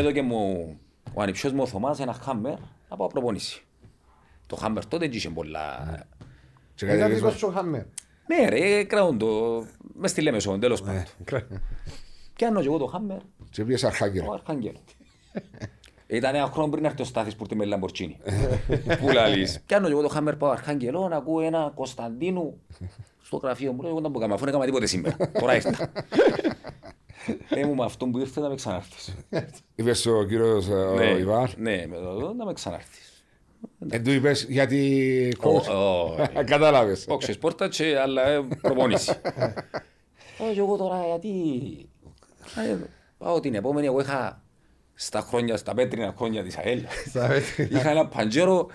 Εδώ και μου ο ανιψιός μου ο Θωμάς ένα χάμερ από προπονήσει. Το χάμερ τότε δεν είχε πολλά... Και Ήταν κατεβείς δικός σου χαμέ. Ναι ρε, κρατούν το... Μες στη Λέμεσο, τέλος Ναι. πάντων. Πιάνω και εγώ το χάμερ, και πήγες ο Αρχάγγελο. Αρχαγγέλο. Ήταν ένα χρόνο πριν έρθει ο Στάθης που ήρθε με Λαμπορτσίνη. Πού λαλείς. Πιάνω και εγώ το χάμερ πάω Αρχαγγελό να ακούω ένα Κωνσταντίνου στο γραφείο μου. Λέω, Εγώ δεν μπορώ να κάνω, αφού δεν έκανα τίποτε σήμερα. Τώρα ήρθα. Λέει μου με αυτόν που ήρθε να με ξανάρθεις. Είπες ο κύριος ε, ο Ναι, Ιβάν. Ναι, με το να με ξανάρθεις. Εν του είπες γιατί Ω, coach. ω, Κατάλαβες. Όξες πόρτα και άλλα ε, προπόνηση. Όχι εγώ τώρα γιατί... Ε, Πάω την επόμενη, εγώ είχα στα χρόνια, στα πέτρινα χρόνια της ΑΕΛ. Είχα ένα παντζέρο,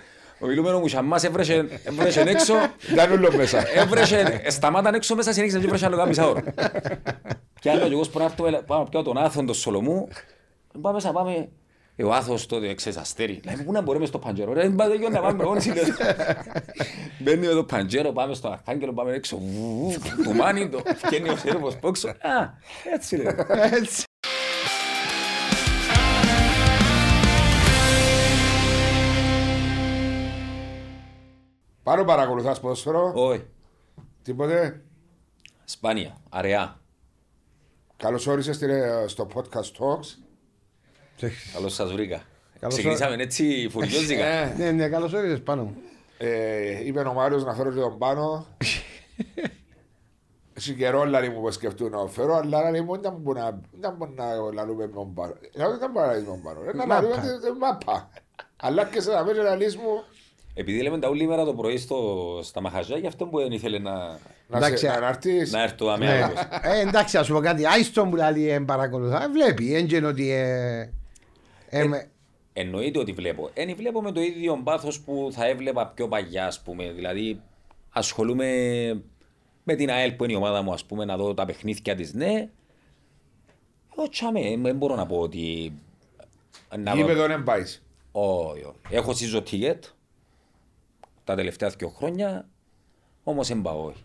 ο μιλούμενο μου σαμάς έβρεσε έβρεσε έξω, Ήταν όλο μέσα. έβρεσε, σταμάταν έξω μέσα, συνέχισε και έβρεσε άλλο κάμισα ώρα. Και άλλο και εγώ σπου να έρθω, έλα, πάω να πιάω τον Άθον, τον Σολομού, πάμε μέσα, πάμε, Ε, ο Άθος τότε, ξέρεις, αστέρι. Λέμε, πού να μπορούμε στο παντζέρο, ρε, δεν πάτε να πάμε μόνοι συνήθως. Μπαίνει με το παντζέρο, πάμε στο Αρχάγγελο, πάμε έξω, βου, βου, του μάνι, το φτιάχνει ο σέρβος πόξο. Α, έτσι λέει. Πάνω παρακολουθάς ποδοσφαιρό. Όχι, Τίποτε. Σπάνια, αραιά. Καλώς όρισες στην, ε, στο podcast Talks. Καλώς σας βρήκα. Καλώς Ξεκινήσαμε έτσι φουριόζικα. Ναι, ναι, καλώς όρισες πάνω μου. Ε, είπε ο Μάριος να φέρω και τον πάνω. Έχει καιρό λαλή μου που σκεφτούν να φέρω, αλλά λαλή μου δεν μπορεί να, δεν μπορεί να λαλούμε με τον πάνω. Ε, Δεν μπορεί να λαλείς με τον πάνω. ρε, Να λαλούμε Μάπα. τη- τη μάπα. Αλλά και σε να φέρει λαλείς μου Επειδή λέμε τα όλη μέρα το πρωί στο, στα μαχαζιά, γι' αυτό που δεν ήθελε να, να Εντάξει, σε- να αναρτήσεις. να έρθω Ναι. αμέσως. Ε, εντάξει, ας σου πω κάτι. Άιστον που λέει εν παρακολουθά. Ε, Βλέπει, δεν είναι ότι... ε, ε, με- Εννοείται ότι βλέπω. Εν βλέπω με το ίδιο πάθος που θα έβλεπα πιο παλιά, ας πούμε. Δηλαδή, ασχολούμαι με την ΑΕΛ που είναι η ομάδα μου, ας πούμε, να δω τα παιχνίδια της. Ναι. Εγώ τσάμε, δεν μπορώ να πω ότι. Να δω- Γήπεδο δεν πάεις. Όχι, όχι. Έχω season ticket τα τελευταία δύο χρόνια, όμως δεν πάω. όχι.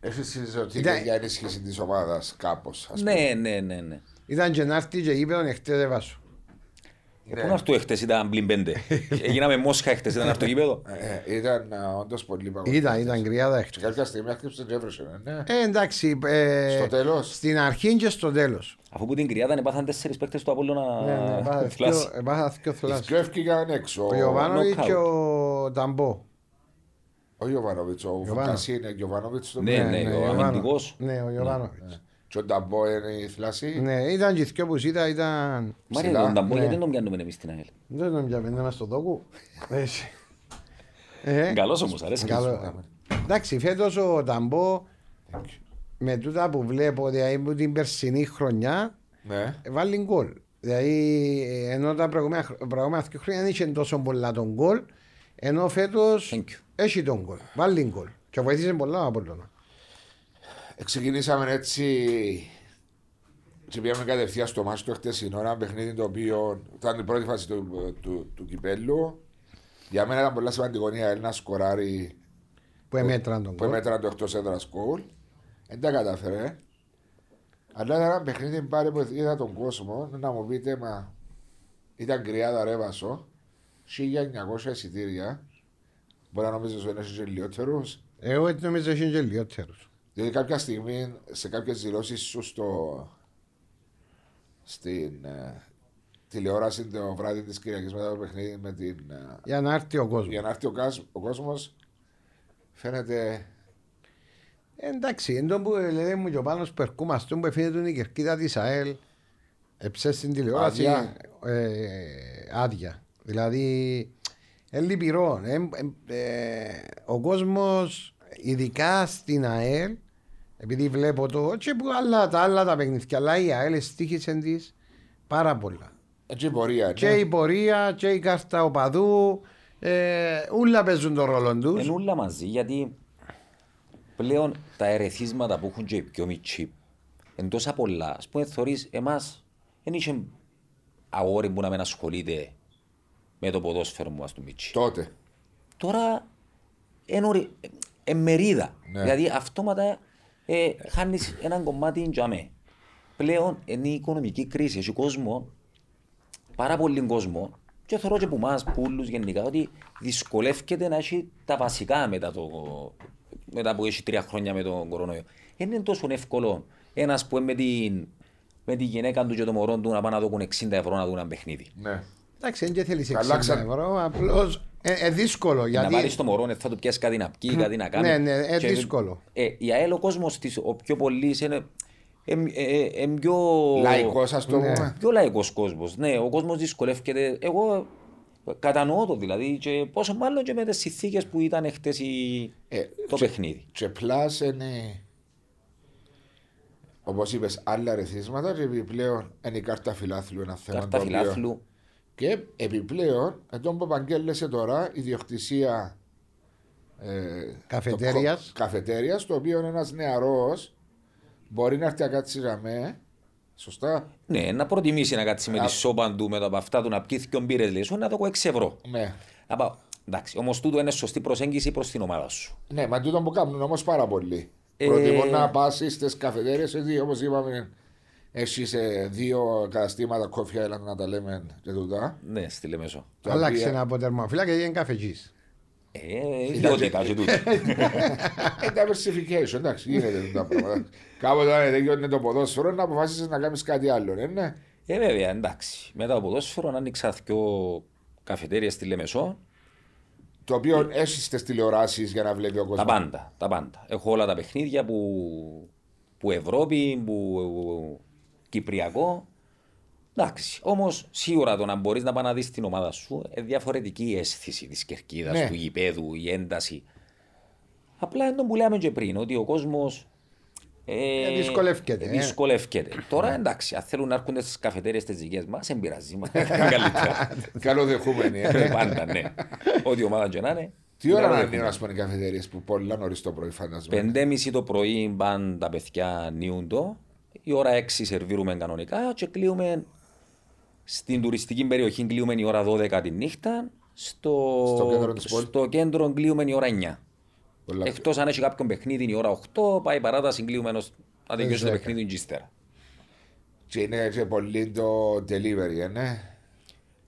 Έχεις συζητήσει Ήταν- για ενίσχυση της ομάδας κάπως. ας πούμε. Ναι, ναι, ναι. ναι. Ήταν και να έρθει και είπαν εχθές έβασου. Ε, Πού να έρθω εχθές ήταν πλην πέντε. Έγιναμε Μόσχα εχθές, ήταν να έρθω γήπεδο. Ε, ε, Ήταν ε, όντως πολύ παγωμένο. Ήταν, ήταν κρυάδα Σε εχθές. κάποια στιγμή άκρυψε και έβρεσε, ναι. Ε, εντάξει. ε, Στο τέλος. Στην αρχή και στο τέλος. Αφού που την κρυάδα έπαθαν τέσσερις παίκτες του Απόλλωνα Ναι, ναι, έπαθα θλάση. δυο- έπαθα δυο Οι θλάσσες. δυο έφυγαν έξω. Ο Ιωβάνοβιτς knockout. και ο Ταμπό. Ο Ιωβάνοβιτς, ο Ιωβάνο. Βουκάς είναι και ο Ιωβάνοβιτς στο Ναι, μέλλον. ναι, ο Ιωβάνο- αμυντικός. Ναι, ο Ιωβάνοβιτς. Και ο Νταμπό είναι η θλάση. Ναι, ήταν και οι δυο που ζήτα, ήταν... Μάρια Ψηλά. τον Ταμπό, Ναι. γιατί δεν τον πιάνουμε εμείς στην ΑΕΛ; Δεν τον πιάμε, είναι μες στο τόκου. Έτσι. Ε, Καλός όμως, αρέσει. καλό. Εντάξει, φέτος ο Ταμπό, με τούτα που βλέπω, δηλαδή από την περσινή χρονιά, Ναι. βάλει γκολ. Δηλαδή, ενώ τα προηγούμενα, χρο- προηγούμενα δύο χρόνια δεν είχε τόσο πολλά τον γκολ, ενώ φέτος Thank you. έχει τον γκολ. Βάλει γκολ. Και βοήθησε πολλά από τον. Ε, Ξεκινήσαμε έτσι και πήγαμε κατευθείαν στο μάτς του χτεσινό, ένα παιχνίδι το οποίο ήταν η πρώτη φάση του, του, του κυπέλου. Για μένα ήταν πολύ σημαντικό η ΑΕΛ να σκοράρει Που εμέτραν τον που γκολ. μέτραν το εκτός έδρας γκολ. Δεν τα κατάφερε. Αλλά ήταν ένα παιχνίδι πάλι που είδα τον κόσμο να μου πείτε μα ήταν κρυάδα ρέβασο 1900 εισιτήρια μπορεί να νομίζεις ότι είναι και λιότερους Εγώ έτσι νομίζω ότι είναι και λιότερους. διότι κάποια στιγμή σε κάποιες δηλώσεις σου στο στην ε, τηλεόραση το βράδυ της Κυριακής μετά το παιχνίδι με την ε, Για να έρθει ο κόσμος. για να έρθει ο, κάσ- ο κόσμος φαίνεται Εντάξει, εντό που λέει μου και ο Πάνος που ερχόμαστε που εφήνεται η κερκίδα της ΑΕΛ εψέ στην τηλεόραση Άδεια. ε, άδεια. Δηλαδή, είναι λυπηρό. Ε, ε, ε, ο κόσμος, ειδικά στην ΑΕΛ, επειδή βλέπω το, και που άλλα, τα άλλα τα παιχνίδια, αλλά η ΑΕΛ στήχησε της πάρα πολλά. έτσι η πορεία Και ναι. η πορεία και η κάρτα οπαδού, ε, όλα παίζουν τον ρόλο τους. Είναι όλα μαζί, γιατί πλέον τα ερεθίσματα που έχουν και οι πιο μητσί είναι τόσα πολλά. Ας πούμε, θωρείς εμάς, δεν είχε αγόρι που να μην ασχολείται με το ποδόσφαιρο μου, ας το μητσί. τότε Τώρα είναι ορι- ε, μερίδα. Ναι. Δηλαδή αυτόματα ε, χάνεις έναν κομμάτι τζαμέ. Πλέον είναι η οικονομική κρίση. Έχει κόσμο πάρα πολύ κόσμο και θεωρώ και που μας, πουλούς γενικά, ότι δυσκολεύεται να έχει τα βασικά μετά, το, μετά που έχει τρία χρόνια με τον κορονοϊό. Δεν είναι τόσο εύκολο ένας που με την, με τη γυναίκα του και το μωρό του να πάνε να δουν 60 ευρώ να δουν ένα παιχνίδι. Ναι. Εντάξει, δεν θέλεις 60 Αλλάξαν- ευρώ. Απλώς ε, ε, δύσκολο. Να Γιατί πάρεις το μωρό, θα του πιάσει κάτι να πιει, κάτι να κάνει. Ναι, ναι, ε, Και- δύσκολο. Ε, η ΑΕΛ ο κόσμος της, ο πιο πολύς είναι ε, ε, ε, πιο... Λαϊκός, ας το Ναι. πούμε. Πιο λαϊκός κόσμος. Ναι, ο κόσμος δυσκολεύεται. Εγώ κατανοώ το δηλαδή και πόσο μάλλον και με τις συνθήκες που ήταν χτες η... Ε, το και- παιχνίδι. Και plus είναι, όπως είπες, άλλα ερεθίσματα και επιπλέον είναι η κάρτα φιλάθλου ένα θέμα. Κάρτα το οποίο- φιλάθλου. Και επιπλέον, εδώ που απαγγέλλεσαι τώρα, η ιδιοκτησία ε, Καφετέριας. το κο- καφετέριας, το οποίο ένας νεαρός μπορεί να έρθει να κάτσει για με, σωστά, Ναι, να προτιμήσει να κάτσει με τη σόπα του, με τα αυτά του, να πιει και μπύρες λέει σου, να το 6 ευρώ. ναι. Να πάω. Εντάξει, όμως τούτο είναι σωστή προσέγγιση προς την ομάδα σου. Ναι, μα τούτο που κάνουν όμως πάρα πολύ. Ε, Προτιμώ να πας στις καφετέρειε, γιατί όπως είπαμε, έχει σε δύο καταστήματα κόφια, έλα να τα λέμε και τούτα. Ναι, στη Λεμεσό. τα άλλαξε οποία- ένα αποτερμοφύλακα και έγινε καφετζή. Ε, ιδιωτικά και τούτο. Ε, diversification, εντάξει, γίνεται τούτα πράγματα. Κάποτε όταν τελειώνει το ποδόσφαιρο, να αποφασίσει να κάνεις κάτι άλλο, ε, ναι. Ε, βέβαια, εντάξει. Μετά από ποδόσφαιρο άνοιξα δυο καφετέρια στη Λεμεσό. Το οποίο έχει στι τηλεοράσεις για να βλέπει ο κόσμος. Τα πάντα, τα πάντα. Έχω όλα τα παιχνίδια που, που Ευρώπη, που Κυπριακό. Εντάξει. Όμως σίγουρα το να μπορείς να πάει να δεις την ομάδα σου είναι διαφορετική η αίσθηση της κερκίδας, Ναι. του γηπέδου, η ένταση. Απλά είναι το που λέμε και πριν, ότι ο κόσμος. Ε, Ε, δυσκολεύκεται, ε. δυσκολεύκεται. Τώρα εντάξει, αν θέλουν να έρχονται στις καφετέρειες τι δικέ μας, δεν πειράζει. μας. Καλύτερα. Καλοδεχούμενοι. Ε, Ε. Πάντα, ναι. Ό,τι ομάδα και να είναι. Τι ώρα να καλοδεχούμενοι. είναι, α πούμε, οι καφετέρειε που πολλά νωρίς το πρωί, φαντασμένο. Πεντέμιση το πρωί πάνε τα παιδιά νιούν το. Η ώρα 6 σερβίρουμε κανονικά και κλείουμε στην τουριστική περιοχή κλείουμε η ώρα 12 τη νύχτα. Στο, Στο κέντρο της πόλης. στο κέντρο κλείουμε η ώρα 9. Πολλά- Εκτός αν έχει κάποιον παιχνίδι η ώρα 8, πάει παράταση κλείουμε ενός- να τελειώσει το δέκα. παιχνίδι και ύστερα. Και είναι και πολύ το delivery, ε, ναι.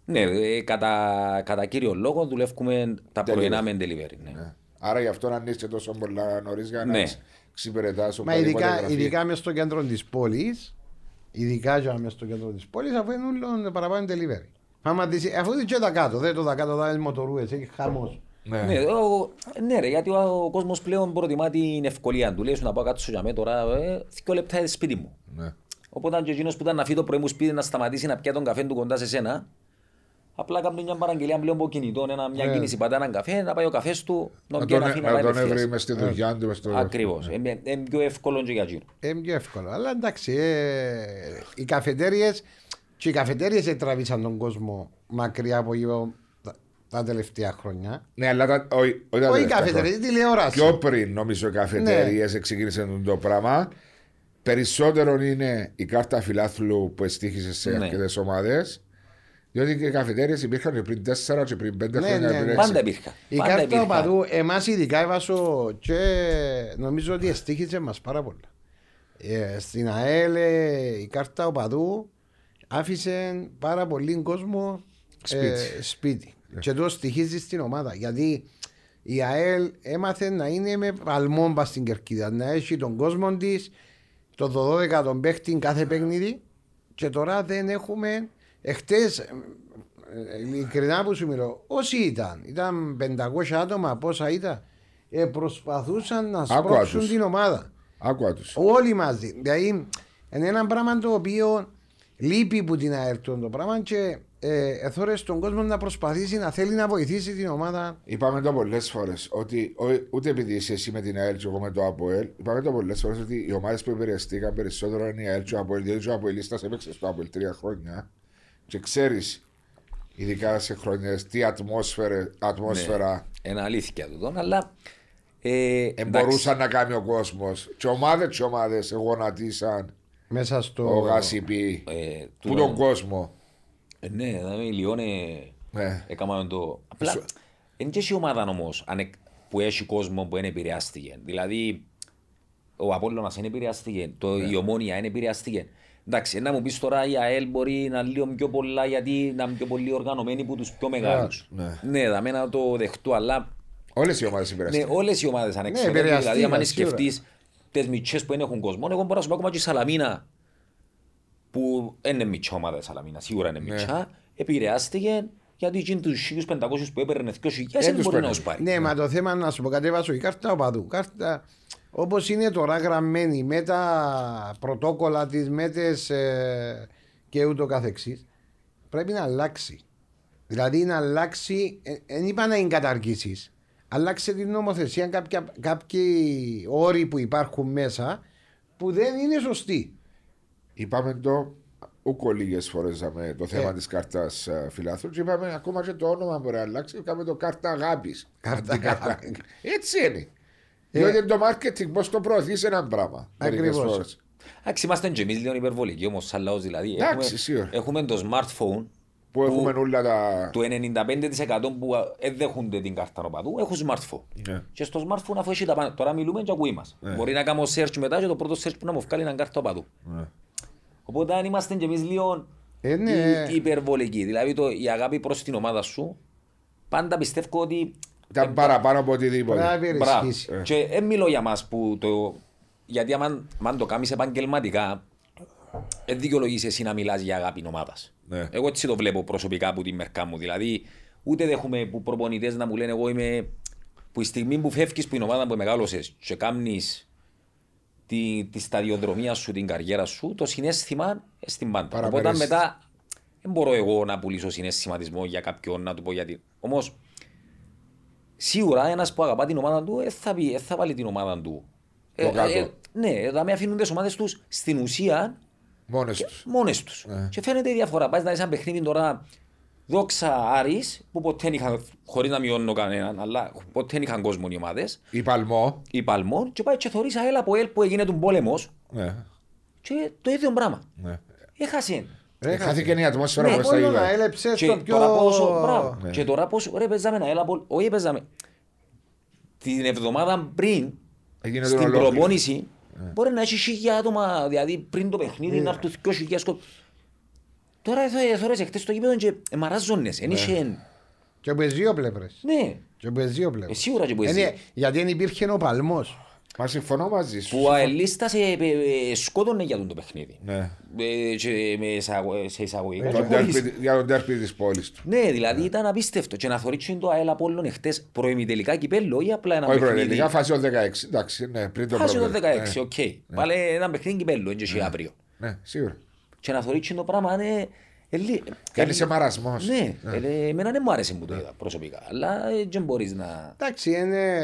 Ναι, ε, κατά, κατά κύριο λόγο δουλεύουμε τα Delivery. πρωινά με delivery. Ναι. Ναι. Άρα γι' αυτό να ανοίξει τόσο πολλά νωρίς για να Ναι. Ξυπηρετάς Μα ειδικά, ειδικά μέσα στο κέντρο της πόλης, ειδικά και μέσα στο κέντρο της πόλης, αφού είναι όλο παραπάνω delivery. Άμα δεις, αφού είναι και τα κάτω, δεν το τα κάτω, θα είναι μοτορούες, έχει χαμός. Ναι. Ναι, ο, ναι, ρε, γιατί ο, ο κόσμος πλέον προτιμά την ευκολία του. Λέει σου να πάω κάτσω για μέ τώρα, ε, δύο λεπτά είναι σπίτι μου. Ναι. Οπότε και εκείνος που ήταν να φύγει το πρωί μου σπίτι να σταματήσει να πιάει τον καφέ του κοντά σε σένα, απλά κάνει μια παραγγελία πλέον από κινητό, ένα, μια Ναι. κίνηση πατά έναν καφέ, να πάει ο καφές του, να Να πιάει τον, να φύγει να να πάει τον απευθείας. έβρει μες στη δουλειά του. μες στο- Ακριβώς. Είναι πιο εύκολο και για εκείνο. Είναι πιο εύκολο. Αλλά εντάξει, ε, οι καφετέρειε και οι καφετέρειε τραβήσαν τον κόσμο μακριά από γύρω τα, τα τελευταία χρόνια. Ναι, αλλά τα- όχι όχι τα Όχι οι τελευταία καφετέρειε, χρόνια. η τηλεόραση. Πιο πριν νομίζω οι καφετέρειε Ναι. ξεκίνησαν το πράγμα. Περισσότερο είναι η κάρτα φιλάθλου που εστίχησε σε Ναι. αρκετές ομάδες. Διότι και οι καφετέρειες υπήρχαν και πριν 4 και πριν 5 Ναι, χρόνια. ναι, πριν ναι. έξι. Πάντα υπήρχαν. Η Πάντα κάρτα υπήρχαν. οπαδού, εμάς ειδικά έβασο και νομίζω ότι εστίχησε μας πάρα πολλά. Ε, στην ΑΕΛ ε, η κάρτα οπαδού άφησε πάρα πολύ κόσμο Σπίτι. ε, σπίτι. Και το στοιχίζει στην ομάδα. Γιατί η ΑΕΛ έμαθε να είναι με παλμόμπα στην κερκίδα. Να έχει τον κόσμο της, το 12 τον παίχτη κάθε παιχνίδι. Και τώρα δεν έχουμε. Εχθές, ειλικρινά που σου μιλώ, όσοι ήταν, ήταν 500 άτομα, πόσα ήταν, ε, προσπαθούσαν να σπρώξουν τους. την ομάδα. Άκουα του. Όλοι μαζί. Δηλαδή, είναι ένα πράγμα το οποίο λείπει που την ΑΕΛ το πράγμα και ε, εθώρε στον κόσμο να προσπαθήσει να θέλει να βοηθήσει την ομάδα. Είπαμε το πολλές φορές ότι ο- ούτε επειδή είσαι εσύ με την ΑΕΛ και εγώ με το ΑΠΟΕΛ, είπαμε το πολλές φορές ότι οι ομάδες που επηρεαστήκαν περισσότερο είναι η ΑΕΛ και ο ΑΠΟΕΛ. Διότι ο ΑΠΟΕΛίστα έπαιξε στο ΑΠΟΕΛ τρία χρόνια και ξέρεις, ειδικά σε χρόνια, τι ατμόσφαιρα, ατμόσφαιρα Είναι αλήθεια τούτο, αλλά. Ε, εντάξει. μπορούσαν να κάνει ο κόσμος. Και ομάδες και ομάδες γονατίσαν Μέσα στο. ο Γασιπί. Ε, Που τούτο- τον κόσμο; Ε, ναι, δηλαδή οι Λιόνε Ναι. έκαναν το. Απλά Σου- είναι και η ομάδα όμως που έχει κόσμο που δεν επηρεάστηκε. Δηλαδή, ο Απόλλωνας δεν επηρεάστηκε, το, η Ομόνια δεν επηρεάστηκε. Εντάξει, να μου πεις τώρα η ΑΕΛ μπορεί να είναι λίγο πιο πολλά γιατί να είναι πιο πολύ οργανωμένη από τους πιο μεγάλους. ναι. Ναι, θα να το δεχτώ, αλλά Όλες οι ομάδες ναι, συμπεραστούν. όλες οι ομάδες ανεξαρτήτως. επηρεαστήκαν, δηλαδή, αν σίγουρα. σκεφτείς τις μητσές που δεν έχουν κόσμο, εγώ μπορώ να σου πω ακόμα και η Σαλαμίνα, που δεν είναι μητσά ομάδα η Σαλαμίνα, σίγουρα είναι μητσά, επηρεάστηκε γιατί εκείνοι τους 1.500 που έπαιρνε 2.000 Δεν δεν τους μπορεί να παίρνεις. τους πάρει. Ναι, μα το θέμα να σου πω κάτι, βάζω η κάρτα οπαδού. Κάρτα όπως είναι τώρα γραμμένη με τα πρωτόκολλα της, με τις, ε, και ούτω καθεξής, πρέπει να αλλάξει. Δηλαδή να αλλάξει, δεν είπα να είναι καταργήσεις. Αλλάξε την νομοθεσία κάποια, κάποιοι όροι που υπάρχουν μέσα που δεν είναι σωστοί. Είπαμε το ούκο λίγες φορές το θέμα Ε. της κάρτας φιλάθλου και είπαμε ακόμα και το όνομα μπορεί να αλλάξει. Είπαμε το κάρτα αγάπης. Κάρτα αγάπης. Έτσι είναι. Ε. Διότι το marketing πώς το προωθείς ένα πράγμα. μερικές Ακριβώς. φορές. Εντάξει, είμαστε και εμείς λίγο υπερβολικοί όμως σαν λαός δηλαδή. Εντάξει, Έχουμε- σίγουρα. Έχουμε το smartphone Που έχουμε όλα τα. του 95% που δεν δέχονται την κάρτα οπαδού έχουν smartphone. Ναι. Και στο smartphone αφού έχει τα πάντα. Τώρα μιλούμε και ακούει μας. Μπορεί να κάνω search μετά και το πρώτο search που να μου βγάλει είναι κάρτα οπαδού. Ναι. Οπότε αν είμαστε και εμείς λίγο Ε, ναι. υ- υπερβολικοί, δηλαδή το, η αγάπη προς την ομάδα σου, πάντα πιστεύω ότι Ήταν παραπάνω από οτιδήποτε. Πρέπει να Μπράβο. υπερισχύσει. Και δεν μιλώ για μας που το... Γιατί αν, αν το κάνεις επαγγελματικά, δεν δικαιολογείς εσύ να μιλάς για αγάπη ομάδας. Ναι. Εγώ έτσι το βλέπω προσωπικά από τη μερκά μου. Δηλαδή, ούτε δέχομαι που προπονητές να μου λένε εγώ είμαι... Που η στιγμή που φεύγεις που η ομάδα που μεγάλωσες και κάνεις τη, τη σταδιοδρομία σου, την καριέρα σου, το συνέστημα είναι στην πάντα. Παραπέρασες. Οπότε μετά δεν μπορώ εγώ να πουλήσω συναισθηματισμό για κάποιον να του πω γιατί. Όμως σίγουρα ένας που αγαπά την ομάδα του δεν θα, πει, δεν θα βάλει την ομάδα του. Το κάτω. ναι, θα με αφήνουν τις ομάδες τους στην ουσία Μόνες τους. μόνες τους. Ναι. Και φαίνεται η διαφορά. Πάει να δεις ένα παιχνίδι τώρα δόξα Άρης που ποτέ δεν είχαν, χωρίς να μειώνω κανέναν, αλλά ποτέ δεν είχαν κόσμο οι ομάδες. Η Παλμό. Η Παλμόν και πάει και θωρείς ΑΕΛ από ΕΛ που έγινε τον πόλεμος Ναι. και το ίδιο πράγμα. ναι. Έχασε. Ρε, Χάθηκε η ατμόσφαιρα Ναι, που στα Όλο να είδα. έλεψες Και στο πιο... τώρα πόσο, μπράβο. Ναι. Και τώρα πόσο, ρε παίζαμε ένα έλα, όχι παίζαμε. Την εβδομάδα πριν, Έγινε τον στην ολόκληρο. προπόνηση, μπορεί να έχεις χίλια άτομα, δηλαδή πριν το παιχνίδι να έρθουν δυο χιλιάδες κόσμο. Τώρα εθώρες εχθές στο γήπεδο και μαράζονες, εν είχε... Και από τις δύο πλευρές. Ναι, Και από τις δύο ε, πλευρές. σίγουρα και που Ε, εσύ. ναι, Γιατί δεν υπήρχε ο παλμός. Μα συμφωνώ μαζί σου. Που ο Αελίστας ε, ε, ε, σκότωνε για τον το παιχνίδι. Ναι. Ε, και με εισαγω- σε εισαγωγικά. και Τον χωρίς. τέρπι- Για τον τέρπι της πόλης του. Ναι, δηλαδή ήταν απίστευτο. Και να θωρήξει το ΑΕΛ Απόλλων εχθές προημιτελικά κυπέλλο ή απλά ένα Όχι παιχνίδι. προεδρικά, φάση ο 16. Εντάξει, ναι, πριν το Χάσει το πρόβλημα. 16, οκ. Πάλι ένα παιχνίδι κυπέλλο, έτσι και αύριο. Ναι, σίγουρα. Και να θωρήξει το πράγμα είναι... ε, λι- Κάνει ε, σε μαρασμός. Ναι, ε, εμένα δεν μου άρεσε που το είδα προσωπικά. Αλλά ε, δεν μπορείς να... Εντάξει, είναι...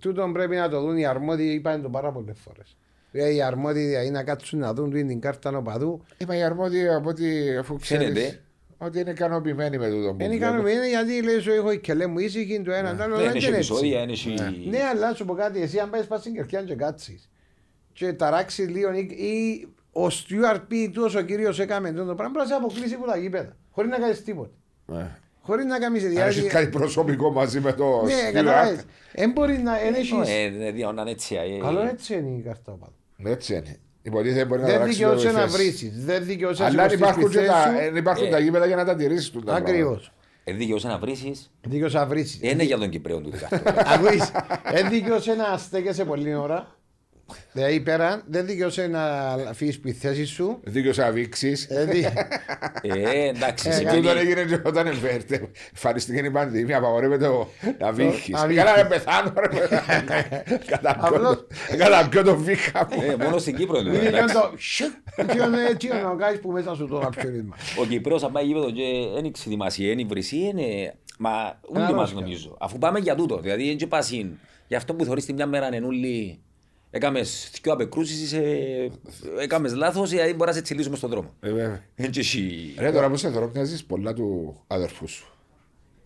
τούτον πρέπει να το δουν οι αρμόδιοι, είπαν το πάρα πολλές φορές. Ε, Οι αρμόδιοι δηλαδή να κάτσουν να δουν την κάρτα νοπαδού. Είμαι οι αρμόδιοι από ότι αφού ξέρεις Φαίνεται. ότι είναι ικανοποιημένοι με τούτο που Δεν βλέπω. ικανοποιημένοι γιατί λέει σου έχω και λέμε ήσυχη το ένα, το άλλο Ναι, δεν είναι είναι επεισόδια, έτσι. είναι έχει- Ναι, αλλά σου πω κάτι, εσύ αν πάει πας στην κερκιά και κάτσεις και ταράξεις λίγο ή, ή ο Στιούαρτ πει του ο κύριος έκαμε το πράγμα, πρέπει να σε αποκλείσει από τα γήπεδα, χωρίς να κάνεις τίποτα. Ναι. Χωρίς να κάνεις Αν δηλαδή... έχεις κάτι προσωπικό μαζί με το Ναι, Stewart, καταλάβεις. Δεν μπορεί να... εν έχεις- Ε, ε, δύο, να είναι έτσι. ε, Καλό έτσι είναι η κάρτα οπαδού. Έτσι είναι. Υποτίθεται μπορεί να Δεν αλλάξει το δικαιώσαι να εφές. βρίσεις, δεν δικαιώσαι να Αλλά αν σηκωθείς υπάρχουν, στη και τα, θέση σου. εν υπάρχουν Ε. τα γήπεδα για να τα τηρήσεις. τούτα πράγματα. Ακριβώς. Ε, δικαιώσαι να βρίσεις. Δικαιώσαι να βρίσεις. Δεν είναι για τον Κυπρέο του κάρτα. Ακούεις, δεν δικαιώσαι να στέκεσαι πολύ ώρα. Δηλαδή πέραν, δεν δικαιώσαι να αφήσεις τη θέση σου. Δίκαιος να βήξεις. Ε, δι- Ε, εντάξει, Ε, σημαίνει... Τούτο έγινε και όταν εμφέρτε. Εμφανίστηκε η πανδημία, απαγορεύεται ο- να βήχεις. να βήχεις. Καλά να πεθάνω ρε παιδιά. Κατά ποιον Απλώς- το- Κατά ποιον το βήχα μου. Ε, μόνο στην Κύπρο είναι. Είναι εντάξει. και το σιου, έτσι είναι- έτσι είναι ο Γκάις που μέσα σου τώρα πιο ρύθμα. Ο Κυπρέος αν πάει γήπεδο και δεν εξετοιμάσει, δεν βρυσί, είναι... Μα όλοι Άλλος μας κι νομίζω. Αφού πάμε για τούτο, δηλαδή δεν και πας συν. Γι' αυτό που θωρείς τη μια μέρα είναι όλοι... Έκαμες δυο απεκρούσεις, είσαι- έκαμες λάθος, δηλαδή μπορείς να σε τσιλίσουμε στον δρόμο. Ε, βέβαια. Δεν και εσύ... Ρε τώρα που σε θεωρώ μοιάζεις πολλά του αδερφού σου.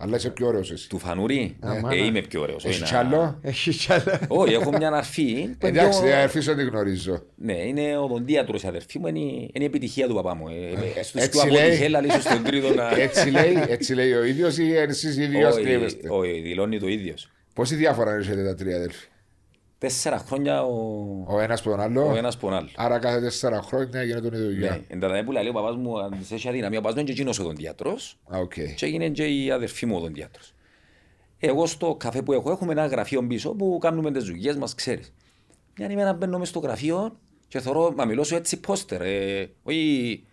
Αλλά είσαι πιο ωραίος εσύ. Του φανούρι, Αμάνα. ε, είμαι πιο ωραίος. Έχεις όχι κι να- άλλο. Έχει κι άλλα. Όχι, έχω μια αρφή. που είναι Εντάξει, πιο- η αδερφή σου δεν τη γνωρίζω. Ναι, είναι ο δοντίατρος η αδερφή μου, είναι, η- είναι η επιτυχία του παπά μου. Ε, ε, Στους έτσι πιο από λέει. τη χέλα, ίσως στον τρίτο να... Έτσι λέει, έτσι λέει ο ίδιος ή εσείς οι δύο Όχι, αστείευεστε. Όχι, δηλώνει το ίδιος. Πόση διάφορα έχετε τα τρία αδέλφια. Τέσσερα χρόνια ο, Ο ένας που τον άλλο. ο ένας που τον άλλο. Άρα κάθε τέσσερα χρόνια γίνεται τον ίδιο Ναι, δουλειά. εν τα ταμεία που λέει ο παπάς μου, αν της έχει αδυναμία, ο παπάς μου είναι και εκείνος οδοντίατρος Α, οκ. και έγινε και η αδερφή μου οδοντίατρος. Εγώ στο καφέ που έχω έχουμε ένα γραφείο πίσω που κάνουμε τις δουλειές μας, ξέρεις. Μια ημέρα μπαίνω μες στο γραφείο και θωρώ, μα μιλώ σου έτσι πόστερ, ε, όχι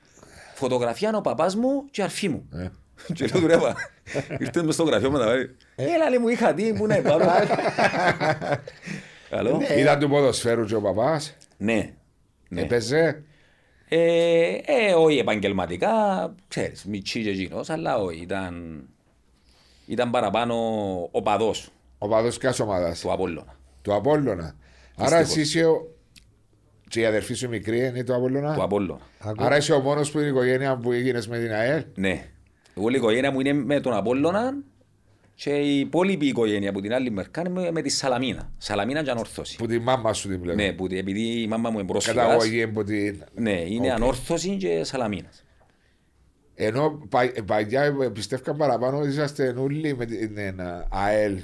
φωτογραφία είναι ο παπάς μου και η αρφή μου. Ε. Και λέω του ρέπα, ήρθες μες στο γραφείο μου να πάρει. Έλα λέει μου είχα δει, πού να πάρω. Καλό. Ήταν του ποδοσφαίρου και ο παπάς. Ναι. Ναι. Έπαιζε. Ε, ε, όχι επαγγελματικά, ξέρεις, μητσί και εκείνος, αλλά όχι, ήταν, ήταν παραπάνω ο παδός Ο παδός ποιας ομάδας; του Απόλλωνα. Του Απόλλωνα. Άρα εσύ είσαι ο... Και η αδερφή σου μικρή είναι του Απόλλωνα; Του Απόλλωνα. Άρα είσαι ο μόνος που είναι η οικογένεια που έγινες με την ΑΕΛ; Ναι. Εγώ η οικογένεια μου είναι με τον Απόλλωνα και η υπόλοιπη οικογένεια που την άλλη μερικά είναι με, με τη Σαλαμίνα. Σαλαμίνα και ανόρθωση. Που τη μάμα σου την βλέπω. Ναι, που, επειδή η μάμα μου είναι πρόσφυγας, Καταγωγή από την... ναι, είναι Οκ. Ανόρθωση και Σαλαμίνας. Ενώ πα- παλιά πιστεύω παραπάνω ότι είσαστε όλοι με την ε, ΑΕΛ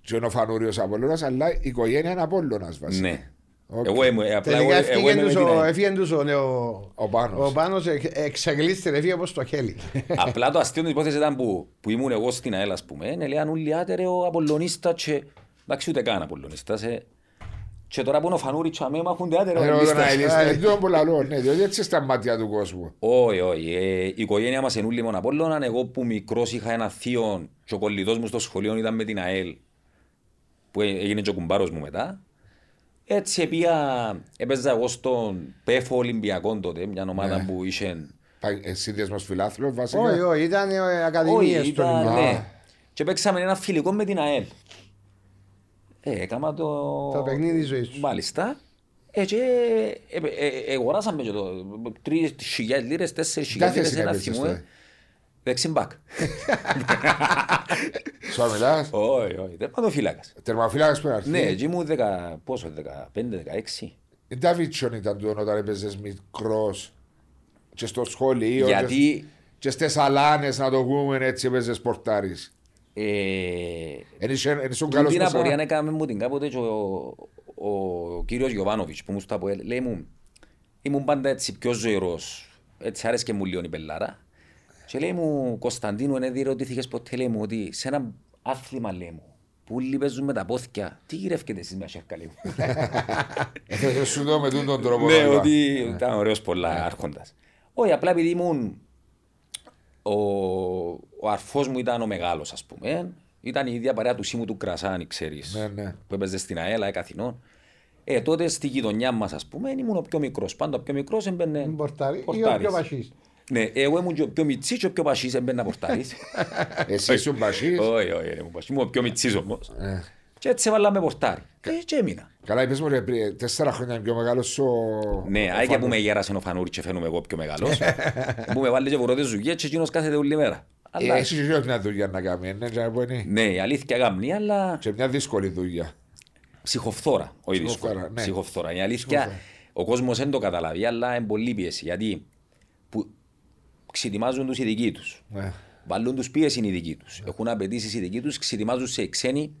και ο Φανούριος Απόλλωνας, αλλά η οικογένεια είναι Απόλλωνας βασικά. Ναι. Οκ. Εγώ είμαι, απλά εγώ, Τελικά εγώ είμαι με την ΑΕΛ. έφυγε τους ο, ο, Ο Πάνος. ο Πάνος εξ- εξαγλίστηκε, έφυγε όπως το χέλι. Απλά το αστείο της υπόθεσης ήταν που, που ήμουν εγώ στην ΑΕΛ, ας πούμε, ε, λέγαν όλοι άτερε ο Απολλωνίστας και... Εντάξει, ούτε καν Απολλωνίστας, ε. Και τώρα που είναι ο Φανούρης και αμέ μάχονται άτερε ο Ε, όταν Απολλωνίστας. αελίστε, δεν το που λαλώ, ναι, διότι έτσι στα μάτια του κόσμου. Όχι, όχι. Ε, η οικογένεια μας είναι όλοι μόνο Απόλλωνα. Εγώ που μικρός είχα ένα θείο και ο κολλητός μου στο σχολείο ήταν με την ΑΕΛ που ε- έγινε και ο κουμπάρος μου μετά. Έτσι επία, έπαιζα εγώ στον ΠΕΦΟ Ολυμπιακό τότε, μια ομάδα Ναι. που είχε... Πα- ε, Σύνδεσμος φιλάθλων βασικά. Όχι, όχι, ήταν ε, ακαδημίες Όχι, του ήταν, Ολυμπιακού. ναι. Και παίξαμε ένα φιλικό με την ΑΕΛ. Ε, έκανα το... Το παιχνίδι της ζωής σου. Μάλιστα. Ε, και ε, ε, ε, αγοράσαμε και το τρεις χιλιάδες λίρες, τέσσερις Ποια χιλιάδες θέση λίρες, ένα έπαιζες θυμό. Τότε; Δεξιμπάκ. Σου μιλάς, Όχι, όχι, τερματοφύλακας. τερμαφύλακας που είναι αρχή. Ναι, εκεί ήμουν δεκα, πόσο, 15-16. Η Νταβίτσον ήταν του όταν έπαιζες μικρός και στο σχολείο και, Γιατί και στις αλάνες να το πούμε έτσι έπαιζες πορτάρις. ε, Εν είσαι εν ήσουν Την καλός την μέσα. απορία έκαμε μου την κάποτε και ο, ο κύριος Γιωβάνοβιτς που μου στο ΑΠΟΕΛ λέει μου ήμουν πάντα έτσι πιο ζωηρός έτσι άρεσκε μου λίγο η πελάρα και λέει μου Κωνσταντίνου δεν διερωτήθηκες ποτέ λέει μου ότι σε ένα άθλημα λέει μου που όλοι παίζουν με τα πόθηκια τι γυρεύκετε εσείς με ασέρκα λέει μου Ε, θα σου δω με τούτον τον τρόπο. ναι να είπα. ότι ήταν ωραίος πολλά άρχοντας όχι απλά επειδή ήμουν ο, ο αρφός μου ήταν ο μεγάλος ας πούμε ήταν η ίδια παρέα του Σίμου του Κρασάνη ξέρεις Ναι, ναι. που έπαιζε στην ΑΕΛΑ Εκαθινών. Ε, τότε στη γειτονιά μας ας πούμε ήμουν ο πιο μικρός. Πάντα ο πιο μικρός έμπαινε Πορτάρι ή ο πορτάρις. πιο πασίς. Ναι, εγώ ήμουν και ο πιο μιτσής και ο πιο πασίς έμπαινα πορτάρις. Εσύ ήσουν πασίς. Όχι, όχι, δεν ήμουν πασίς. Ήμουν ο πιο μιτσής όμως. Ε. Και έτσι έβαλαμε πορτάρι. Και, και έμεινα. Καλά, είπες μου ρε πριν, τέσσερα χρόνια είναι πιο μεγάλος ο... Ναι, ο άι και που Φάνος. με γέρασε ο Φανούρης και φαίνομαι εγώ πιο μεγάλος. Που με βάλει και βουρώτες ζουγιές και εκείνος κάθεται όλη μέρα. Ε, Αλλά, Εσύ και μια δουλειά να κάνει, ναι, και να πω είναι. ναι, η αλήθεια γάμνη, αλλά Και μια δύσκολη δουλειά. ψυχοφθόρα, όχι Ψυχοφθόρα, δύσκολο. ναι. Ψυχοφθόρα. Η αλήθεια, Ψυχοφθόρα. ο κόσμος δεν το καταλαβεί, αλλά είναι πολύ πίεση. Γιατί που ξετοιμάζουν τους οι δικοί τους. Ναι. Βάλουν τους πίεση οι δικοί τους. Έχουν απαιτήσεις οι δικοί τους, ξετοιμάζουν σε ξένοι.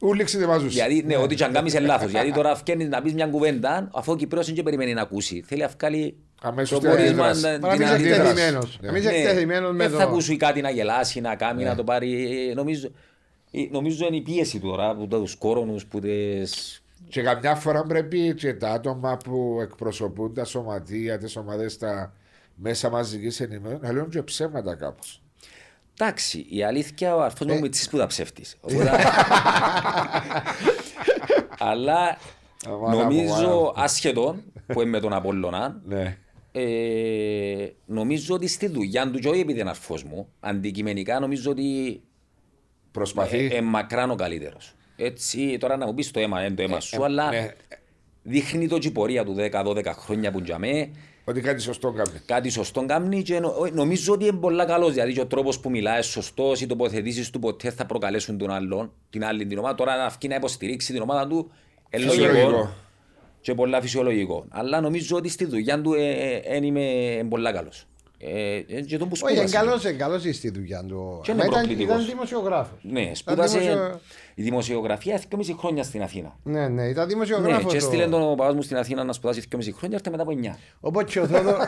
Ούλοι ξετοιμάζουν. Γιατί, ναι, ό,τι και αν κάνεις είναι λάθος. Γιατί τώρα φκένεις να πεις μια κουβέντα, αφού ο Κυπρός δεν και περιμένει να ακούσει. Θέλει να βγάλει Αμέσως το την πόρισμα, αντίδραση. να- Μα να την μην είσαι αντίδραση. εκτεθειμένος. Ναι. Να μην είσαι Ναι, εκτεθειμένος με δεν το... θα ακούσει κάτι να γελάσει, να κάνει, να το πάρει. Ε, Νομίζω, ε, νομίζω είναι η πίεση τώρα από τους κόρονους που τις... Και καμιά φορά πρέπει και τα άτομα που εκπροσωπούν τα σωματεία, τις ομάδες στα μέσα μαζική ενημέρωση να λένε και ψέματα κάπως. Εντάξει, η αλήθεια ο αρφός μου Ε. είναι μητσής που τα ψεύτης. Οπότε- Αλλά Αμάνα μου, νομίζω αμάνα. ασχετόν που είναι με τον Απόλλωνα, Ναι. ε, νομίζω ότι στη δουλειά του και όχι επειδή είναι αρφός μου, αντικειμενικά νομίζω ότι Προσπαθεί. ε, ε, μακράν ο καλύτερος. Έτσι, τώρα να μου πεις το αίμα, είναι το αίμα σου, αλλά ναι. δείχνει το και η πορεία του 10-12 χρόνια που τζαμέ, Ότι κάτι σωστό κάνει. κάτι σωστό κάνει και νο- ε, νομίζω ότι είναι πολλά καλός, δηλαδή και ο τρόπος που μιλάει σωστός, οι τοποθετήσεις του ποτέ θα προκαλέσουν τον άλλον, την άλλη την ομάδα, τώρα να βγει να υποστηρίξει την ομάδα του, ε, Φυσιολογικό. λογικό και πολλά φυσιολογικό. Αλλά νομίζω ότι στη δουλειά του δεν είμαι πολλά καλός. Ε, ε, και τον που Όχι, είναι σπούδασε. καλός, είναι καλός στη δουλειά του. Και είναι Μα ήταν, προκλητικός. ήταν δημοσιογράφος. Ναι, Ήταν σπούδασε δημοσιο- η δημοσιογραφία 2,5 χρόνια στην Αθήνα. Ναι, ναι, ήταν Ναι, δημοσιογράφος. και ο- έστειλε τον ο παπάς μου στην Αθήνα να σπουδάσει 2,5 χρόνια, έρθε μετά από 9. Όπως και ο Θόδωρος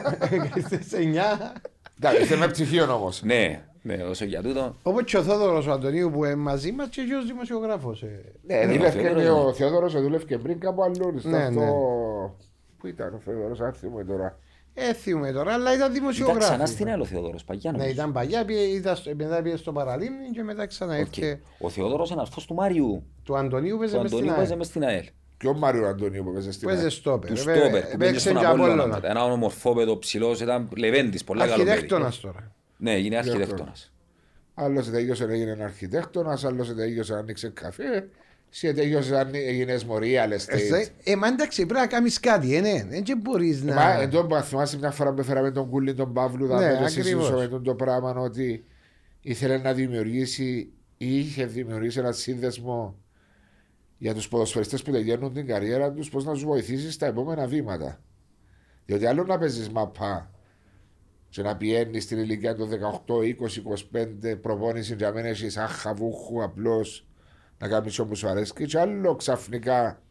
στις 9. Εντάξει, είστε με πτυχίο όμως. Ναι, ναι, όσο για τούτο. Όπως και ο Θόδωρος ο Αντωνίου που είναι μαζί μας και ο δημοσιογράφος. ε. Ναι, Ναι, δούλευε ο και Θεόδωρος, ο Θεόδωρο, δούλευε και πριν κάπου αλλού. στο Ναι, αυτό- ναι. Πού ήταν ο Θεόδωρο, αν θυμούμε τώρα. Ε, θυμούμαι τώρα, αλλά ήταν Ήταν δημοσιογράφος. ξανά στην ΑΕΛ ο Θεόδωρος, παγιά Ναι, νομίζω. ήταν παγιά, πήγε, ήταν στο- μετά πήγε στο Παραλίμνη και μετά ξανά Οκ. ήρθε. Ο Θεόδωρος είναι αρφός του Μάριου. Του Αντωνίου Ο παίζε μες στην Αντωνίου παίζει ΑΕΛ. μες στην ΑΕΛ. Και ο Μάριο Αντωνίου που παίζει στην Παίζε ΑΕΚ. στόπερ. Του Ε, Στόπερ ε, που πήγε παίξε στον και Απόλλωνα. Απόλλωνα. μετά. Ένα ομορφόπεδο ψηλός, ήταν λεβέντης, πολλά καλό παιδί. Αρχιτέκτονας τώρα. Ναι, έγινε αρχιτέκτονας. Άλλος τελείωσε έγινε ένα αρχιτέκτονας, άλλος τελείωσε άνοιξε καφέ. Σε τελείωσε έγινες μωρή, άλλε Ε, Ε, μα εντάξει, πρέπει να κάνεις κάτι, ε, ναι. Δεν και μπορείς Μα να... εδώ που θυμάσαι μια φορά που έφεραμε τον Κούλι τον Παύλου, Ναι, θα ναι, ακριβώς. με τον το πράγμα ότι ήθελε να δημιουργήσει ή είχε δημιουργήσει ένα σύνδεσμο για τους ποδοσφαιριστές που τελειώνουν την καριέρα τους, πώς να τους βοηθήσεις στα επόμενα βήματα. Διότι άλλο να παίζεις μαπά και να πιένεις στην ηλικία των 18, 20, 25 προπόνηση για μένα έχεις σαν χαβούχου απλώς να κάνεις όπω σου αρέσει, και άλλο ξαφνικά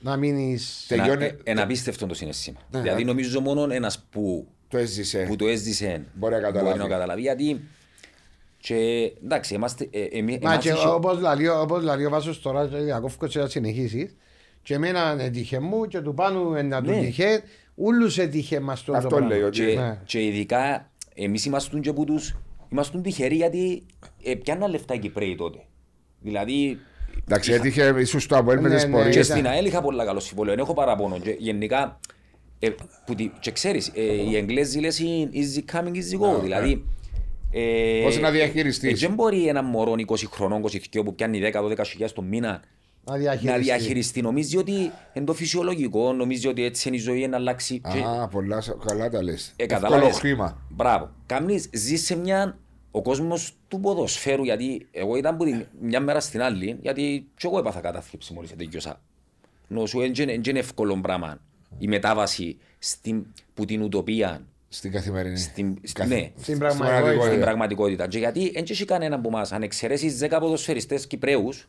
Να μείνεις... Τε- τελειώνει- Ένα- Ένα απίστευτο το συναίσθημα. Ναι, Δηλαδή ναι. νομίζω μόνο ένας που το έζησε. που το έζησε Μπορεί να καταλάβει. να καταλάβει. Γιατί και εντάξει, είμαστε, ε, εμείς, Μα εμάς και είχε- όπως λαλεί, όπως λαλεί ο Βάσος τώρα, και διακόφκω και να συνεχίσεις, και εμένα έτυχε μου και του πάνω να του Ναι. τυχε, ούλους έτυχε μας το Αυτό πράγμα. λέει ότι- και, Ναι. και ειδικά εμείς ήμασταν και που τους ήμασταν τυχεροί γιατί ε, πιάννα λεφτά οι Κυπρέοι τότε. Δηλαδή Εντάξει, έτυχε ίσως το Αποέλ με Ναι, τι ναι, πορείε. και ήταν- στην ΑΕΛ είχα πολλά καλό συμβόλαιο, δεν έχω παραπονό. Και γενικά, ε, που τη, και ξέρεις, ε, οι Εγγλέζοι λες είναι easy coming, easy go. Ναι, δηλαδή, ε, Πώς να διαχειριστείς; ε, δεν μπορεί ένα μωρό 20 χρονών, 22 που πιάνει 10-12 χιλιάδες το μήνα Να διαχειριστεί. να διαχειριστεί. Νομίζει ότι είναι το φυσιολογικό, νομίζει ότι έτσι είναι η ζωή να αλλάξει. Και- Α, πολλά σ- καλά τα λες. ε, Εύκολο καταλάβες. χρήμα. Μπράβο. Κάμνεις, ζεις σε μια... Ο κόσμος του ποδοσφαίρου, γιατί εγώ ήταν που τη- μια μέρα στην άλλη, γιατί και εγώ έπαθα κατάθλιψη μόλις τελειώσα. Νοσού, δεν είναι εύκολο πράγμα η μετάβαση στην, που την ουτοπία Στην καθημερινή. στην, Καθ- ναι, Στην πραγματικότητα. στην πραγματικότητα. Και γιατί δεν έχει κανένα από εμάς, αν εξαιρέσεις 10 ποδοσφαιριστές Κυπρέους,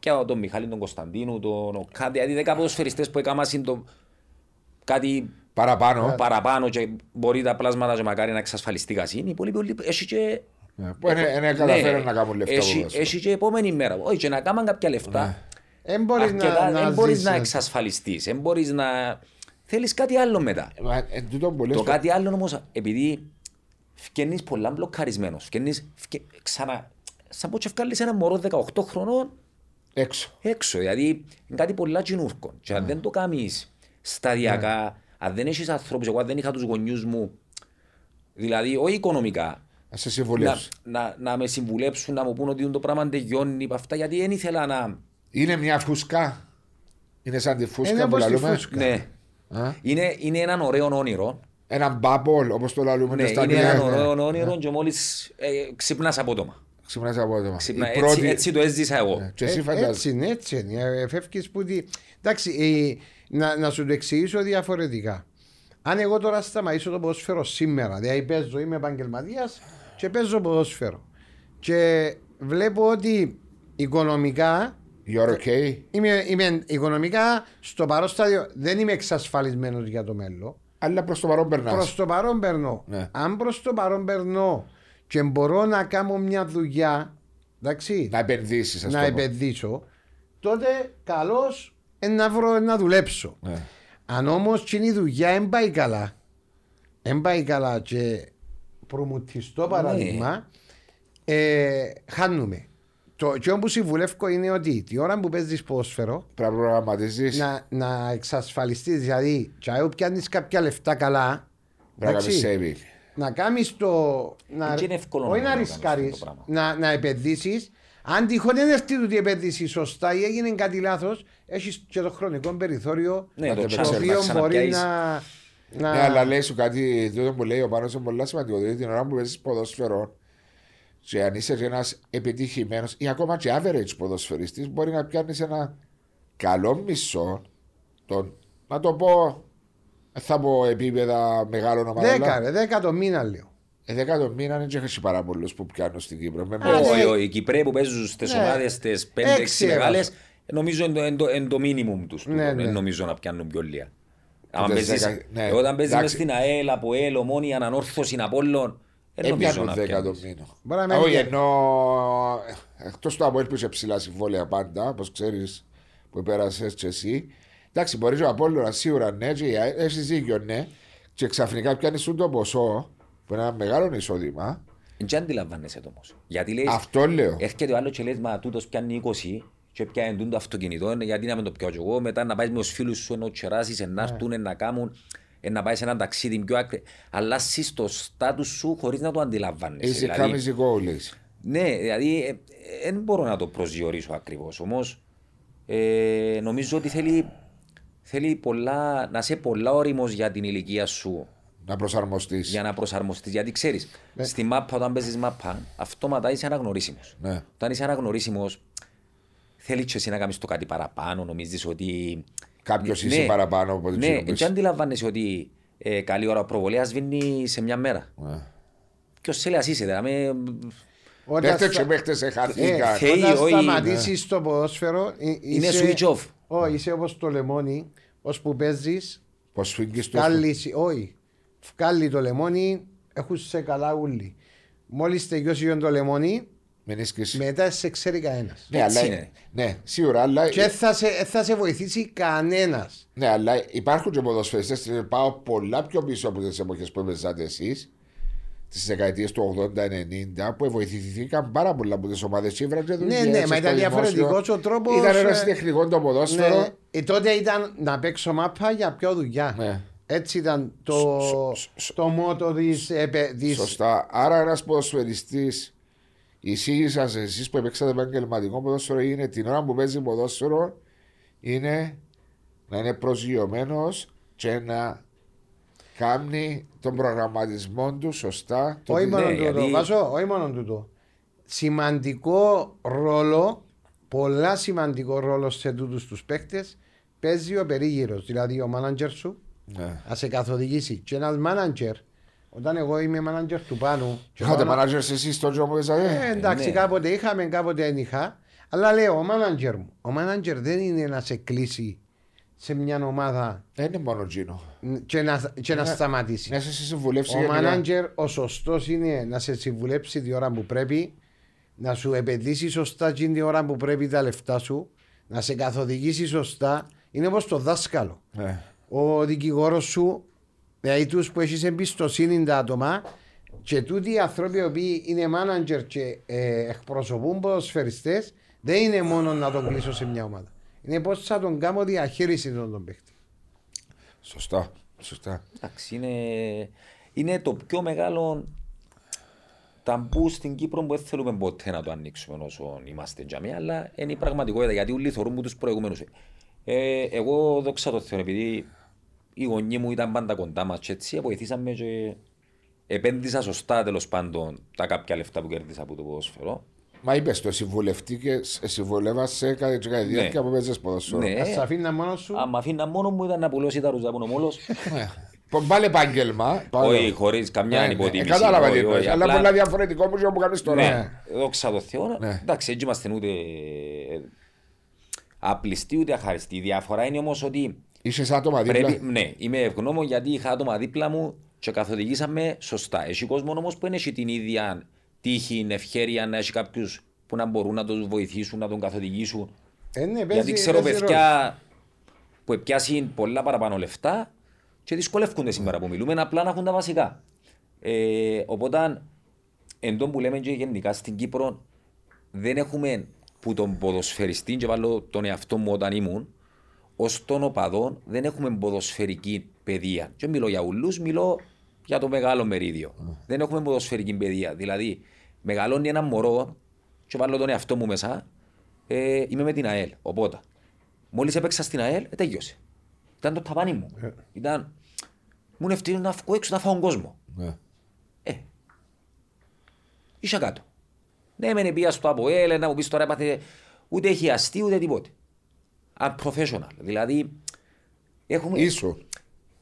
πια τον Μιχάλη, τον Κωνσταντίνου, τον Οκάντε, δηλαδή 10 ποδοσφαιριστές που έκαναν το κάτι Παραπάνω. παραπάνω και μπορεί τα πλάσματα και μακάρι να εξασφαλιστεί κασίν, οι υπόλοιποι όλοι έχει και... Ναι, Που δεν δεν καταφέρουν να κάνουν λεφτά. έχει, από ποδόσφαιρο. έχει και επόμενη μέρα. Όχι, και να κάνουν κάποια λεφτά. Εν μπορείς αρκετά, να, δεν να μπορείς ζήσεις, να να- εξασφαλιστείς. Δεν μπορείς να... Θέλεις κάτι άλλο μετά. Μα, εν τούτο που λες, Το κάτι άλλο όμως, επειδή φκένεις πολλά μπλοκαρισμένος, φκένεις, φκε... ξανά, σαν πως και βγάλεις ένα μωρό 18 χρονών Έξω. έξω, δηλαδή είναι κάτι πολλά κοινούρκο. Και αν δεν το κάνεις σταδιακά, αν δεν έχεις ανθρώπους, εγώ αν δεν είχα τους γονιούς μου, δηλαδή όχι οικονομικά, Να σε να, συμβουλεύσει. να, να με συμβουλέψουν, να μου πούν ότι το πράγμα τελειώνει από αυτά, γιατί δεν ήθελα να... Είναι μια φουσκά. Είναι σαν τη φούσκα Είναι που όπως τη λαλούμε. φούσκα. Ναι. Α, Είναι, είναι έναν ωραίο όνειρο. Ένα μπάμπολ όπως το λαλούμε Ναι, στα είναι νέα. έναν ωραίο όνειρο και μόλις ε, ξυπνάς απότομα. Ξυπνάς απότομα. Ξυπνά, Η έτσι, πρώτη- έτσι το έζησα εγώ. Και εσύ Ε, φαντάζεσαι. Έτσι είναι, έτσι είναι. Ε, Φεύγεις που. τη- Εντάξει, ε, να, να σου το εξηγήσω διαφορετικά. Αν εγώ τώρα σταματήσω το ποδόσφαιρο σήμερα, δηλαδή παίζω, είμαι επαγγελματίας και παίζω ποδόσφαιρο. Και βλέπω ότι οικονομικά You're okay. είμαι, είμαι οικονομικά στο παρόν στάδιο δεν είμαι εξασφαλισμένος για το μέλλον. Αλλά προς το παρόν περνάς. Προς το παρόν περνώ. Ναι. Αν προς το παρόν περνώ και μπορώ να κάνω μια δουλειά, εντάξει, Να επενδύσεις, ας να επενδύσω, τότε καλώς να βρω να δουλέψω. Ναι. Αν όμως η δουλειά δεν πάει καλά, δεν πάει καλά και προμουτιστό παράδειγμα, ε, χάνουμε. Το και που συμβουλεύω είναι ότι τη ώρα που παίζεις ποδόσφαιρο Πρέπει να προγραμματίζει. να, να εξασφαλιστείς, δηλαδή, τσάου πιάνεις κάποια λεφτά καλά. Πρέπει να εντάξει, κάνει saving. να κάνεις το. Να, Έτσι είναι εύκολο όχι να να το κάνεις ρισκάρει, αυτό το πράγμα. να, να επενδύσεις. Αν τυχόν δεν έρθει τούτη η επένδυση σωστά ή έγινε κάτι λάθος, έχεις και το χρονικό περιθώριο Ναι, Να το το το chance να οποίο μπορεί ξαναπιάσεις. να. να... Ναι, αλλά λέει σου κάτι, τούτο που λέει ο Πάνος είναι πολύ σημαντικό. Δηλαδή την ώρα που παίζεις ποδόσφαιρο και αν είσαι ένας επιτυχημένος ή ακόμα και average ποδοσφαιριστής μπορεί να πιάνεις ένα καλό μισό. Τον, να το πω Ε, Θα πω επίπεδα μεγάλων ομάδων. Δέκα, ρε, δέκα το μήνα λέω. Ε, δέκα το μήνα δεν έχει πάρα πολλού που πιάνουν στην Κύπρο. Με Α, μέσα. ναι. Όχι, όχι, οι Κυπρέοι που παίζουν στις Ναι. ομάδες στις Έξι 5-6 έβαζα. μεγάλες νομίζω είναι το- είναι το- είναι το μίνιμουμ τους. Ναι, τούτο. ναι. Δεν νομίζω να πιάνουν πιο λίγα. Αν Ούτε παίζεις- δέκα- ναι, Όταν παίζεις μες εντάξει. στην ΑΕΛ, από ΕΛ, Ομόνια, Ανανόρθωση, Απόλλων, δεν Δεν νομίζω πιάνουν να δέκα το πιάνεις. μήνα. Μπορεί να Α, μην Όχι, πιάνουν. ενώ εκτός του Αποέλ που είσαι ψηλά συμβόλαια πάντα, όπως ξέρεις που πέρασες και εσύ. Εντάξει, μπορείς ο Απόλλωνας σίγουρα ναι, και η ΑΕΚ, έχεις δίκιο ναι, και ξαφνικά πιάνεις σου το ποσό που είναι ένα μεγάλο εισόδημα. Δεν αντιλαμβάνεσαι το όμως. Γιατί λες, Αυτό λέω. έρχεται ο άλλος και λες, μα τούτος πιάνει 20 και πιάνει τούτο αυτοκινητό, ε, γιατί να μην το πιάω κι εγώ, μετά να πάεις με τους φίλους σου, να τσεράσεις, να Ναι. έρθουν, να κάνουν, ε, να πάεις σε έναν ταξίδι πιο άκρη. Αλλά εσύ το στάτους σου χωρίς να το αντιλαμβάνεσαι. Είσαι Δηλαδή, κάμιζι goal, Ναι, δηλαδή δεν μπορώ να το προσδιορίσω ακριβώς. Όμως ε, νομίζω ότι θέλει, θέλει πολλά, να είσαι πολλά όριμο για την ηλικία σου Να προσαρμοστείς. για να προσαρμοστείς. Γιατί ξέρεις, στη μάπα, όταν παίζεις μάπα, αυτόματα είσαι αναγνωρίσιμος. Ναι. Όταν είσαι αναγνωρίσιμος, θέλει και εσύ να κάνεις το κάτι παραπάνω. Νομίζεις ότι. Κάποιος είσαι παραπάνω από την Ναι, και αντιλαμβάνεσαι ότι ε, καλή ώρα προβολέας σβήνει σε μια μέρα. Ναι. Ποιος θέλει να είσαι, δηλαδή. Όταν Παίχτε στα- και παίχτες Ε, εχαθήκαν. Θεοί, Όταν όχι, σταματήσει το ποδόσφαιρο, ε, Είναι είσαι- switch off. Όχι, είσαι όπως το λεμόνι, ώσπου παίζεις, Πώς φύγει το. βγάλει. Όχι, βγάλει το λεμόνι, έχουν σε καλά ούλοι. Μόλις τελειώσει το λεμόνι, Μην είσαι μετά σε ξέρει κανένας. Ναι, Έτσι αλλά, είναι. ναι, σίγουρα, αλλά, Και θα σε, θα σε βοηθήσει κανένας. ναι, αλλά υπάρχουν και ποδοσφαιριστές πάω πολλά πιο πίσω από τις εποχές που έπαιζατε εσείς τις δεκαετίες του 80-90 που βοηθηθήκαν πάρα πολλά από τις ομάδες και ήβραν και δουλειές ναι, στο μα ήταν δημόσιο. διαφορετικός ο τρόπος, Ήταν ένας ε, τεχνικός το ποδόσφαιρο. Ναι, ε, τότε ήταν να παίξω μάπα για πιο δουλειά. Ναι. Έτσι ήταν το, το μότο της, επε- της Σωστά. Άρα ένας ποδοσφαιριστής η εισήγηση σας εσείς που παίξατε επαγγελματικό ποδόσφαιρο είναι την ώρα που παίζει ποδόσφαιρο είναι να είναι προσγειωμένος και να κάνει τον προγραμματισμό του σωστά. Το Όχι τι- μόνο ναι, τούτο, γιατί- Βάσο, όχι μόνο τούτο. Σημαντικό ρόλο, πολλά σημαντικό ρόλο σε τούτους τους παίκτες παίζει ο περίγυρος, δηλαδή ο μάναντζερ σου Ναι. να σε καθοδηγήσει. Και ένας μάναντζερ, όταν εγώ είμαι μάναντζερ του πάνω και Είχατε πάω να- μάνατζερ εσείς στον τζόμο που Ε, παίζατε. εντάξει, ναι. κάποτε είχαμε, κάποτε δεν είχα. Αλλά λέω, ο μάναντζερ μου, ο μάναντζερ δεν είναι να σε κλείσει σε μια ομάδα Δεν είναι μόνο τζίνο. και να, και να Ναι. σταματήσει. Να σε συμβουλεύσει Ο γενικά. μάναντζερ ο σωστός είναι να σε συμβουλέψει τη ώρα που πρέπει, να σου επενδύσει σωστά την τη ώρα που πρέπει τα λεφτά σου, να σε καθοδηγήσει σωστά. Είναι όπως το δάσκαλο. Ναι. Ο δικηγόρος σου, δηλαδή του που έχεις εμπιστοσύνη τα άτομα, και τούτοι οι άνθρωποι οι οποίοι είναι μάναντζερ και ε, εκπροσωπούν ποδοσφαιριστές, δεν είναι μόνο να τον κλείσω σε μια ομάδα. Είναι πώς θα τον κάνω διαχείριση των τον παίχτη. Σωστά. Σωστά. Εντάξει, είναι, είναι το πιο μεγάλο ταμπού στην Κύπρο που δεν θέλουμε ποτέ να το ανοίξουμε όσο είμαστε τζαμί, αλλά είναι η πραγματικότητα γιατί όλοι θεωρούν που τους προηγούμενους. Ε, εγώ δόξα τω Θεώ, επειδή οι γονείς μου ήταν πάντα κοντά μας και έτσι βοηθήσαμε και επένδυσα σωστά τέλος πάντων τα κάποια λεφτά που κέρδισα από το ποδόσφαιρο. Μα είπες το συμβουλευτή και σε- συμβουλεύασε κατά τη διάρκεια που παίζες ποδόσφαιρο. Ναι. Α σε αφήνει μόνος σου; Αν με αφήνα μόνος μου ήταν να πουλώσει τα ρουζά που είναι ο μόλος. Πο- Πάλι επάγγελμα. πάλι. Όχι χωρίς καμιά Ναι, ναι, υποτίμηση. ε, Κατάλαβα όχι, τι όχι, εννοείς, αλλά απλά- πολλά διαφορετικό μου που κάνεις τώρα. Ναι, δόξα τω Θεώ. Ναι. Εντάξει, έτσι είμαστε ούτε απληστοί ούτε αχαριστοί. Η διαφορά είναι όμως ότι Είσαι άτομα δίπλα; πρέπει, ναι, είμαι ευγνώμων γιατί είχα άτομα δίπλα μου και καθοδηγήσαμε σωστά. Έχει κόσμο όμως που δεν έχει την ίδια τύχη, ευχαίρεια να έχει κάποιους που να μπορούν να τον βοηθήσουν, να τον καθοδηγήσουν. Ε, ναι, παίζει- γιατί ξέρω παίζει παιδιά που πιάσει πολλά παραπάνω λεφτά και δυσκολεύονται σήμερα που μιλούμε, απλά να έχουν τα βασικά. Ε, οπότε, εν τω που λέμε και γενικά στην Κύπρο, δεν έχουμε που τον ποδοσφαιριστή, και βάλω τον εαυτό μου όταν ήμουν, ως των οπαδών δεν έχουμε ποδοσφαιρική παιδεία. Και μιλώ για ουλούς, μιλώ για το μεγάλο μερίδιο. Δεν έχουμε ποδοσφαιρική παιδεία. Δηλαδή, μεγαλώνει ένα μωρό, και βάλω τον εαυτό μου μέσα, ε, είμαι με την ΑΕΛ. Οπότε, μόλις έπαιξα στην ΑΕΛ, ε, τέλειωσε. Ήταν το ταβάνι μου. Ήταν. Μου είναι ευθύνη να βγω έξω να φάω κόσμο. Ναι. Ε. Είσαι κάτω. Ναι, μεν πήγα στο ΑΠΟΕΛ, να μου πεις τώρα έπαθε ούτε έχει αστεί ούτε τίποτε. Unprofessional. Δηλαδή, έχουμε... Ίσο.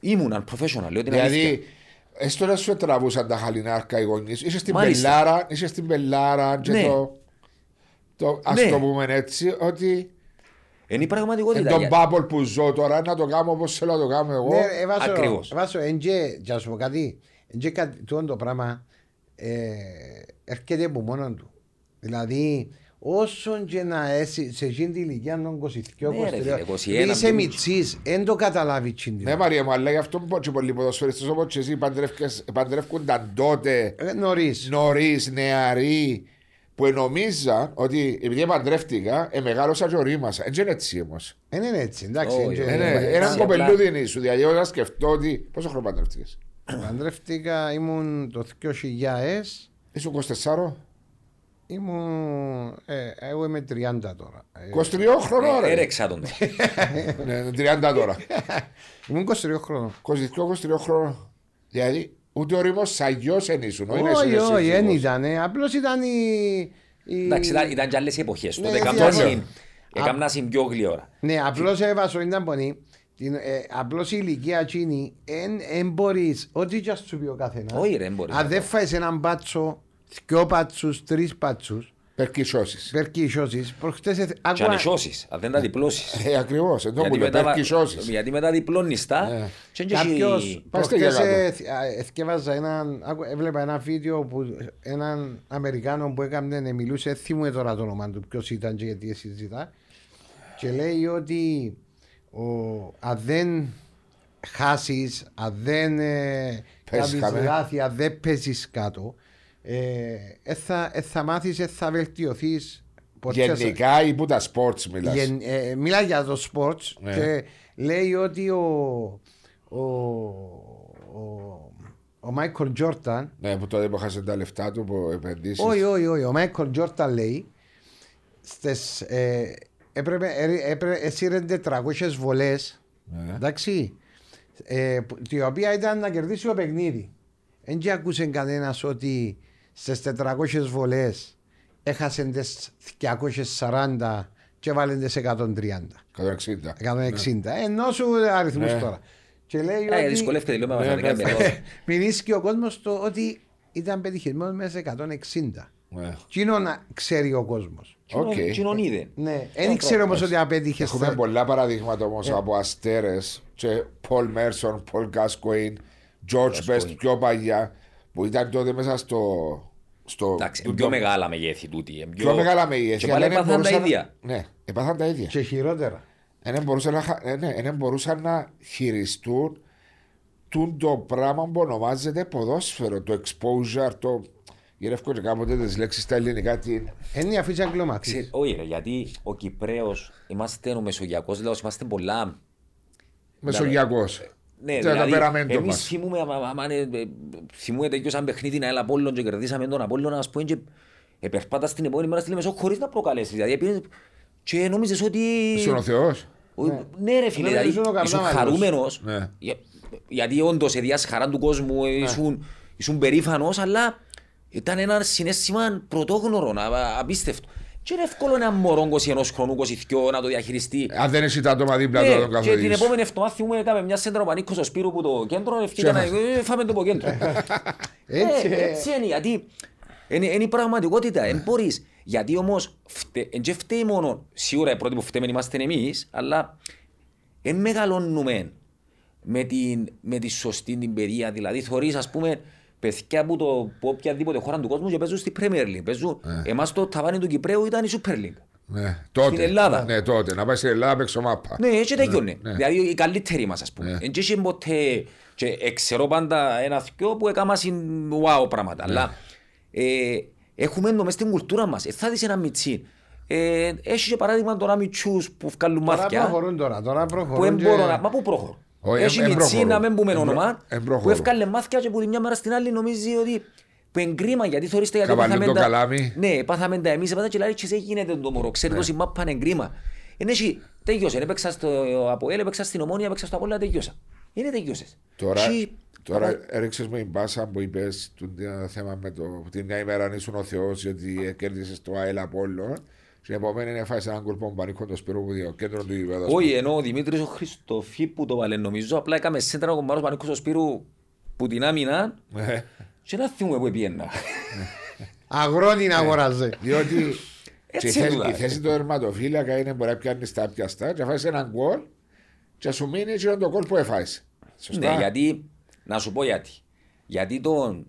Ήμουν professional, λέω την αλήθεια. Δηλαδή, έστω να σου τραβούσαν τα χαλινάρκα οι γονείς. Είσαι στην Μάλιστα. πελάρα, είσαι στην πελάρα και Ναι. το, το ας Ναι. το πούμε έτσι, ότι Είναι η εν πραγματικότητα. τον Για- bubble που ζω τώρα να το κάνω όπως θέλω να το κάνω εγώ. Ναι, ε, βάσο, Ακριβώς. βάσο, εν και, για να σου πω κάτι, εν και κάτι, τούτο το πράγμα ε, έρχεται από μόνο του. Δηλαδή, όσον και να έσει σε εκείνη την ηλικία των 22, Ναι, ρε 23, φίλε, 21, επειδή είσαι μπήκε. μητσής, δεν το καταλάβει εκείνη την Ναι, Μαρία μου, αλλά γι' αυτό πω και πολλοί ποδοσφαιριστές όπως και εσύ παντρεύκες- παντρεύκονταν τότε Ε, Νωρίς. νωρίς, νεαροί, που νομίζαν ότι επειδή παντρεύτηκα, ε, μεγάλωσα και ορίμασα. Έτσι είναι έτσι όμως. Δεν είναι έτσι, εντάξει. Όχι, εν και- όχι, Ε, ναι, εντάξει, Ένα απλά- κοπελούδι σου. Δηλαδή, όταν σκεφτώ ότι. Πόσο χρόνο παντρεύτηκες, Παντρεύτηκα, ήμουν το 2000, Είσαι 24, ήμουν, ε, εγώ είμαι 30 τώρα. Ε, 23 χρονών. Ε, ρε. Έρεξα τον. Ναι, 30 τώρα. Ήμουν 23 χρόνων. 22-23 χρονών. Δηλαδή, ούτε ο ρήμος σαγιός εν ήσουν. όχι να Όχι, ήσουν όχι, δεν σύζυγος. ήταν. Απλώς ήταν η. η- Εντάξει, ήταν- ήταν και άλλες εποχές. Ναι, Τότε διαφορά. έκαναν έκαναν συν πιο γλυόρα. Ναι, απλώς έβασο ήταν πονή. Απλώς η ηλικία εκείνη δεν μπορείς, ό,τι και ας σου πει ο καθένας. Όχι, ρε, δεν μπορείς Αν να δεν φάεις έναν μπάτσο, δυο μπάτσου, τρεις μπάτσου, Περκισώσεις. περκίσιώσει, προχτές. Και αν εσώσεις, αν δεν τα διπλώσεις. Ε, ακριβώς. Εδώ Γιατί που λέει μετά- περκισώσεις. Γιατί μετά διπλώνεις τα. Ε. και εν και εσύ- Κάποιος. Πάστε για κάτω. Εθιέβαζα έναν. άκου- Έβλεπα ένα βίντεο που έναν Αμερικάνο που έκανε, μιλούσε, δεν θυμούμαι τώρα το όνομα του, ποιος ήταν και γιατί συζητά. Και λέει ότι ο, αν δεν χάσεις, αν δεν ε, Πέσεις κάνεις χαμέ. λάθη, αν δεν παίζεις κάτω, ε, ε, θα, ε, θα μάθεις, ε, θα βελτιωθείς. Γενικά ή που τα sports μιλάς. Γεν, ε, μιλάει για το sports Ναι. και λέει ότι ο, ο, ο, ο Μάικλ Τζόρταν Ναι, που τότε που χάσε τα λεφτά του που επενδύσεις. όχι, όχι, όχι, ο Μάικλ Τζόρταν λέει στις, ε, έπρεπε, ε, έπρεπε, έσυρε 400 βολές Ναι. εντάξει ε, που- η οποία ήταν να κερδίσει το παιχνίδι δεν και ακούσε κανένας ότι στις 400 βολές έχασε τις 240 και βάλει τις 130. 160. 160. Ενώ σου αριθμούς Ναι. τώρα. Και λέει Ε, ότι. Δυσκολεύεται λίγο με Ναι, μαθηματικά ναι, μεθόδου. Μιλήσει και ο κόσμος το ότι ήταν πετυχημένος μέσα σε 160. Ναι. Τι είναι να ξέρει ο κόσμος. Οκ. Κοινων είδε. Ναι, δεν ήξερε όμως ότι απέτυχε. Έχουμε στα- πολλά παραδείγματα όμως Ε. από αστέρες και Πολ Μέρσον, Πολ Γκάσκοιν, George Best Gascoigne. πιο παλιά που ήταν τότε μέσα στο. στο Εντάξει, το- πιο μεγάλα μεγέθη τούτη. ε, πιο μεγάλα μεγέθη. Και πάλι αλλά δεν έπαθαν τα μπορούσαν- ίδια. Ναι, έπαθαν τα ίδια. Και χειρότερα. Δεν μπορούσαν να, χα- ε, ναι, δεν μπορούσαν να χειριστούν τούν το πράγμα που ονομάζεται ποδόσφαιρο, το exposure, το. Γυρεύω και κάποτε τις λέξεις στα ελληνικά. Τι... Είναι αφήσει αγκλωματή. Ξε- Όχι ρε, γιατί ο Κυπρέος, είμαστε ο Μεσογειακός λαός, είμαστε πολλά... Μεσογειακός. Ναι, Το δηλαδή, ταπεραμέντο εμείς μας. θυμούμε, άμα- άμα- άμα είναι, ε, θυμούμε τέτοιο σαν παιχνίδι να έλα Απόλλων και κερδίσαμε τον Απόλλωνα, ας πούμε, και επερπάτας την επόμενη μέρα στη Λεμεσό χωρίς να προκαλέσεις. Δηλαδή, έπαιρνες και νόμιζες ότι... Ήσουν ο Θεός. Ο- Ναι ρε φίλε, Ναι, δηλαδή ήσουν ο ήσουν καρνάβαλος. χαρούμενος Ναι. για- γιατί όντως εδίας χαρά του κόσμου, ε, ήσουν, ήσουν περήφανος αλλά ήταν ένα συνέστημα πρωτόγνωρο, α- απίστευτο. Και είναι εύκολο ένα μωρό 21 χρόνου, 22 να το διαχειριστεί. Αν δεν έχει τα άτομα δίπλα του να τον Ναι, και την καθοδηγήσει. επόμενη εβδομάδα θυμούμε έκαμε μια σέντρα ο Πανίκος στο Σπύρο που το κέντρο ευκήκε να ε, φάμε το από κέντρο. Έτσι, Ε, Έτσι είναι, γιατί είναι, είναι η πραγματικότητα. Δεν μπορείς. Γιατί όμως φτε- εν και φταίει μόνο, σίγουρα οι πρώτοι που φταίμε είμαστε εμείς, αλλά δεν μεγαλώνουμε με, την, με τη σωστή την παιδεία. Δηλαδή θωρείς ας πούμε παιδιά που το που οποιαδήποτε χώρα του κόσμου και παίζουν στη Premier League. Παίζουν, εμάς το ταβάνι του Κυπρέου ήταν η Super League. Ναι, τότε. Στην Ελλάδα. Ναι, τότε. Να πάει στην Ελλάδα παίξω μάπα. Ναι, έτσι τελειώνει. ναι. Δηλαδή οι καλύτεροι μας ας πούμε. Ναι. Εν και είχε ποτέ... Και ξέρω πάντα ένα θκιο που έκαμα συν wow πράγματα. Αλλά ε, έχουμε το μες στην κουλτούρα μας. Ε, θα δεις ένα μιτσί. Ε, έχει και παράδειγμα τώρα μιτσούς που βγάλουν Τώρα μάθηκια. προχωρούν τώρα. Τώρα Που προχωρούν. δεν και- μπορώ να... Μα πού προχωρώ. Όχι, Έχει εν- εν μιτσί προχωρώ. να μην πούμε Εν προ- όνομα. εν Που προχωρώ. έβγαλε μάθηκια και που τη μια μέρα στην άλλη νομίζει ότι που εγκρίμα γιατί θωρείστε γιατί Καβαλούν πάθαμε το τα- καλάμι. Ναι, πάθαμε τα εμείς, έπαθα και λέει και σε γίνεται το μωρό, Ναι. ξέρετε πως η μάπα είναι εγκρίμα. Είναι εσύ, τέλειωσε, έπαιξα στο Αποέλ, έπαιξα στην Ομόνια, έπαιξα στο Απόλλωνα, τελειώσα. Είναι τελειώσες. Τώρα, Και- τώρα έριξες με την πάσα που είπες το θέμα με το, που την μια ημέρα ήσουν ο Θεός γιατί κέρδισες το ΑΕΛ Απόλλων Και η επόμενη είναι φάση έναν κολπό πανίκο το σπίρο που δει, ο κέντρος του γηπέδου. Όχι, ενώ ο Δημήτρης ο Χριστοφή που το βάλε νομίζω, απλά έκαμε σέντρα ο κομπάρος πανίκος στο Σπύρου που την άμυνα Ναι. και να θυμούμε που πιένα. Αγρόνι να αγοράζει. Διότι και η Έτσι θέση- δουλεύει. η θέση του τερματοφύλακα είναι μπορεί να πιάνεις τα πιαστά και φάσεις έναν γκολ και σου μείνει και το γκολ που έφαγες. Σωστά. Ναι, γιατί, να σου πω γιατί. Γιατί τον,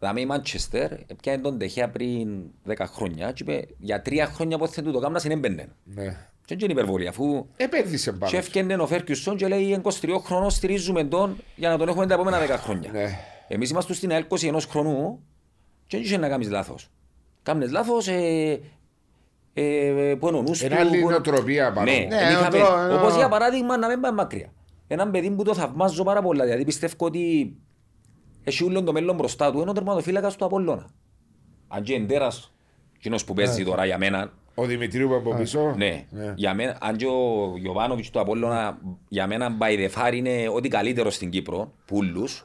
δάμε η Μάντσεστερ, έπιανε τον Τεχέα πριν 10 χρόνια και είπε για τρία χρόνια που θέλει το κάμνα συνέμπαινε. Ναι. Και δεν είναι υπερβολή, αφού Επένδυσε πάνω. και έφτιανε ο Φέρκιουσον και λέει 23 χρονών στηρίζουμε τον για να τον έχουμε τα επόμενα 10 χρόνια. Ναι. Εμείς είμαστε στην ΑΕΛ 21 χρονού και δεν είχε να κάνεις λάθος. Κάμνες λάθος, ε, ε, που είναι ο νους Είναι του, άλλη που- νοοτροπία πάνω. Ναι, Ναι, εν είχαμε- νοοτρο- νο- όπως για παράδειγμα να μην πάμε μακριά. Έναν παιδί που το θαυμάζω πάρα πολλά, δηλαδή πιστεύω ότι έχει όλο το μέλλον μπροστά του, είναι ο τερματοφύλακας του Απόλλωνα. Αν και εντέρας, εκείνος που παίζει τώρα για μένα, Ο Δημητρίου που από πίσω. ναι, για μένα, αν και ο Γιωβάνοβιτς του Απόλλωνα για μένα by the far είναι ό,τι καλύτερο στην Κύπρο, πουλούς.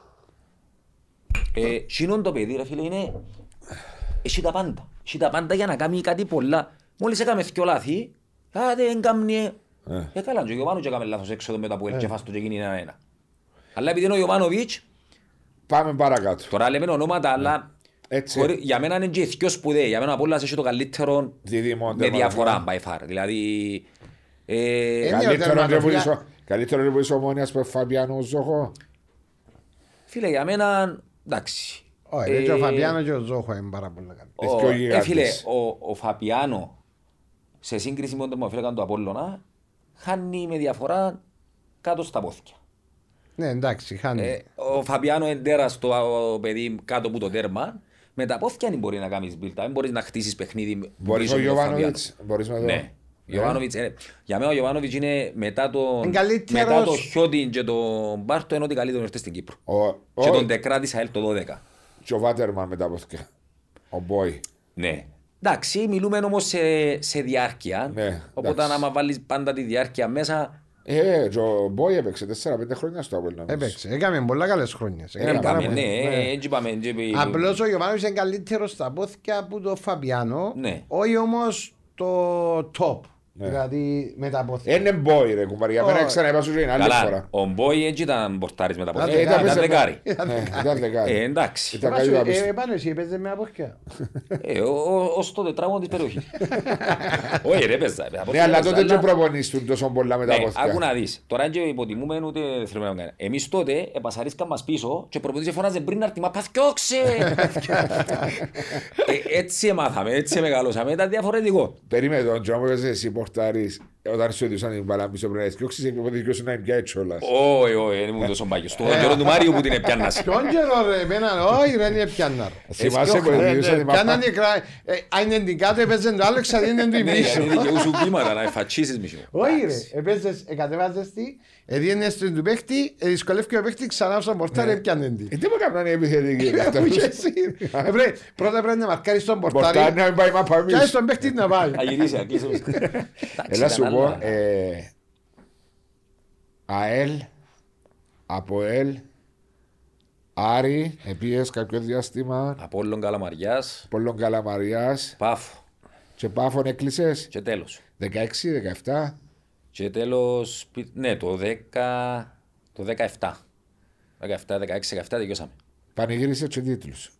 Ε, Σύνον το παιδί ρε φίλε είναι, έχει τα πάντα. Έχει τα πάντα για να κάνει κάτι πολλά. Μόλις έκαμε δυο λάθη, α, δεν κάνει... Ε. Ε, καλά, και ο Γιωβάνο και έκαμε λάθος έξω μετά που έλκε φάστο και γίνει ένα-ένα. Αλλά επειδή είναι ο Γιωβάνοβιτς, Πάμε παρακάτω. τώρα λέμε ονόματα, αλλά Έτσι. χωρί- για μένα είναι και οι δυο σπουδαίοι. Για μένα ο Απόλλωνας έχει το καλύτερο Δίδυμο με διαφορά, τερματοφύλακα. by far. Δηλαδή, ε, Ε, Καλύτερο είναι που τερματοφύλακα- είσαι ο- Καλύτερο είναι που είσαι ομόνιας που Φαβιάνο Ζόχο. φίλε, για μένα, εντάξει. Όχι, Ε, και ο Φαπιάνο και ο Ζόχο είναι πάρα πολύ καλή. ο- πιο ε, γιγάντες. φίλε, ο, ο Φαπιάνο, σε σύγκριση με τον τερματοφύλακα του Απόλλωνα, χάνει με διαφορά κάτω στα πόθηκια. Ναι, εντάξει, χάνει. Ε, ο Φαπιάνο εντέρας στο ο, παιδί κάτω από το τέρμα. Με τα πόθηκια δεν μπορεί να κάνεις μπίλτα. Δεν μπορείς να χτίσεις παιχνίδι. Μπορείς πίσω ο με τον Γιωβάνοβιτς. Φαπιάνο. Μπορείς με το. Ναι. Γιωβάνοβιτς, ε, για μένα ο Γιωβάνοβιτς είναι μετά το, Είναι καλύτερος. μετά το Χιώτιν και τον Μπάρτο είναι ότι καλύτερος ήρθε στην Κύπρο. Ο- Και ο- τον Τεκράτη ΑΕΛ το 12. Και ο Βάτερμαν μετά από αυτό. Ο Μπόι. Ναι. Εντάξει, μιλούμε όμως σε, σε διάρκεια. Ναι, οπότε εντάξει. άμα βάλεις πάντα τη διάρκεια μέσα. Ε, και ο Μπόι έπαιξε 4-5 χρόνια στο Απόλλωνα. Έπαιξε, έκαμε πολλά καλές χρόνιες. Έκαμε, πάρα ναι, πολύ. ε, έτσι είπαμε. έτσι είπε- Απλώς ο Γιωβάνοβιτς είναι καλύτερος στα πόθηκια από τον Φαπιάνο. Ναι. Όχι όμως το top. Ναι. Δηλαδή με τα πόθηκια. Είναι Μπόι ρε κουμπάρι. Για μένα Όχι. ξαναείπα σου και είναι άλλη Καλά, φορά. ο Μπόι έτσι ήταν πορτάρις με τα Ε, πόδια. ήταν Ήταν πέσε- δεκάρι. Ναι, Ήταν δεκάρι. Ε, εντάξει. Ήταν Επάνω- κάτι ε, απίστευτο. Επάνω εσύ έπαιζε με απόθηκια. Ε, ο- ο- Ως το τετράγωνο της περιοχής. Όχι ρε παίζα. ρε, από Ναι, ό,τι αλλά έπαιζα, τότε δεν αλλά- προπονήσουν τόσο πολλά με τα Ναι, άκου πόθηκια. να δεις. Τώρα και υποτιμούμε ούτε δεν θέλουμε να κάνουμε. Εμείς τότε επασαρίσκαν μας πίσω και προπονητής φώναζε πριν να έρθει μα παθιώξε. Ε, Έτσι μάθαμε, έτσι μεγαλώσαμε. Ήταν διαφορετικό. Περίμενε τον Τζο μου έπαιζες εσύ πορτάρεις όταν σου έδωσαν την μπαλά πίσω πρέπει να διώξεις και ο δικός σου να είναι πια έτσι όλας. Όχι, όχι, δεν ήμουν τόσο μπάγιος. Στον καιρό του Μάριου που την έπιανας. Ποιον καιρό ρε, εμένα, όχι ρε, είναι πιάννα. Θυμάσαι που Ε, έδιωσαν ναι, την Πιάνναν μαπά. και κρα- ε, Αν είναι την κάτω έπαιζε το άλλο, εξαδίνει την Ναι, πίσω. γιατί δικαιούσου βήματα να εφατσίσεις μισό. Όχι ρε, έπαιζες, εκατεβάζες τη, έδιενες την του παίχτη, ε, δυσκολεύει ο παίχτη ξανά στον πορτάρι, έπιανε την. Ε, Τι μου έκαναν οι επιθετικοί. Που και εσύ. Ε, βρε, Πρώτα πρέπει να μαρκάρεις τον Πορτάρι πορτάρι να μην πάει μάπα και άσε εμείς. τον παίχτη να πάει. Θα γυρίσει, θα κλείσει. Έλα σου πω, ε, ΑΕΛ, ΑΠΟΕΛ, Άρη, επίες κάποιο διάστημα, Απόλλων Καλαμαριάς, Πολών Καλαμαριάς Πάφο και Πάφων έκλεισες, και τέλος. 16, 17. Και τέλος, πι- ναι, το 10, το 17. 17, 16, 17 τελειώσαμε. Πανηγύρισε και τίτλους.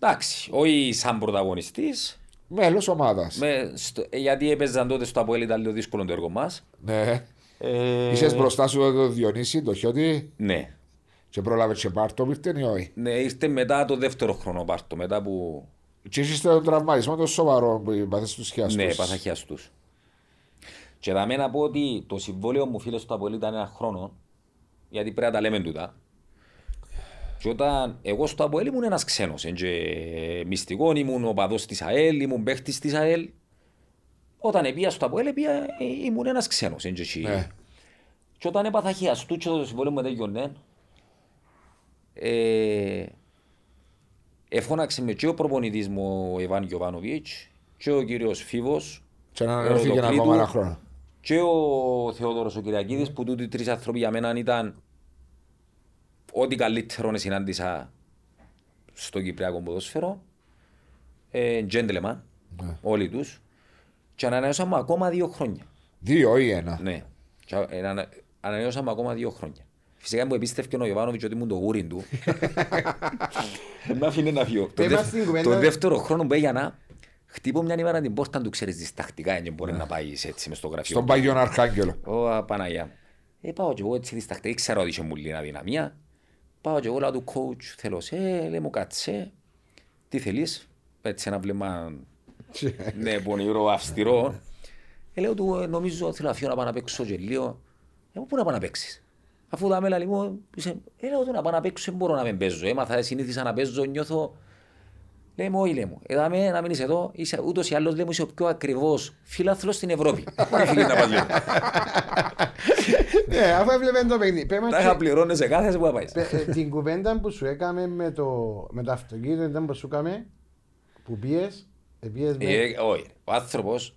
Εντάξει, όχι σαν πρωταγωνιστής, Μέλος ομάδας. με, στο, ε, γιατί έπαιζαν τότε στο Αποέλ ήταν λίγο δύσκολο το έργο μας. Ναι. Ε, Είσαι μπροστά σου το Διονύση, το Χιώτη Ναι, και πρόλαβες και πάρτο, ήρθε ή όχι; ναι, ήρθε μετά το δεύτερο χρόνο πάρτο, μετά που Και είσαι τον τραυματισμό το σοβαρό που είπατε στους χιάστους. ναι, πάσα χιαστούς. Και θα να πω ότι το συμβόλαιο μου φίλε στο Αποέλ ήταν ένα χρόνο, γιατί πρέπει να τα λέμε τούτα. Και όταν εγώ στο Αποέλ ήμουν ένας ξένος, εν και μυστικός, ήμουν ο παδός της ΑΕΛ, ήμουν παίχτης της ΑΕΛ. Όταν επία στο Αποέλ, επία, ε, ήμουν ένας ξένος. εν και εσύ. Ναι. Και όταν έπαθα χιαστού και το συμβόλαιο μου τέλειωνε, ε, εφώναξε με και ο προπονητής μου ο Ιβάν Γιωβάνοβιτς και ο κύριος Φίβος Και να ανανεωθεί και ένα Ερωτοκλήτου, ακόμα ένα χρόνο. Και ο Θεόδωρος ο Κυριακίδης που τούτοι οι τρεις άνθρωποι για μένα ήταν ό,τι καλύτερο συνάντησα στο Κυπριακό ποδόσφαιρο. Ε, gentleman. όλοι τους και ανανεώσαμε ακόμα δύο χρόνια. Δύο ή ένα. Ναι. Και ανα- ανανεώσαμε ακόμα δύο χρόνια. Φυσικά μου επίστευκε ο Ιωβάνοβιτς ότι ήμουν το γούρι του. Δεν με άφηνε να φύγω. Το, Πες μας δευ- την κουβέντα. το δεύτερο χρόνο που έγινα, χτύπω μια ημέρα την πόρτα του, ξέρεις, διστακτικά, και μπορεί να πάει έτσι μες στο γραφείο. Στον Παγιόν Αρχάγγελο. Ω, Παναγιά. Ε, πάω και εγώ έτσι διστακτικά, ήξερα ότι είχε μου λίγη αδυναμία. Πάω και εγώ λέω του coach, θέλω σε, λέει μου κάτσε. Τι θέλεις, έτσι ένα βλέμμα ναι, πονηρό, αυστηρό. Ε, λέω του, «Ε, νομίζω θέλω να φύγω να πάω να παίξω και λίγο. Ε, πού να πάω να παίξεις; Αφού τα μέλα λοιπόν, είσαι, ε, λέω του να πάω να παίξω, δεν μπορώ να μην παίζω. Έμαθα, συνήθισα να παίζω, νιώθω Λέει μου, όχι λέει μου, εδάμε να μείνεις εδώ, είσαι ούτως ή άλλως λέει μου είσαι ο πιο ακριβώς φίλαθλος στην Ευρώπη. Πού να φύγεις να πας λέει. Ναι, αφού έβλεπε το παιχνίδι. Πες μας Τα και- είχα πληρώνει σε κάθε που θα πάεις. Πε- ε, την κουβέντα που σου έκαμε με το, με το αυτοκίνητο ήταν που σου έκαμε που πιες, ε, πιες με... Ε, Όχι, ο άνθρωπος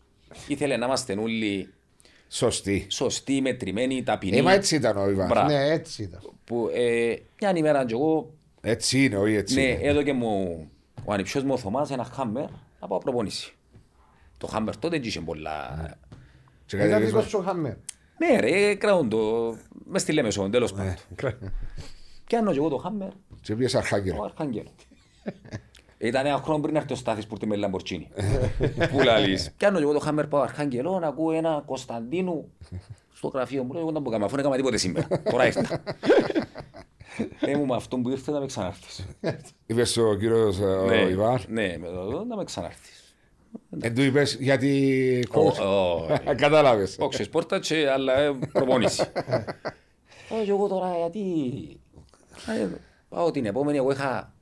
ήθελε να είμαστε όλοι Σωστή. σωστοί, μετρημένοι, ταπεινοί. Ε, μα έτσι ήταν ο Ιβάν. Μπράβο. Ναι, έτσι ήταν. Που ε, μια ημέρα και εγώ, Έτσι είναι, όχι έτσι. ναι, είναι. έδωκε μου ο ανιψιός μου ο Θωμάς ένα Hummer να πάω προπονήσει. Το Hummer τότε δεν είχε πολλά... Και Ήταν κατεβείς δικός με- σου χαμέ. Ναι ρε, κρατούν το, μες στη Λέμεσο, τέλος Ναι. πάντων. Πιάνω και εγώ το Hummer, Και πήγες ο Αρχάγγελο. Αρχαγγέλο. Ήταν ένα χρόνο πριν έρθει ο Στάθης που ήρθε με Lamborghini. Πού λαλείς. Πιάνω και εγώ το Hummer πάω Αρχαγγελό να ακούω ένα Κωνσταντίνου στο γραφείο μου. Λέω εγώ δεν μπορώ να κάνω, αφού δεν έκανα τίποτε σήμερα. Τώρα ήρθα. Λέει μου με αυτόν που ήρθε να με ξανάρθεις. Είπες ο κύριος ε, ο Ναι, Ιβάν. Ναι, με το να με ξανάρθεις. Εν του είπες γιατί Ω, coach. ω, Κατάλαβες. Όξες πόρτα και αλλά ε, προπονήσει. Πάω και εγώ τώρα γιατί... Ε, Πάω την επόμενη, εγώ είχα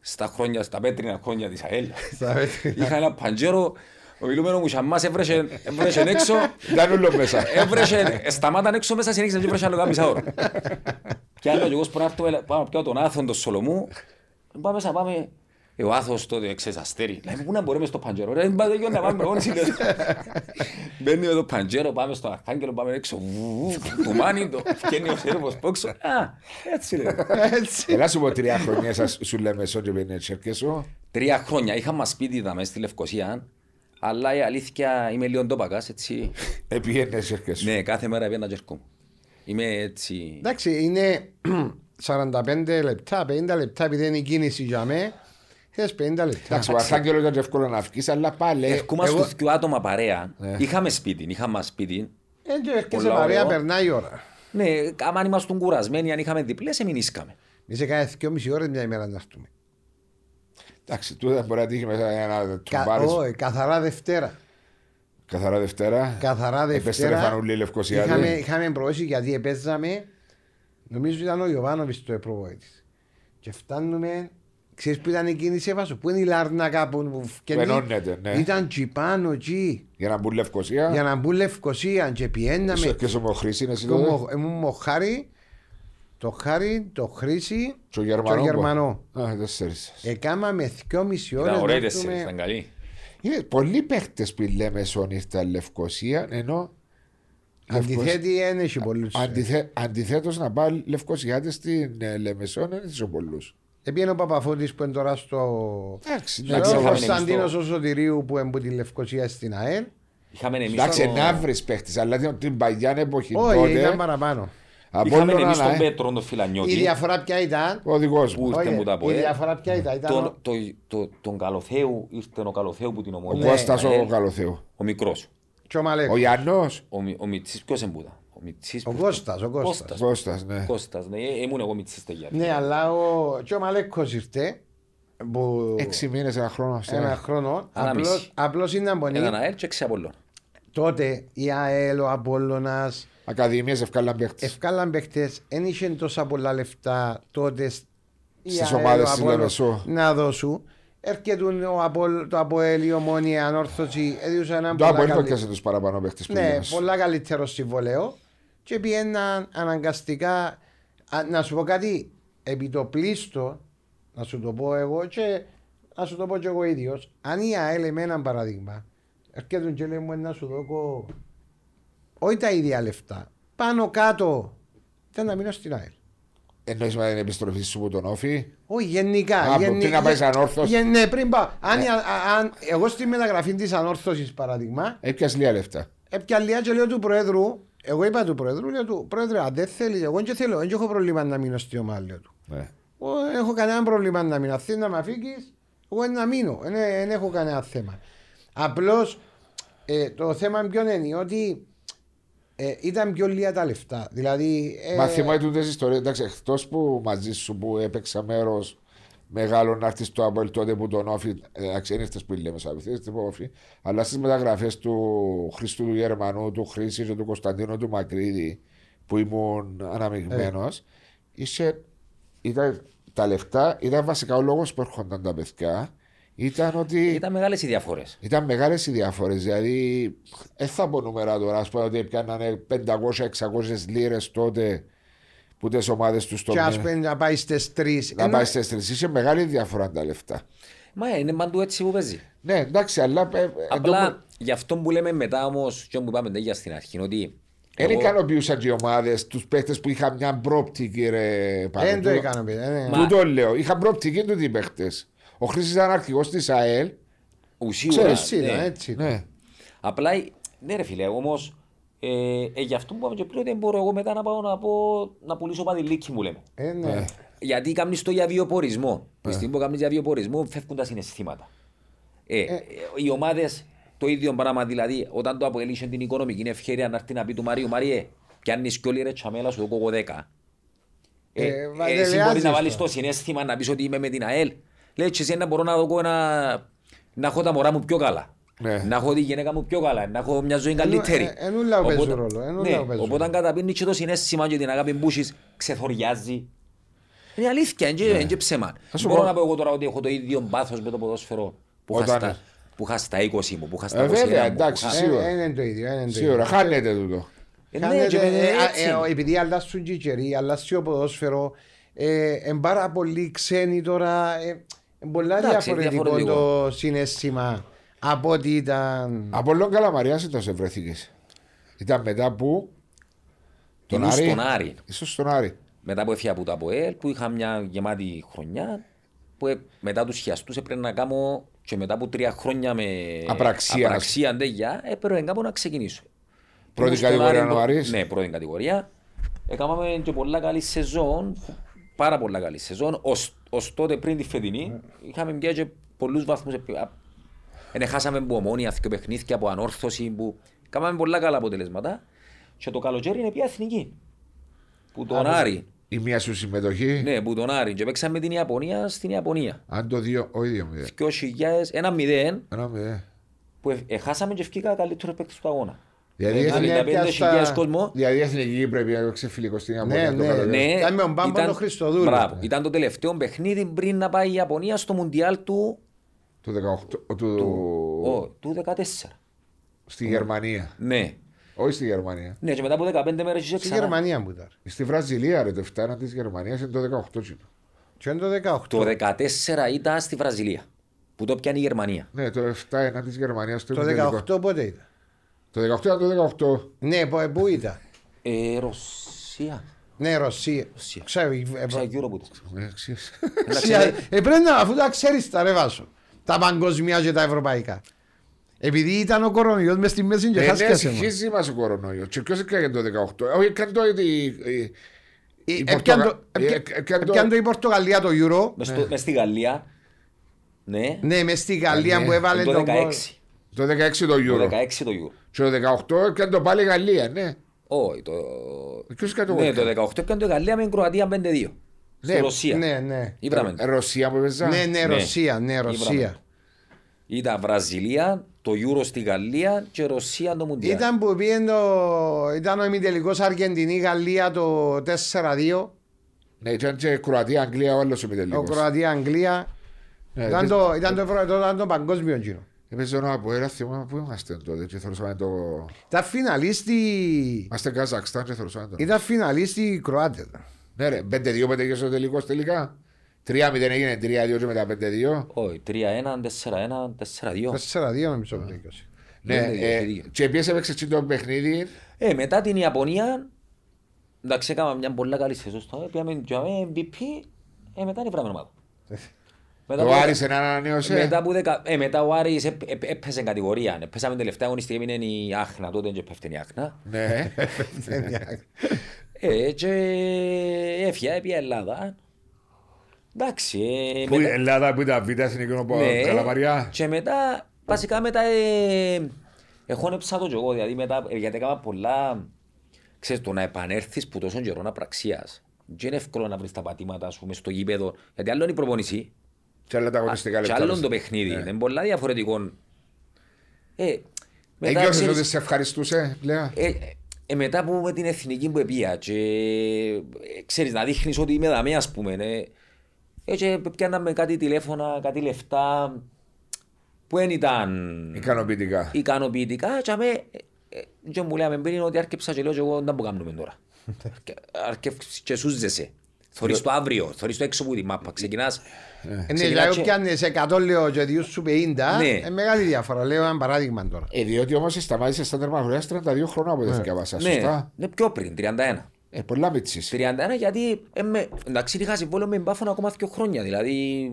στα χρόνια, στα πέτρινα χρόνια της ΑΕΛ. Είχα ένα παντζέρο, ο μιλούμενο μου σαμμάς έβρεσε έβρεσε έξω, Ήταν όλο μέσα. έβρεσε, σταμάταν έξω μέσα, συνέχισε και έβρεσε άλλο κάμισα ώρα. Και άλλο και εγώ σπου να έρθω, έλα, πάω να πιάω τον Άθον, τον Σολομού, πάμε μέσα, πάμε, ε, ο Άθος τότε, ξέρεις, αστέρι. Λέει, πού να μπορούμε στο παντζέρο, ρε, δεν πάτε να πάμε μόνοι συνέχεια. Μπαίνει με το παντζέρο, πάμε στο Αρχάγγελο, πάμε έξω, βου, βου, του μάνι, το φτιάχνει ο σέρβος πόξο. Α, έτσι λέει. Έτσι. Έλα σου πω τρία χρόνια σας σου λέμε σό και πέντε τσέρκες σου. Τρία χρόνια είχα μας σπίτι δάμε στη Λευκοσία, αλλά η αλήθεια είμαι λίγο ντόπακας, έτσι. Επίγαινες τσέρκες σου. Ναι, κάθε μέρα πήγαινα και έρχομαι. Είμαι έτσι... Εντάξει, είναι 45 λεπτά, 50 λεπτά επειδή είναι η κίνηση για μέ. Θες 50 λεπτά. Εντάξει, ο Αρχάγγελος ήταν και εύκολο να βγεις, αλλά πάλι. Ερχόμαστε εγώ- δυο άτομα παρέα. Είχαμε σπίτι, είχαμε μας σπίτι. Έτσι έρχεσαι Πολλά παρέα, ωραίο. περνάει η ώρα. Ναι, άμα ήμασταν κουρασμένοι, αν είχαμε διπλές, εμεινίσκαμε. Είσαι κάθε 2,5 ώρες μια ημέρα να έρθουμε. Εντάξει, τούτα μπορεί να τύχει μέσα για να του Κα- πάρεις όχι, καθαρά Δευτέρα. καθαρά Δευτέρα. Καθαρά Επέστρεφαν Δευτέρα. όλοι οι Λευκοσιάδες. Είχαμε, είχαμε προώσει γιατί επέζαμε. Νομίζω ήταν ο Ιωβάνοβης το προβόητης. Και φτάνουμε. Ξέρεις που ήταν η κίνηση έβασο, που είναι η Λάρνακα που φκένει. ενώνεται, ναι. Ήταν τσιπάνω εκεί. Για να μπουν Λευκοσία. Για να μπουν Λευκοσία και πιέναμε. Και στο Μοχρήσιν εσύ Και τότε. μου- ε, μου ο Χάρη, το Χάρη, το Χρήση Και ο και Γερμανό. ο Γερμανό. Α, τέσσερις. Έκαναμε 2,5 ώρες Ήταν να ωραίοι τέσσερις, έρθουμε. ήταν καλοί. Είναι πολλοί παίχτες που η Λέμεσον ήρθαν Λευκοσία, ενώ Αντιθέτει δεν έχει πολλούς. αντιθέ, αντιθέτως να πάει Λευκοσιάτες στην ε, Λεμεσόν δεν έχει πολλούς. Επήγαινε ο Παπαφώτης που είναι τώρα στο... Εντάξει, στο εντάξει, είχαμε Κωνσταντίνος στο- ο Σωτηρίου που είναι από τη Λευκοσία στην ΑΕΛ. Είχαμε εμείς Εντάξει, στο- να βρεις παίχτες, αλλά την- την παγιά εποχή Όχι, ήταν τότε, παραπάνω. Είχαμε Απόλλωνα, εμείς τον ε, Πέτρο, τον Η Φιλανιώτη, διαφορά ποια ήταν; ο οδηγός μου. Που ήρθε Όχι, μου τα πω, η ε. διαφορά ποια ήταν. ήταν τον, ο- το, το, τον Καλοθέου, ήρθε ο Καλοθέου που την Ο ομόνια. Κώστας Ε, ο Καλοθέου. Ο μικρός. και ο Μαλέκ. Ο Γιάννος, Ο, Μι- ο Μιτσής, ποιος εμπούτα. Ο Μιτσής. Ο που- Κώστας, ο Κώστας. Κώστας. Κώστας, ναι. Κώστας, ναι, ε, ήμουν εγώ Μιτσής τελειά. Ναι, αλλά ο, και ο Μαλέκος ήρθε. Που... Έξι μήνες, ένα χρόνο. σε Ένα ένα. χρόνο. Ένα Απλώς, μισή. απλώς είναι αμπονή. Έναν αέρ και έξι Απολλώνα. Τότε η ΑΕΛ, ο Απόλλωνας, Ακαδημίες ευκάλαν παίχτες. ευκάλαν παίχτες, δεν είχε τόσα πολλά λεφτά τότε σ- η Στις ΑΕΛ, ομάδες ο της Απόλλωνας Λεμεσό. να δώσουν. Έρχεται ο Απόλλ- το Αποέλ, η Ομόνια, η Ανόρθωση, έδιωσαν έναν Το πολλά, Αποέλ καλύ- έπιασε τους παραπάνω παίχτες που ναι, λέμε. πολλά καλύτερο συμβολέο και πήγαιναν αναγκαστικά α, να σου πω κάτι επί το πλήστο να σου το πω εγώ και να σου το πω και εγώ ίδιος αν η ΑΕΛ με έναν παραδείγμα έρχεται και λέει μου «Ε, να σου δω όχι τα ίδια λεφτά πάνω κάτω ήταν να μείνω στην ΑΕΛ Εννοείς με την επιστροφή σου που τον όφη; Όχι, γενικά. Α, γενι- πριν να πάει γε- ανόρθωση. γε- Ναι, πριν πάω. Αν, η- α- αν, εγώ στη μεταγραφή της ανόρθωσης, παράδειγμα, Έπιασε λίγα λεφτά. έπια λίγα και λέω του Προέδρου, εγώ είπα του Προέδρου, λέω του Πρόεδρε, αν δεν θέλεις, εγώ δεν θέλω, δεν έχω πρόβλημα να μείνω στη ομάδας λέω του. Ναι. Εγώ δεν έχω κανένα πρόβλημα να μείνω. Αν θέλει να με αφήκεις, εγώ να μείνω. Δεν, δεν έχω κανένα θέμα. Απλώς ε, το θέμα ποιο είναι ότι ε, ήταν πιο λίγα τα λεφτά. Δηλαδή. Ε, Μα θυμάμαι τούτες ιστορίες, εντάξει, εκτός που μαζί σου που έπαιξα μέρος μεγάλο να έρθει στο Αποέλ τότε που τον όφη, εντάξει, είναι αυτές που λέμε σαν αυτές, τύπου όφη, αλλά στις μεταγραφές του Χριστού του Γερμανού, του Χρήση και του Κωνσταντίνου του Μακρύδη, που ήμουν αναμειγμένος, είσαι, ήταν, τα λεφτά ήταν βασικά ο λόγος που έρχονταν τα παιδιά, ήταν ότι Ήταν μεγάλες οι διαφορές. ήταν μεγάλες οι διαφορές. Δηλαδή, δεν θα πω νούμερα τώρα. Α πούμε ότι πιάνανε 500-600 λίρες τότε που τις ομάδες τους στο και ας μήνα. πούμε να πάει στις τρεις. Να πάει στις τρεις. Είχε μεγάλη διαφορά τα λεφτά. Μα είναι παντού έτσι που παίζει. Ναι, εντάξει, αλλά. ε, ε, Απλά γι' αυτό που λέμε μετά όμως, και που είπαμε τέτοια στην αρχή, ότι. Δεν εγώ- ικανοποιούσαν και οι ομάδες τους παίχτε που είχαν μια πρόπτικη, ρε πάνω. Δεν το Του- έκανα. παιδιά, ναι. Μα- Του το λέω. Είχαν πρόπτικη του οι παίχτε. Ο Χρήσης ήταν αρχηγός της ΑΕΛ. Ουσίουρα. Ξέρεις, έτσι ναι. ήταν, έτσι. ήταν. Ναι. Απλά, ναι, ρε φίλε, όμως. Ε, ε, γι' αυτό που είπαμε και πριν, δεν μπορώ εγώ μετά να πάω να, πω, να πουλήσω παδιλίκι μου λέμε. Ε, ναι. Γιατί κάνεις το για βιοπορισμό. Τη στιγμή που κάνεις για βιοπορισμό, φεύγουν τα συναισθήματα. Ε, ε, οι ομάδες το ίδιο πράγμα. Δηλαδή, όταν το αποελίσσε την οικονομική ευκαιρία να έρθει να πει του Μαρίου, Μαριέ, πιάνεις κι όλη ρε τσαμέλα σου, εγώ 10. Ε, Ε, ε, μα εσύ τελειάζεις μπορείς να το. βάλεις το συνέστημα να πεις ότι είμαι με την ΑΕΛ. Λέει και εσύ να μπορώ να, δω ένα, να έχω τα μωρά μου πιο καλά. Ναι. Να έχω τη γυναίκα μου πιο καλά. Να έχω μια ζωή καλύτερη. ε, εν ούλα παίζουν Οπότε- ρόλο, εν ούλα ναι, παίζουν Οπότε αν καταπίνει και το συνέστημα και την αγάπη που έχεις, ξεθοριάζει. Είναι αλήθεια, είναι και ψέμα. Θα σου Μπορώ πω- να πω εγώ τώρα ότι έχω το ίδιο πάθος με το ποδόσφαιρο που είχα Όταν- στα- που είχα στα 20 μου, που είχα στα Ε, 21 βέβαια, μου, εντάξει, που είχα- Ε, σίγουρα. ε, Είναι το ίδιο. είναι το ίδιο. Σίγουρα, χάνεται τούτο. Ε, ναι, Χάνεται, και με- ε, α, έτσι. ε, επειδή αλλάσουν και οι καιροί, αλλάσει ο ποδόσφαιρο, ε, είναι πάρα πολύ ξένοι τώρα. Ε, είναι πολλά Εντάξει, διαφορετικό διαφορετικό. το συνέστημα από ό,τι ήταν. Απόλλων Καλαμαρίας ήταν σε βρεθήκες. Ήταν μετά που. Τον Ήμουν Άρη. στον Άρη. Ίσως στον Άρη. μετά που έφυγα από το ΑΠΟΕΛ, που είχα μια γεμάτη χρονιά, που ε, μετά τους χιαστούς έπρεπε να κάνω και μετά από τρία χρόνια με Απραξίας. απραξία αντέγια, έπρεπε κάπου να ξεκινήσω. Πρώτη Ήμουν στον κατηγορία Άρη, ο Άρης. Ναι, πρώτη κατηγορία. Έκαναμε και πολλά καλή σεζόν, πάρα πολλά καλή σεζόν. Ως, ως τότε πριν τη φετινή, είχαμε πια και πολλούς βαθμούς. επι- α- Εν χάσαμε από ομόνια, δύο παιχνίδια, από ανόρθωση, που κάναμε πολλά καλά αποτελέσματα. Και το καλοκαίρι είναι πια εθνική. Που τον Άρη, Η μία σου συμμετοχή. ναι, που τον Άρη. Και παίξαμε την Ιαπωνία στην Ιαπωνία. Αν το δύο, ο ίδιος μηδέν. 2000, ένα μηδέν, Ένα μηδέν. που ε- εχάσαμε και ευκήκα καλύτερο παίκτης του αγώνα. Δηλαδή, Ε, η εθνική- 55.000 στα- κόσμο. δηλαδή η εθνική πρέπει να παίξει φιλικό στην Ναι, Ιαπωνία. το ναι, καλοκαίρι. Ναι, Ήταν με τον Πάμπο τον Χριστοδούλου. Μπράβο. Ήταν το τελευταίο παιχνίδι πριν να πάει η Ιαπωνία στο Μουντιάλ του, Το 18, του, ο, του 14. στη Γερμανία. Ναι. Όχι στη Γερμανία. Ναι, και μετά από 15 μέρες είσαι Στη ξανά. Γερμανία που ήταν. Στη Βραζιλία, ρε, το 7 της Γερμανίας είναι το 18 τσινό. Και είναι το 18. Το 14 ήταν στη Βραζιλία. Που το πιάνει η Γερμανία. Ναι, το 7 ένα της Γερμανίας στο Το ημιτελικό. 18 πότε ήταν; Το 18 ήταν το 18. Ναι, πο- πού ήταν. Ε, Ρωσία. Ναι, Ρωσία. Ρωσία. Ξέρω, ε, ε, Ξέρω Euro που ήταν. Ε, ξέρεις. Ρωσία. Ε, πρέπει να, αφού τα ξέρεις τα ρε βάσο. Τα παγκοσμία και τα ευρωπαϊκά. Επειδή ήταν ο κορονοϊός μες στη μέση και Ε, ναι, χάσκασε μας. συγχύζει μας ο κορονοϊός. Και ποιος έκανε το 18. Όχι, έκανε το... η- η- η Ε, έπιαν το- Πορτογα- έπια- ε, έκανε το- έπιαν το η Πορτογαλία το Euro. Μες στο- Μες στη Γαλλία. Ναι. Ναι, μες στη Γαλλία ναι. που έβαλε Το τον γκολ. 16. Το 16 το Το Euro. 16 το Euro. Και το 18 έκανε το πάλι η Γαλλία, ναι. Όχι, το... Ποιος έκανε το Ναι, World το Cup? 18 έκανε το Γαλλία με την Κροατία 5-2. Ναι, Στη Ρωσία. Ναι, ναι. Ήβραμε. Ε, Ρωσία που έπαιζα. Ναι, ναι, Ναι. Ρωσία, ναι, Ήβραμε. Ρωσία. Ήταν Βραζιλία, το Euro στη Γαλλία και Ρωσία το Μουντιάλ. Ήταν που πήγε το... Ήταν ο ημιτελικός Αργεντινή-Γαλλία το 4-2. Ναι, ήταν και Κροατία, Αγγλία, όλος ο Ο επιτελικός. Κροατία-Αγγλία. Ναι, Ήταν δεν- το, ήταν το, ευρω- το, ήταν το παγκόσμιο γύρο. Έπαιζε ένα από ένα θυμάμαι που είμαστε τότε και θεωρούσαμε το... Ήταν φιναλίστη... Είμαστε Καζακστάν και θεωρούσαμε το... Ήταν φιναλίστη Κροάτε. Ναι ρε, 5-2 πέτυχε στο τελικός τελικά. 3-0 έγινε 3-2 και μετά 5-2. Όχι, 3-1, 4-1, 4-2. 4-2 νομίζω που τελειώσει. Ναι, Ναι, ναι, ε, έχει δίκιο. και επίσης έπαιξε έτσι το παιχνίδι. Ε, μετά την Ιαπωνία εντάξει, έκανα μια πολύ καλή σεζόν στο πήγαμε για με MVP, ε, μετά είναι βράμε ομάδα. Μετά Το που- Άρης ένα ανανέωσε. Μετά, που δεκα... ε, μετά ο Άρης έπ- έπ- έπαιζε κατηγορία. Έπαιζαμε τελευταία αγωνιστική, έμεινε η Άχνα, τότε και πέφτει η Άχνα. Ναι. Ε, και έφυγε, έπια η Ελλάδα. Εντάξει, ε, Που η μετά- Ελλάδα που ήταν β' στην εκείνο που Ναι. Καλαμαριά. Και μετά, βασικά μετά, ε, εχώνεψα το και εγώ, δηλαδή μετά, ε, γιατί έκανα πολλά, ξέρεις, το να επανέλθεις που τόσο καιρό απραξίας. Δεν είναι εύκολο να βρεις τα πατήματα σου μες στο γήπεδο, γιατί άλλο είναι η προπονησή Και άλλα τα αγωνιστικά και λεπτά. άλλο είναι το παιχνίδι. Ναι. Είναι πολλά διαφορετικό. Ε, μετά, Ένιωθες ξέρεις, ότι σε ευχαριστούσε, λέω. ε, ε, ε, μετά που με την εθνική που επία και ε, ξέρεις να δείχνεις ότι είμαι δαμέ ας πούμε ε, ε, και πιάναμε κάτι τηλέφωνα, κάτι λεφτά που δεν ήταν Ικανοποιητικά. ικανοποιητικά και αμέ ε, ε, και μου λέμε πριν ότι άρκεψα και λέω και εγώ δεν μπορούμε να κάνουμε τώρα Άρκεψε και σούζεσαι Θωρείς το αύριο, θωρείς το έξω από τη μάπα, ξεκινάς Ναι, ξεκινάς δηλαδή και- πιάνεις 100 λέω και διούς σου 50, Ναι. είναι μεγάλη διαφορά. Λέω ένα παράδειγμα τώρα. Ε, διότι όμως σταμάτησες στα τερματοφυλάκια 32 χρόνια από δεν διαβάσα. Ναι, Σωστά; ναι, πιο πριν, 31 Ε, πολλά μίτσις. 31 γιατί ε, με, εντάξει είχα συμβόλαιο με μπάφωνα ακόμα δύο χρόνια δηλαδή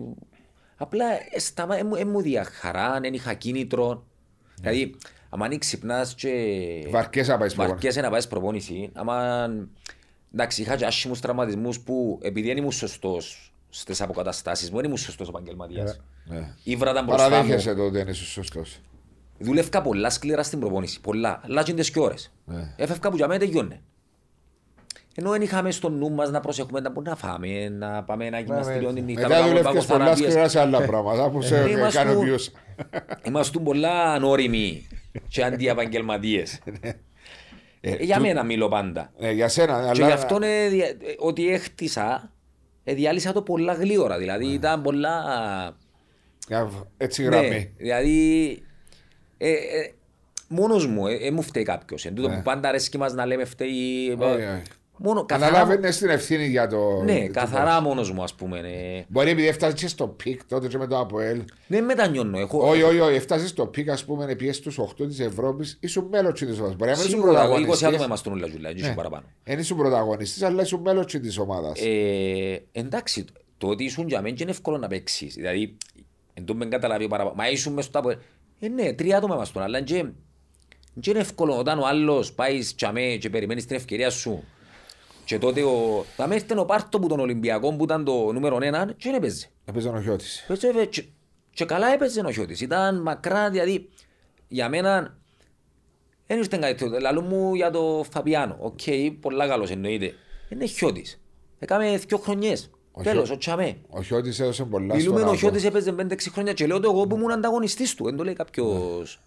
απλά ε, σταμα, ε, μου- ε, μου δια χαρά, δεν είχα κίνητρο δηλαδή άμα αν ξυπνάς και Βαρκές να πάεις προπόνηση. βαρκέσαι να πάεις προπόνηση άμα εντάξει είχα και άσχημους τραυματισμούς που επειδή δεν ήμουν σωστός στις αποκαταστάσεις μου δεν ήμουν σωστός επαγγελματίας Ναι. Ήβραταν μπροστά μου Παραδέχεσαι το ότι δεν είσαι σωστός. Δούλευκα πολλά σκληρά στην προπόνηση. Πολλά. Αλλά και και ώρες. Ναι. Έφευκα που για μένα τελειώνε. Ενώ δεν είχαμε στο νου μας να προσέχουμε να μπορούμε να φάμε, να πάμε να γυμναστήριο έτσι. την νύχτα. Μετά να κάνουμε δουλεύκες πολλά παγωθεραπείες. σκληρά σε άλλα πράγματα που σε Είμαστε- ικανοποιούσαν. Είμαστε πολλά ανώριμοι και αντιεπαγγελματίες. Ε, Για μένα μιλώ πάντα. Ε, Για σένα, Και γι' αλλά αυτό ε, δια- ε, ότι έχτισα, ε, διάλυσα το πολλά γλήορα. Δηλαδή ήταν πολλά... Για- έτσι Ναι, γραμμή. δηλαδή ε, ε, μόνος μου, ε, ε, μου φταίει κάποιος. Εν τούτο Ναι. που πάντα αρέσκει μας να λέμε φταίει... ε, Όχι, όχι. Μόνο καθαρά, Αναλάβαινες την ευθύνη για το... ναι, το- καθαρά μόνος μου ας πούμε. ναι. Μπορεί επειδή έφτασες και στο peak τότε και με το ΑΠΟΕΛ. Δεν μετανιώνω. Έχω, Όχι, όχι, όχι, έφτασες στο peak, ας πούμε, παίξεις στους 8 της Ευρώπης, ήσουν μέλος της ομάδας. Μπορεί να μην ήσουν Σίγουρα 20 άτομα πρωταγωνιστής. είμαστε όλα ζουλά, έτσι Ναι. παραπάνω. Δεν ήσουν πρωταγωνιστής, αλλά ήσουν μέλος της ομάδας. Ε, εντάξει, το ότι ήσουν για μένα είναι εύκολο να παίξεις. Δηλαδή, εν τω με καταλάβει παραπάνω. Μα ήσουν μες στο τάπο. Ε, ναι, τρία άτομα μας τον, αλλά και, και είναι εύκολο όταν ο άλλος πάεις για μέ και περιμένεις την ευκαιρία σου. Και τότε ο... Θα με έρθει ο Πάρτο που τον Ολυμπιακό που ήταν το νούμερο ένα και δεν έπαιζε. Έπαιζε ο Χιώτης. Έπαιζε, ε, και, και καλά έπαιζε ο Χιώτης. Ήταν μακρά, δηλαδή, για μένα, δεν ήρθε κάτι. Λαλού μου για το Φαπιάνο. Οκ, πολλά καλός εννοείται. Είναι Χιώτης. Έκαμε δύο χρονιές. Ο Τέλος, Χιώ- ο Τσαμέ. Ο Χιώτης έδωσε πολλά Μιλούμε στον ο Άκο. Χιώτης έπαιζε 5-6 χρόνια και λέω το εγώ που ήμουν ανταγωνιστής του. Δεν το λέει κάποιος. Ελάουσες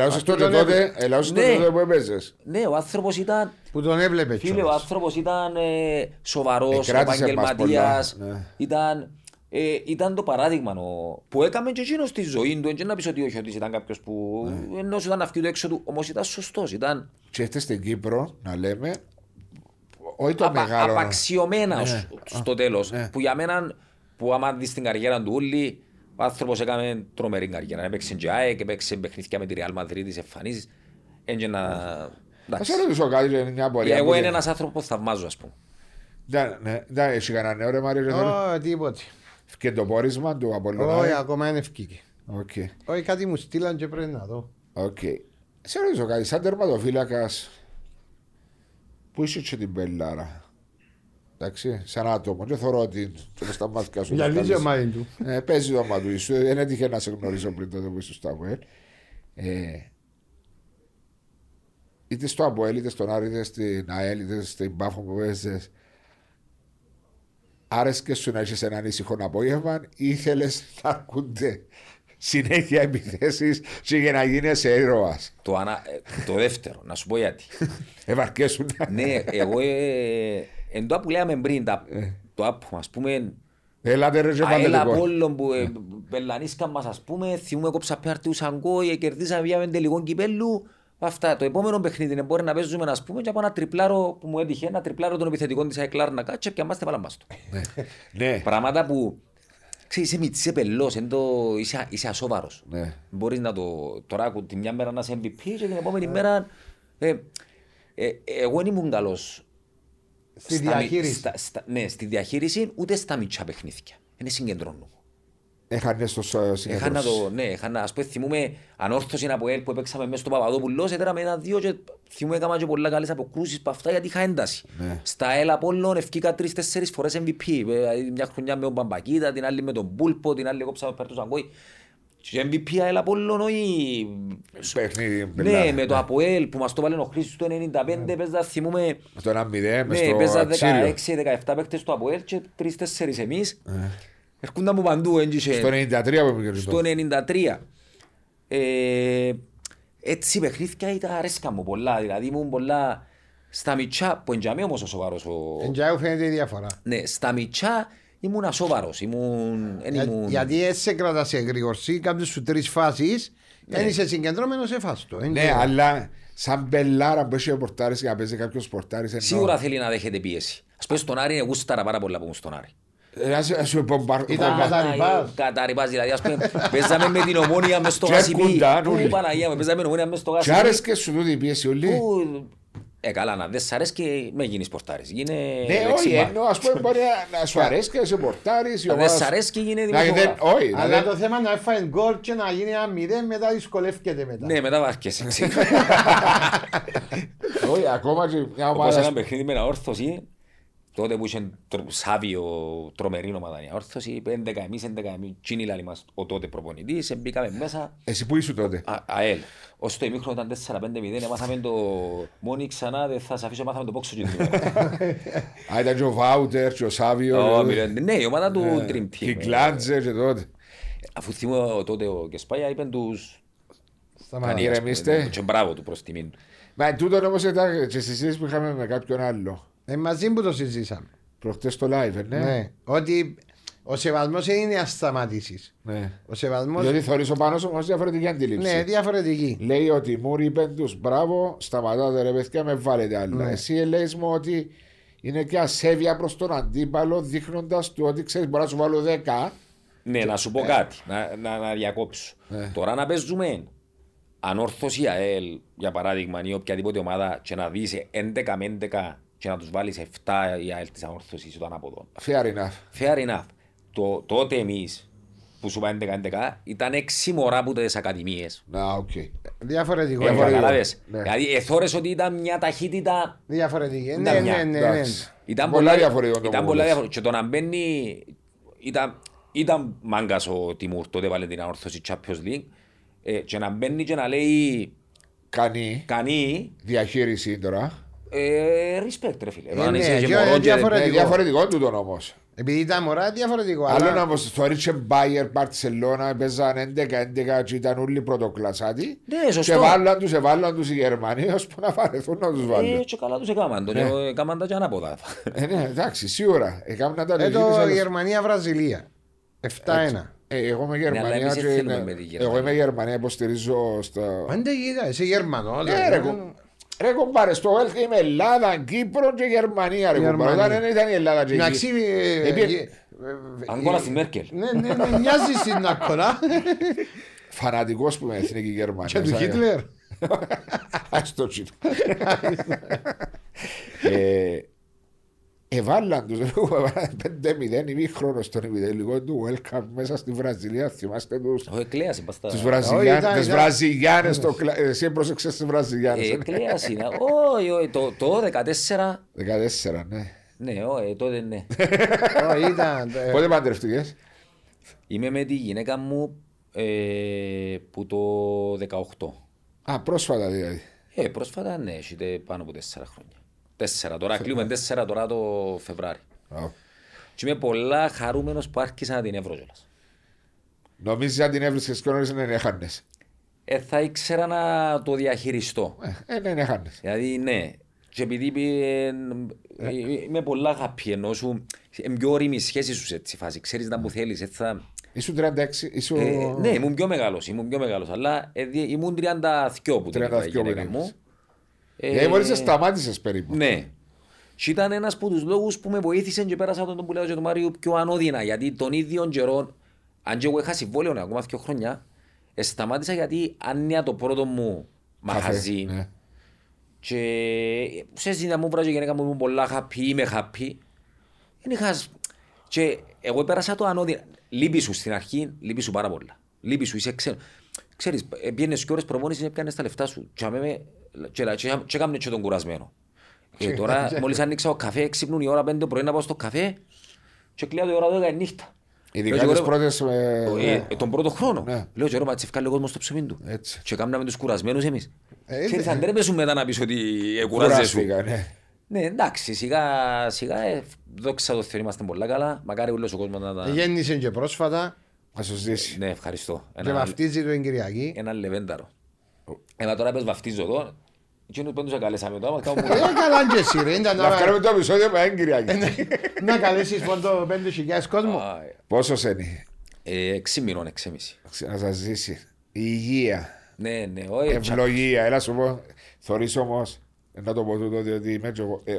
Αυτό τότε τον τότε, ελάουσες Ναι. τότε τότε που έπαιζες. Ναι, ο άνθρωπος ήταν Που τον έβλεπε Φίλε, ο κιόλας. άνθρωπος ήταν ε, σοβαρός, Ε, κράτησε μας επαγγελματίας, πολλά, ναι. ήταν, ε, ήταν το παράδειγμα ο, που έκαμε και εκείνος στη ζωή του, δεν να πεις ότι όχι ότι ήταν κάποιος που Ναι. ενώ σου ήταν αυτή του έξω του, όμως ήταν σωστός, ήταν Και έρθες στην Κύπρο, να λέμε, όχι το απα, μεγάλο. απαξιωμένα Ναι. ως- στο τέλος, Ναι. που για μένα, που άμα δεις την καριέρα του ούλη, ο άνθρωπος έκαμε τρομερή καριέρα, έπαιξε και ΑΕΚ, έπαιξε παιχνίδια με τη Real Madrid, τις εμφανίσεις, έτσι να... Θα εντάξει. σε ρωτήσω κάτι, είναι μια απορία. Εγώ που είναι δεν- ένας άνθρωπος που θαυμάζω, ας πούμε. Δεν ναι, δεν έχει κανένα νέο ρε Μάριο. ρε, τώρα. Ω, τίποτε. Και το πόρισμα του Όχι, Απολλωνάρη. ακόμα είναι ευκήκε. Οκ. Όχι, κάτι μου στείλαν και πρέπει να δω. Οκ. Σε ρωτήσω κάτι, σαν τερματοφύλακας, πού είσαι και την πελάρα. Εντάξει, σαν άτομο. Δεν θεωρώ ότι και μες στα μάτια σου. Για τους λίγη καλείς. ομάδα του. Ε, παίζει το όνομα του Ιησού. Δεν έτυχε να σε γνωρίσω πριν τότε που είσαι στο Αποέλ. Ε, είτε στο Αποέλ, είτε στον Άρη, είτε στην ΑΕΛ, είτε στην Πάφο που παίζεις. Άρεσκε σου να έχεις έναν ήσυχο απόγευμα ή ήθελες να ακούνται συνέχεια επιθέσεις και για να γίνεις ήρωας. Το, ανα... ε, το δεύτερο, να σου πω γιατί. Ευαρκέσουν. ναι, εγώ ε, εν το που λέμε πριν, τα, το άπου, ας πούμε, Έλατε ρε και αέλα πάτε το Απόλλων που ε, πελανίσκαν μας, ας πούμε, θυμούμε κόψα πέρτη ουσαγκό, ε, κερδίσαμε μια τελικό κυπέλου, αυτά. Το επόμενο παιχνίδι είναι μπορεί να παίζουμε, ας πούμε, και από ένα τριπλάρο που μου έτυχε, ένα τριπλάρο των επιθετικών της ΑΕΚ να κάτσε και αμάστε βάλαμε το. Ναι, Πράγματα που, ξέρεις, είσαι μητσί, είσαι πελός, εν το, είσαι, είσαι ασόβαρος. ναι. Μπορείς να το, τώρα ακού, τη μια μέρα να είσαι MVP και την επόμενη μέρα, ε, ε, εγώ δεν ήμουν καλός Στη στα μι- διαχείριση. στα- στα- ναι, στη διαχείριση ούτε στα μητσά παιχνίδια. Δεν συγκεντρώνω. Έχανε στο συγκεντρώσεις. Έχανα το, ναι, έχανα, ας πούμε, θυμούμε ανόρθωση από ελ που έπαιξαμε μέσα στο Παπαδόπουλος, έτερα με ένα-δύο και θυμούμε έκανα και πολλά καλές αποκρούσεις από αυτά γιατί είχα ένταση. Ναι. Στα ελ Απόλλων ευκήκα τρεις-τέσσερις φορές MVP. Ε, Μια χρονιά με τον Μπαμπακίτα, την άλλη με τον Πούλπο, την άλλη κόψαμε πέρα του Σαγκόη. Και MVP ελ Απόλλων όχι... Παιχνίδι. Ναι, πελά. με το Αποέλ που μας το βάλε ο Χρήστος το 95, παίζα θυμούμε... Με το 1-0, μες Ναι, στο παίζα αξίριο. 16-17 παίκτες στο Αποέλ και τρεις-τέσσερις εμείς. Έρχονταν από παντού, έντυχε. Στο 93 που πήγαινε Στο 93. Ε, έτσι η παιχνίδια ήταν αρέσκα μου πολλά. Δηλαδή ήμουν πολλά στα μητσά, που εντιαμέ όμως ο σοβαρός. Ο... Εν τζάου φαίνεται η διαφορά. Ναι, στα μητσά ήμουν ασόβαρος. Ήμουν... εν Για- ήμουν... Γιατί έτσι σε κρατά σε γρήγορση, κάνεις σου τρεις φάσεις, Ναι. δεν είσαι συγκεντρώμενος σε φάση του. Εν Ναι, τζάου. αλλά σαν μπελάρα που έχει πορτάρις για να παίζει κάποιος πορτάρις εννοώ. Σίγουρα θέλει να δέχεται πίεση. Ας πούμε στον Άρη, εγώ γούσταρα πάρα πολλά που ήμουν στον Άρη. Ε, ας- ας σου μπομπαρ- Ήταν μπομπαρ- καταρριπάς. Καταρριπάς, δηλαδή ας πούμε παίζαμε με την ομόνια μες στο Και Γασιπί. έρχονταν Πού όλοι. Παναγία μου, παίζαμε με την ομόνια μες στο Και Γασιπί. άρεσκε σου τούτη η πίεση όλη. Πού- Ε, καλά, να δεν σ' αρέσει και με γίνεις πορτάρης. Γίνε Ναι, όχι, δεξιμπάκ. εννοώ, ας πούμε μπορεί να- να σου αρέσει και σε πορτάρεις. η Αν δεν ομάδα σ' σου- αρέσει και γίνε Να, δεν- δημοσιογράφος. Όχι, να Αλλά δεν- το θέμα είναι να έφαγε γκολ και να γίνει ένα μηδέν μετά δυσκολεύκεται μετά. Ναι, μετά βάρκεσαι. όχι, ακόμα και μια Όπως ομάδα ένα παιχνίδι με αόρθωση, τότε που είχε τρο- Σάβιο τρομερή ομάδα η αόρθωση, είπε 11 εμείς, 11 εμείς, τσίνη λάλη μας ο τότε προπονητής, μπήκαμε μέσα, Εσύ που ήσουν τότε. Α- ΑΕΛ. Ως το ημίχρονο ήταν 4-5-0, έμαθαμε το μόνοι ξανά, δεν θα σε αφήσω, μάθαμε το πόξο και την ημέρα. Α, ήταν και ο Βάουτερ και ο Σάβιο. Ω, και- μιλώ- Ναι, η ομάδα του Dream Και Team. η Γκλάντζε και τότε. Αφού θυμώ τότε ο Κεσπάγια είπε τους Σταματά. Πανίας, ηρεμήστε. Και μπράβο του προς τιμήν του. Μα τούτο όμως ήταν και στη συζήτηση που είχαμε με κάποιον άλλο. Ε, μαζί που το συζήσαμε. Προχτές στο live, ε, ναι. Ναι. Ότι ο σεβασμός δεν είναι ασταματήσεις. Ναι. Ο σεβασμός Διότι θεωρείς ο Πάνος όμως διαφορετική αντίληψη. ναι, διαφορετική. Λέει ότι μου είπε τους μπράβο, σταματάτε ρε παιδιά, με βάλετε άλλα. Ναι. Εσύ λέει μου ότι είναι και ασέβεια προς τον αντίπαλο δείχνοντας του ότι ξέρεις μπορεί να σου βάλω 10 Ναι, να σου πω κάτι, να, να, να διακόψω. Ναι. Τώρα να παίζουμε ανόρθωση ΑΕΛ, για παράδειγμα, ή οποιαδήποτε ομάδα και να δεις 11 με 11 και να τους βάλεις 7 η ΑΕΛ της ανόρθωσης ή το ανάποδο. fair enough. Fair enough. Το, τότε εμείς που σου είπα 11-11 ήταν 6 μωρά από τις ακαδημίες. Να, οκ. Διαφορετικό. Ε, Διαφορετικό. καταλάβες. Ναι. Δηλαδή εθώρες ότι ήταν μια ταχύτητα Διαφορετική. Ήταν Ναι, μια, ναι, ναι, ναι. εντάξει. Ήταν Πολλά πολλά, διαφορετικό το ήταν που πολλά λες. διαφορετικό. Και το να μπαίνει... Ήταν, ήταν μάγκας ο Τιμούρ, τότε βάλε την Ανόρθωση Champions League. Ε, και να μπαίνει και να λέει Κάνει κανεί, διαχείριση τώρα. Ε, respect ρε φίλε. Ε, Αν ναι, είσαι και και- μωρό ε, και- διαφορετικό. Είναι διαφορετικό τούτο όμως. Επειδή ήταν μωρά, διαφορετικό. Άλλο αλλά- να πως θεωρείς και Μπάιερ, Μπαρτσελώνα, παίζαν 11-11 και ήταν όλοι πρωτοκλασσάτοι. Ναι, σωστό. Και βάλαν τους, εβάλλαν τους οι Γερμανοί ώσπου να βαρεθούν να τους Ε, βάλουν. και καλά τους έκαναν το, Ναι. και έκαναν τα και ανάποδα. Ε, ναι, εντάξει, σίγουρα. Έκαναν τα Ε, λογίδες, το αλλά- Γερμανία-Βραζιλία. 7-1. Ε, εγώ είμαι Ναι, αλλά Γερμανία εμείς και δεν θέλουμε είναι- με τη Γερμανία. εγώ είμαι Γερμανία, υποστηρίζω στα... Πέντε γίγα, είσαι Γερμανό. Ε, ρε, κο- ρε κομπάρε, στο ΕΛΚ είμαι Ελλάδα, Κύπρο και Γερμανία. Ρε, κομπάρε. Γερμανία. Όταν δεν ήταν η Ελλάδα και Εντάξει, εκεί. ε, Επί- ε, ε, Αγκόλα στη Μέρκελ. Ναι, ναι, ναι, μοιάζει στην Ακολά Φανατικός που είμαι εθνική Γερμανία. και του σαν- Χίτλερ. Ας το τσιτ. Ε, Εβάλλαν τους, ρε, έβαλαν 5-0 ημίχρονο στον ημιτελικό του World Cup μέσα στη Βραζιλία. Θυμάστε τους, Ο Εκλέας είπα στα... τους ήταν- Βραζιλιάνες, τις ήταν- Βραζιλιάνες, το κλα- εσύ έπροσεξες τις Βραζιλιάνες. Ε, ε. Εκλέας είναι. Όχι, όχι, το- το 14... 14, ναι. Ναι, όχι, τότε ναι. Ω, Ήταν. ε, Πότε παντρευτήκες; Είμαι με τη γυναίκα μου ε, που το 18. Α, πρόσφατα δηλαδή. Ε, πρόσφατα ναι, έχετε πάνω από 4 χρόνια. Τέσσερα τώρα, κλείουμε τέσσερα τώρα το Φεβράρι. Μπράβο. Και είμαι πολλά χαρούμενος που άρχισα να την εύρω κιόλας. Νομίζεις αν την έβρισκες και νωρίς δεν έχανες. Ε, θα ήξερα να το διαχειριστώ. Ε, δεν έχανες. Δηλαδή ναι, και επειδή ε, ε, είμαι πολλά happy ενώ σου είναι πιο όριμη η σχέση σου σε έτσι φάση. Ξέρεις να που θέλεις, έτσι θα... Ήσουν 36, ήσουν... Ε, ναι, ήμουν πιο μεγάλος, ήμουν πιο μεγάλος, αλλά ε, δι- ήμουν 32 που την 32 είπα η γυναίκα που μου. Ήμουν. Γιατί μόλις σε σταμάτησες περίπου. Ναι. Και ήταν ένας από τους λόγους που με βοήθησε και πέρασα τον που λέω και τον Μάριο πιο ανώδυνα, γιατί τον ίδιο καιρό, αν και εγώ είχα συμβόλαιο ναι, ακόμα δύο χρόνια, ε, σταμάτησα γιατί άνοια το πρώτο μου Καφέ, μαχαζί ναι. Και σε ζητά μου βράζει η γυναίκα μου ήμουν πολλά happy, είμαι happy. Δεν είχα... Και εγώ πέρασα το ανώδυνα. Λείπει σου στην αρχή, λείπει σου πάρα πολλά. Λείπει σου, είσαι ξένος. Ξέρεις, ε, πήγαινες και ώρες προπόνησης και πιάνες τα λεφτά σου. Και, αμέ, και, και, και, και έκαμε και τον κουρασμένο. Ε, τώρα μόλις άνοιξα ο καφέ, ξύπνουν η ώρα 5 το πρωί να πάω στο καφέ και κλείω η ώρα 12 η νύχτα. Ειδικά Λέω, τις και πρώτες... ε, ε, ε, τον πρώτο χρόνο. Ναι. Λέω και μα τσιφκάλει ο κόσμος στο ψωμί του. Έτσι. Και κάναμε τους κουρασμένους εμείς. Ε, Ξέρεις, ε, αν δεν σου μετά να πεις ότι ε, κουράζεσαι σου. Κουράστηκα, ναι. Ναι, εντάξει, σιγά σιγά, ε, δόξα τω Θεώ, είμαστε πολλά καλά. Μακάρι όλος ο κόσμος να τα... Γέννησε και πρόσφατα Να σου ζήσει. Ναι, ευχαριστώ. και Ένα, βαφτίζει το Κυριακή. ένα λεβένταρο. Έμα τώρα πες βαφτίζω εδώ. Εκείνους πέντους καλέσαμε τώρα, μας κάνουν Ε, καλά και εσύ ρε, ήταν Να να- βγάλουμε το επεισόδιο με Κυριακή. να καλέσεις πόντο 5.000 κόσμο. Α, Πόσος είναι; ε, Έξι μηνών, έξι Να σας ζήσει. Η υγεία. Ναι, ναι, όχι. τσα- Ευλογία. Έλα σου πω. Θωρείς όμως. Να το πω τούτο διότι είμαι και εγώ. ε,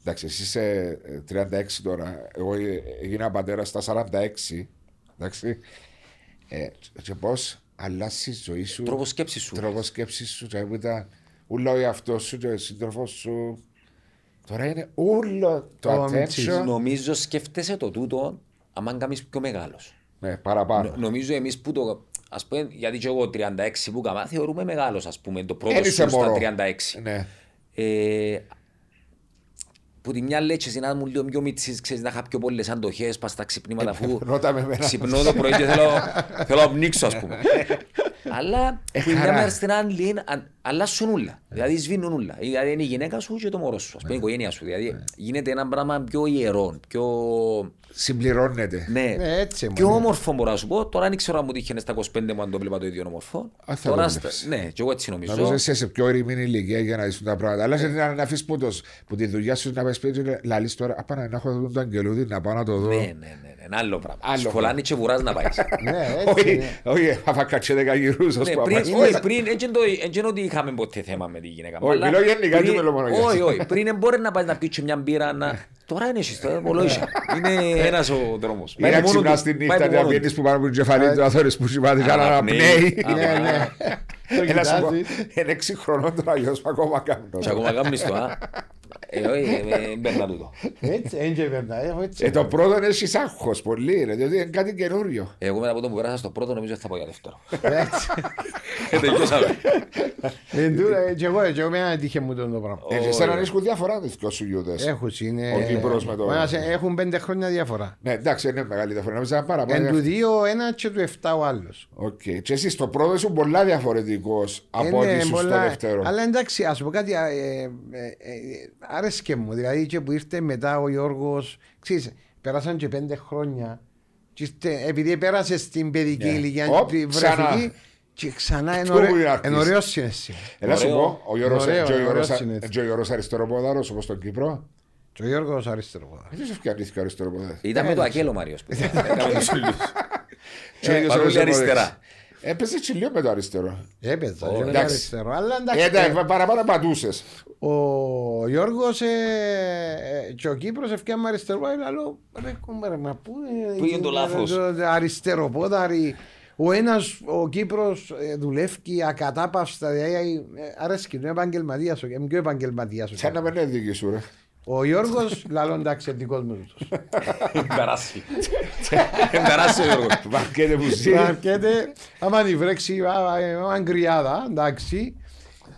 Εντάξει, εσύ είσαι ε, 36 τώρα. Εγώ ε, έγινα πατέρα στα 46. Εντάξει. Ε, και πώς αλλάσει η ζωή σου. Τρόπος σκέψης σου. τρόπος σκέψης σου. Και που ήταν ούλο ο εαυτός σου και ο σύντροφος σου. Τώρα είναι όλο το Το μιτσής. attention. Νομίζω σκέφτεσαι το τούτο, άμα κάνεις πιο μεγάλος. Ναι, παραπάνω. Νο- Νομίζω εμείς που το... Ας πούμε, γιατί και εγώ 36 που κάμα, θεωρούμε μεγάλος, ας πούμε, το πρώτο Εν είσαι σου στα μωρό. 36. Ναι. Ε, που τη μια λέξη να μου λίγο πιο μίτσις, ξέρεις, να είχα πιο πολλές αντοχές, πας στα ξυπνήματα αφού Ρώτα με εμένα. ξυπνώ το πρωί και θέλω, θέλω να πνίξω ας πούμε. Αλλά που η μια χαρά. μέρα στην άλλη αν- αλλάσουν όλα. Δηλαδή σβήνουν όλα. Δηλαδή είναι η γυναίκα σου και το μωρό σου, ας πούμε η οικογένεια σου. Δηλαδή γίνεται ένα πράγμα πιο ιερό, πιο... Συμπληρώνεται. Ναι, Ναι, έτσι, πιο μόνο. όμορφο μπορώ να σου πω. Τώρα δεν ξέρω αν μου τύχαινε στα 25 μου αν το βλέπα το ίδιο όμορφο. Α, θα Τώρα, το στα- βλέπεις. ναι, και εγώ έτσι Νομίζω νομίζω. είσαι σε πιο ήρεμη ηλικία για να δεις τα πράγματα. Αλλά σε να να αφήσεις που, το, που τη δουλειά σου να πας σπίτι και να λες τώρα «Απά να έχω δω τον αγγελούδι να πάω να το δω». Ναι, ναι, ναι, ναι, ένα άλλο πράγμα. Άλλο Σχολάνει και βουράς να πάεις. Ναι, έτσι Όχι, είναι. όχι, θα κάτσε δέκα γυρούς ως Ναι, που πριν, αμάς. όχι, πριν, έτσι είναι το- έτσι είναι ότι είχαμε ποτέ θέμα με τη γυναίκα μου. Όχι, αλλά μιλώ γενικά, πριν- δεν μιλώ μόνο για Όχι, εσένα. όχι, πριν μπορεί να πάει να πεις και μια μπύρα να... Τώρα είναι εσείς, τώρα πολλό είσαι. Είναι ένας ο δρόμος. Ή να Πάει από μόνο ξυπνάς του, τη πάει νύχτα από να μόνο του. πιένεις που πάνω από την κεφαλή του να θωρείς που σημαίνει για να αναπνέει. Α, Ναι, ναι. Το Έλα σου πω, κοιτάζεις. είναι έξι χρονών τώρα γιος μου ακόμα κάνω. Και ακόμα κάνεις το, α. Ε, όχι, ε, ε, μπέρνα τούτο. Έτσι, έτσι και βέβαια, έχω έτσι. Ε, το πρώτο είναι έχεις άγχος πολύ, ρε, διότι είναι κάτι καινούριο. Εγώ μετά από το που πέρασα στο πρώτο νομίζω ότι θα πάω για δεύτερο. Έτσι. Ε, τελειώσαμε. Εν τούτο, ε, και εγώ, και εγώ με έτυχε μου τον το πράγμα. Ε, και εσένα έχουν διαφορά τους δυο σου γιούδες. Έχουν είναι. Ο Κύπρος με το- ο ένας, ε, Έχουν πέντε χρόνια διαφορά. Ναι, εντάξει, είναι μεγάλη διαφορά. Νομίζω να πάρα Εν του πολύ. δύο ένας και του εφτά ο άλλος. Οκ. Και εσύ στο πρώτο ήσουν πολλά διαφορετικός από ό,τι ήσουν στο δεύτερο. Αλλά εντάξει, ας πω κάτι, ε, ε, ε, άρεσκε μου. Δηλαδή και που ήρθε μετά ο Γιώργος. Ξέρεις, πέρασαν και πέντε χρόνια. Και ήρθε, επειδή πέρασε στην παιδική Ναι. ηλικία, Οπ, τη ξανά. βρεφική, και ξανά Αυτό που είναι αρχής. είναι ωραίο σύναισθημα. Έλα σου Ωραίο. πω, ο Γιώργος- Ωραίο, και ο Γιώργος- ωραίο συνήθως. και ο Γιώργος αριστεροπόδαρος όπως στον Κύπρο. Και ο Γιώργος αριστερό. πόδαρος. Δεν σου φτιάχνει αριστεροπόδαρος; Ήταν με το Ακέλο ο Μάριος. που Έκαμε τους ούλους. Και ο ίδιος παρόλοι ο Γιώργος αριστερά. Έπαιζε και λίγο με το αριστερό. Έπαιζα, Ω, και με το εντάξει. αριστερό. Αλλά Ε, εντάξει, εντάξει, παραπάνω πατούσες. Ο Γιώργος ε, ε, και ο Κύπρος ευκαιρία αριστερό. Αλλά λέω ρε κούμπερ, μα πού είναι. Πού είναι το λάθος; Αριστεροπόδαρη. Ο ένας, ο Κύπρος, δουλεύει ακατάπαυστα. Δηλαδή, ε, αρέσκει, είναι επαγγελματίας. Είναι πιο επαγγελματίας. Σαν να μην είναι δική σου, ρε. Ο Γιώργος, λαλό εντάξει, δικό μου. τούτος. Εμπεράσει. Εμπεράσει ο Γιώργος. Βαρκέται που ζει. Να έρχεται, άμα τη βρέξει, άμα γκριάδα, εντάξει,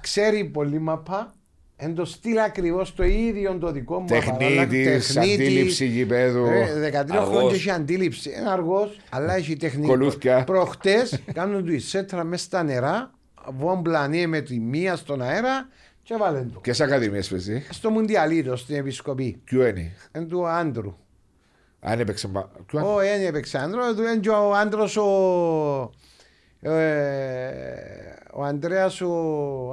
ξέρει πολύ μαπά. Εν το στυλ ακριβώς το ίδιο το δικό μου. Τεχνίτης, τεχνίτης. αντίληψη γηπέδου. Ε, 13 Αργός. χρόνια έχει αντίληψη. Είναι αργός, αλλά έχει τεχνική. Κολούθκια. Προχτές κάνουν του εισέτρα μέσα στα νερά, βόμπλανίε με τη μία στον αέρα και βάλε του. Ποιες ακαδημίες παίζει; Στο Μουντιαλίτο, στην Επισκοπή. Ποιο είναι; Εν του άντρου. Αν έπαιξε. μα- ποιο- Όχι, δεν έπαιξε άντρο. Του είναι και ο άντρος ο... Ε, ο Ανδρέας ο...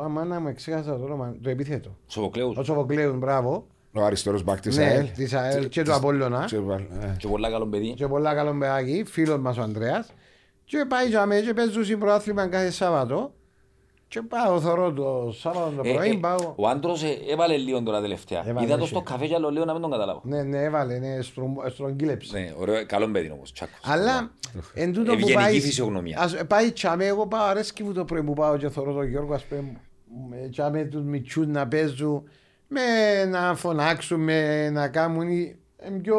Άμα να με ξέχασα το όνομα, το επίθετο. Σοβοκλέους. Ο Σοβοκλέους, μπράβο. Ο αριστερός μπακ της Ναι, ΑΕΛ. της ΑΕΛ και του Απόλλωνα. Και βάλ- ε. Και πολλά καλό παιδί. Και πολλά καλό παιδάκι, φίλος μας ο Ανδρέας. Και πάει για μένα και παίζουν στην προάθλημα κάθε Σάββατο. Και πάω θωρώ το Σάββατο το Ε, πρωί, ε, πάω. Ο άντρος ε, έβαλε λίγο τώρα τελευταία. Έβαλε, Είδα το είχε. στο καφέ και άλλο λίγο να μην τον καταλάβω. Ναι, ναι, έβαλε, ναι, στρομ- στρογγύλεψε. Ναι, ωραίο, καλό παιδί όμως. τσάκος. Αλλά εν τούτο που Ευγενική πάει, φυσιογνωμία. ας, πάει τσαμέ, εγώ πάω αρέσκει μου το πρωί που πάω και θωρώ τον Γιώργο ας πούμε με, και με τους μητσούς να παίζουν με να φωνάξουν, με να κάνουν ε, πιο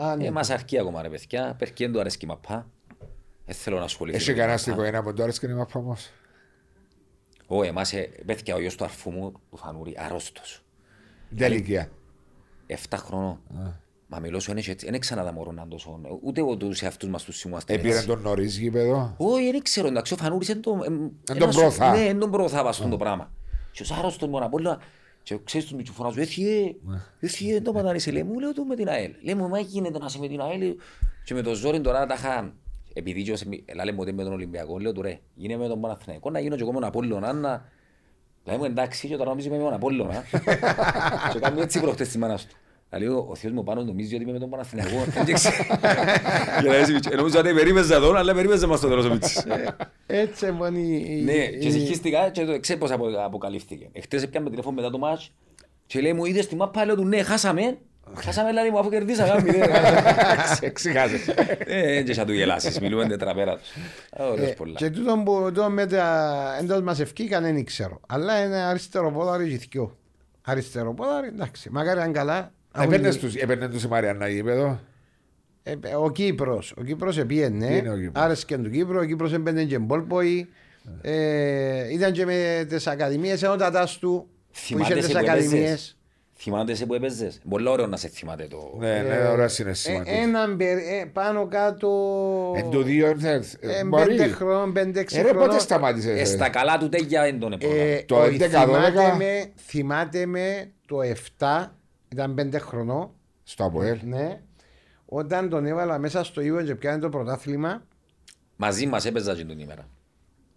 Ε, άνετα. μας αρκεί ακόμα ρε παιδιά, περκέν του αρέσκει μαπά. Δεν θέλω να ασχοληθώ. Έχει με κανένα μαπά. στην οικογένεια που τώρα σκηνή μαπά όμως. Ω, εμάς, ε, παιδιά, ο γιος του αρφού μου, του Φανούρη, αρρώστος. Δεν ηλικία. 7 χρονών. Μα μιλώ σου, είναι έτσι, δεν ξαναδά μωρό να τόσο. Ούτε εγώ τους εαυτούς μας τους σημούμαστε Επήρε έτσι. τον νωρίς γήπεδο. Όχι, δεν ξέρω, εντάξει, ο Φανούρης είναι το... Εν τον προωθά. Ναι, δεν τον προωθά βαστούν το πράγμα. Και ο άρρωστος μου Απόλλωνα, και ξέρεις τους μητσού φωνάζουν, έθιε, έθιε, το πατάνησε, λέει μου, λέω του με την ΑΕΛ. Λέει μου, μα γίνεται να είσαι με την ΑΕΛ. Και με το ζόρι τώρα τα είχα, επειδή και λέμε ότι με τον Ολυμπιακό, λέω του ρε, γίνε με τον Παναθηναϊκό, να γίνω και εγώ με τον Απόλλωνα, να... Λέει μου εντάξει και τώρα νομίζω είμαι με τον Απόλλωνα. Και κάνω έτσι προχτές της μάνας του. Λέει ο ο θείος μου πάνω νομίζει ότι είμαι με τον Παναθηναϊκό. Δεν ξέρω. Για να είσαι μητσί. Νομίζω ότι περίμεζα εδώ, αλλά περίμεζε μας το τέλος ο Μίτσης. Έτσι μόνο η... η- Ναι, η- και συγχύστηκα και το ξέρω πώς απο- αποκαλύφθηκε. Εχθές έπιαμε τηλέφωνο μετά το μάτς και λέει μου είδες τη μάπα, λέω του ναι, χάσαμε. Χάσαμε δηλαδή μου αφού κερδίσαμε. ένα μηδέν. Εξηγάζεσαι. Ε, και θα του γελάσεις, μιλούμε τετραπέρα τους. Ωραίος Ε, πολλά. Και τούτο που το με τα εντός μας ευκήκαν δεν ξέρω. Αλλά είναι αριστεροπόδαροι και δυο. Αριστεροπόδαροι, εντάξει. Μακάρι αν καλά. Επέρνες τους- Επέρνες τους η Μαριάννα γήπεδο. Ε, Ο Κύπρος. Ο Κύπρος επίενε. Τι είναι ο Κύπρος; Άρεσκε του Κύπρου. Ο Κύπρος έμπαινε και μπόλποη. Ε, ήταν και με τις ακαδημίες ενότατας του. Που είχε Θυμάται τις σε που ακαδημίες. Έπαιζες. Θυμάται σε που έπαιζες. Πολύ ωραίο να σε θυμάται το... Ναι, ναι, ωραία συναισθήμα. Ε, έναν περι- ε, πάνω κάτω. Εν το δύο ήρθε. ε, Μπορεί. Πέντε χρόνων, πέντε έξι Ε, ρε, πότε χρόνων. σταμάτησες. Ε, στα καλά του τέγια δεν τον Ε, έπρεπε. Το όχι, 11, θυμάται 12. με, θυμάται με το 7, ήταν πέντε χρονών, Στο Αποέλ. ναι, όταν τον έβαλα μέσα στο Ιβο και πιάνε το πρωτάθλημα. Μαζί μας έπαιζα και την ημέρα.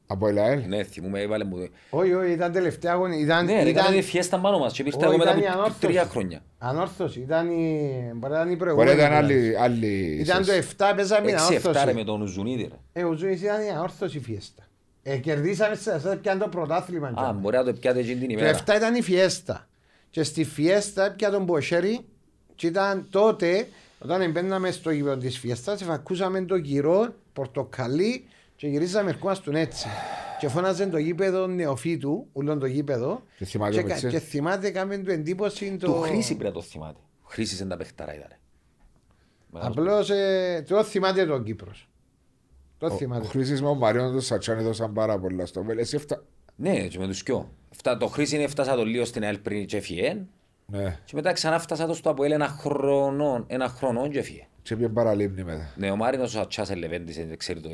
Αποέλ ΑΕΛ. Ναι, θυμούμαι, έβαλε μου... Όχι, όχι, ήταν τελευταία αγωνία. Ήταν, Ναι, ρε, ήταν έκανε φιέστα πάνω μας και ήρθα Όχι, εγώ μετά ήταν η από ανόρθωση. τρία χρόνια. ανόρθωση. Ήταν η, μπορεί να ήταν η Μπορεί προηγούμενη. να ήταν δηλαδή. άλλη- άλλη. Ήταν το 7, παίζαμε την 6-7 ρε με ανόρθωση. τον Ουζουνίδη ρε. Ε, ο Ζούης ήταν η ανόρθωση φιέστα. Ε, κερδίσαμε σε εσάς, πιάνε το πρωτάθλημα. Α, τζάμε. μπορεί να το πιάτε εκείνη την Το ημέρα. 7 ήταν η φιέστα. Και στη φιέστα πια τον Μποσέρι και ήταν τότε όταν μπαίναμε στο γήπεδο της φιέστας εφακούσαμε το κυρό πορτοκαλί και γυρίζαμε ερχόμαστον έτσι. Και φώναζε το γήπεδο νεοφύτου, ούλον το γήπεδο. Και θυμάται και, ο κα- Μιτσέ. και θυμάται κάμε του εντύπωση το... Του Χρήση πρέπει να το θυμάται. Ο Χρήσης είναι τα παιχτάρα ήταν. ρε. Μεγάλος Απλώς ε, το θυμάται το Κύπρος. Το Ο θυμάται. Χρήσης με ο Μαριών του Σατσάνι δώσαν πάρα πολλά στο Αποέλ. Εσύ έφτα... Ναι, και με τους κοιό. Φτά- Το Χρήση είναι έφτασα το λίγο στην ΑΕΛ πριν και έφυγε. Ναι. Και μετά ξανά φτάσα το στο Αποέλ ένα χρόνο, ένα χρόνο και έφυγε. Και πήγε παραλίμνη μετά. Ναι, ο Μάρινος ο Ατσάς ελεβέντησε, δεν ξέρει το...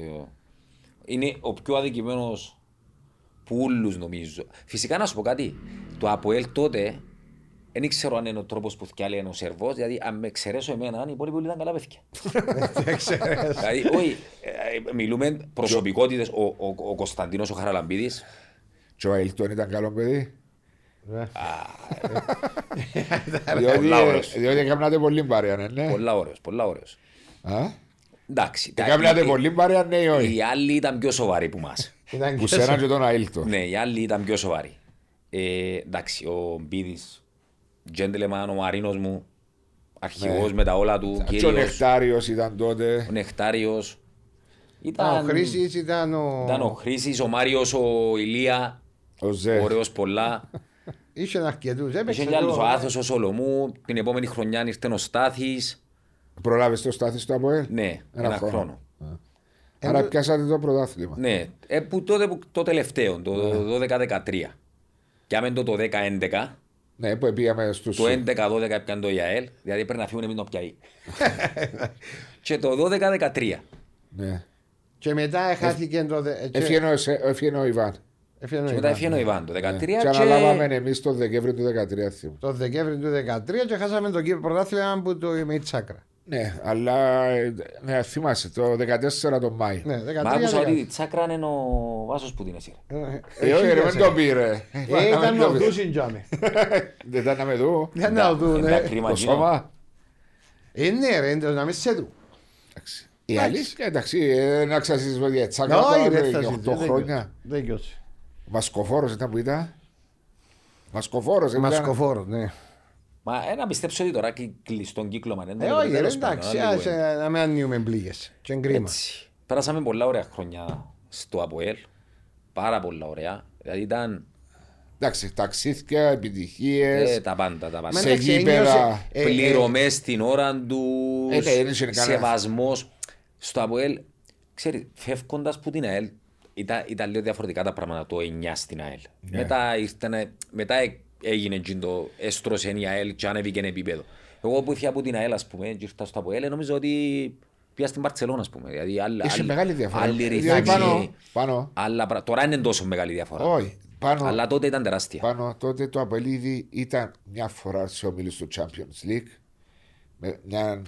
Είναι ο πιο αδικημένος που ούλους νομίζω. Φυσικά να σου πω κάτι. Το Αποέλ τότε δεν ξέρω αν είναι ο τρόπος που θυκιάλει ο Σερβός, δηλαδή αν με εξαιρέσω εμένα, οι υπόλοιποι όλοι ήταν καλά παιδιά. δηλαδή, όχι, ε, ε, μιλούμε προσωπικότητες, ο, ο, ο Κωνσταντίνος ο Χαραλαμπίδης, Και ο Αιλτόν ήταν καλό παιδί. Ε, Διότι, πολλά ωραίος. διότι έκανατε πολύ παρέα, ναι, ναι. πολλά ωραίος, πολλά ωραίος. Α; Εντάξει, τα- Έκανατε οι- πολύ παρέα, ναι ή όχι. οι άλλοι ήταν πιο σοβαροί που μας. Ήταν Που και σένα σε- και τον Αίλτο. Ναι, οι άλλοι ήταν πιο σοβαροί. Ε, εντάξει, ο Μπίδης, gentleman, ο Μαρίνος μου, αρχηγός Ναι. με τα όλα του, Και ο κύριος, Νεκτάριος ήταν τότε. ο Νεκτάριος. Α, Ήταν, Ο Χρήσης ήταν ο... ήταν ο Χρήσης, ο Μάριος, ο Ηλία, Ο Ζε. ωραίος πολλά. Είχε αρκετούς. Είχε έπαιξε και άλλους, το- ο Άθος, ο Σολομού, την επόμενη χρονιά ήρθε ο Στάθης. Προλάβες το στάθι στο Αποέλ. Ναι, ένα, χρόνο. Άρα Ε, πιάσατε το πρωτάθλημα. Ναι, ε, που τότε που, το τελευταίο, το 12-13. Και άμεν το το 10-11, Ναι, που πήγαμε στους... το 11-12 έπιαν το ΙΑΕΛ, δηλαδή πρέπει να φύγουν μην το πιάει. και το 12-13. Ναι. Και μετά έχαθηκε το... δε- και- Έφυγε ο Εσέ- έφυγε ο Ιβάν. έφυγε ο Και μετά Ιβάν. έφυγε ο Ιβάν το 13 Και αναλάβαμε εμείς το Δεκέμβριο του 2013. θυμώ. Το Δεκέμβρη του 2013 και χάσαμε το Κύπρο πρωτάθλημα που το με η Τσάκρα. Ναι, αλλά ε, ναι, θυμάσαι, το 14 τον Μάη. Ναι, 13 Μα άκουσα ότι η 13. τσάκρα είναι ο Βάσος που την έσυρε. Ε, όχι ρε, δεν το πήρε. Ε, ήταν ο Δούσιν τζάμε. Δεν ήταν να με δω. Δεν να δουν, Είναι τα ε. κρίμα Το γίνω. σώμα. Ε, ναι ρε, είναι να μην σε δουν. Εντάξει. Η αλήθεια, εντάξει, ε, να ξασύσουμε για τσάκα Όχι τώρα, ρε, ε, θα για συζητήσω, 8 δεν χρόνια. γιώσε. Δεν γιώσε. Μασκοφόρος ήταν που ήταν. Μασκοφόρος ήταν. Μασκοφόρος, ναι. Μα ένα πιστέψω ότι τώρα κυ- κλειστόν κύκλωμα. είναι, Ε, το όχι ρε, τέλος πάντων, εντάξει, ένα ας, λίγο ε, να μην ανοίγουμε πλήγες. Και είναι κρίμα. Έτσι. Πέρασαμε πολλά ωραία χρόνια στο ΑΠΟΕΛ. Πάρα πολλά ωραία. Δηλαδή ήταν Εντάξει, ταξίδια, επιτυχίες. Ε, τα πάντα, τα πάντα. Μα σε εντάξει, γήπεδα, ένιωσε- ε, ε, Πληρωμές στην ώρα του, Ε, ναι, δεν είχε κανένα- σεβασμός. Στο ΑΠΟΕΛ, ξέρει, φεύγοντας που την ΑΕΛ, ήταν, ήταν λίγο διαφορετικά τα πράγματα το 9 στην ΑΕΛ. Ναι. Μετά, ήρθανε- μετά ε- έγινε τζιν το έστρωσε η ΑΕΛ και ανέβηκε ένα επίπεδο. Εγώ που ήρθα από την ΑΕΛ, ας πούμε, και ήρθα στο ΑΠΟΕΛ, νομίζω ότι πήγα στην Παρτσελώνα, ας πούμε. Δηλαδή, άλλα, Είχε άλλη- μεγάλη διαφορά. Άλλη Δηλαδή, ρυθμή, πάνω- πάνω. άλλα πρα- Τώρα είναι τόσο μεγάλη διαφορά. Όχι, πάνω, Αλλά τότε ήταν τεράστια. πάνω τότε το Απελίδη ήταν μια φορά σε ομίλους του Champions League. Με μια...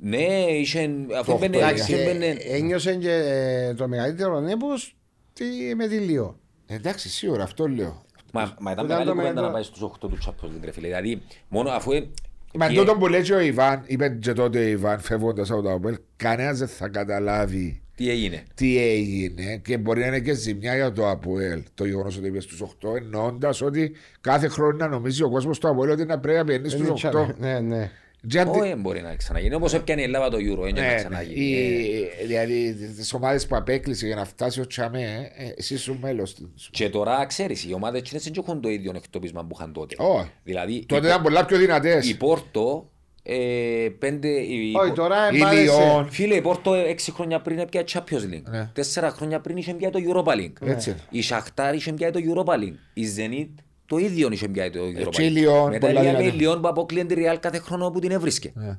Ναι, είχε, αφού Το μπαινε, οκτώ, Εντάξει, είχε μπαινε, ε, ένιωσε και ε, το μεγαλύτερο νέπος τι- με τη Λίο. Εντάξει, σίγουρα αυτό λέω. Μα, μα ήταν Ήταν μεγάλη το κουβέντα μεγαλύτερο. να πάει στους 8 του Champions League, ρε φίλε. Δηλαδή, μόνο αφού... ε- Μα και- τότε που λέει και ο Ιβάν, είπε και τότε ο Ιβάν φεύγοντας από το Απελ, κανένας δεν θα καταλάβει Τι έγινε. τι έγινε και μπορεί να είναι και ζημιά για το ΑΠΟΕΛ το γεγονός ότι είπε στους 8, εννοώντας ότι κάθε χρόνο να νομίζει ο κόσμος το ΑΠΟΕΛ ότι να πρέπει να πηγαίνει Δεν στους 8. ήξερα. Ναι, ναι. Και αν τη- Όχι, μπορεί να ξαναγίνει. Όπως έπιανε η Ελλάδα το Euro, δεν Ναι, να ναι. ξαναγίνει. Η- Δηλαδή τις ομάδες που απέκλεισε για να φτάσει ο Τσαμέ, ε, εσύ σου μέλος. Και τώρα, ξέρεις, οι ομάδες εκείνες δεν έχουν το ίδιο εκτόπισμα που είχαν τότε. Όχι. Δηλαδή, Τότε η, ήταν πολλά πιο δυνατές. η Πόρτο, ε, πέντε... Η, Όχι, η- τώρα η εμπάλεσε. Λιόν. Φίλε, η Πόρτο έξι χρόνια πριν έπια Champions League. Ναι. Τέσσερα χρόνια πριν είχε πια το Europa League. Έτσι. Η Σαχτάρ είχε πια το Europa League. Η Zenit το ίδιο είχε πια το Europa και η League. Λιόν, Μετά πολλά πήγαμε η δυνατή. Λιόν που αποκλείεν τη Real κάθε χρόνο που την έβρισκε. Ναι.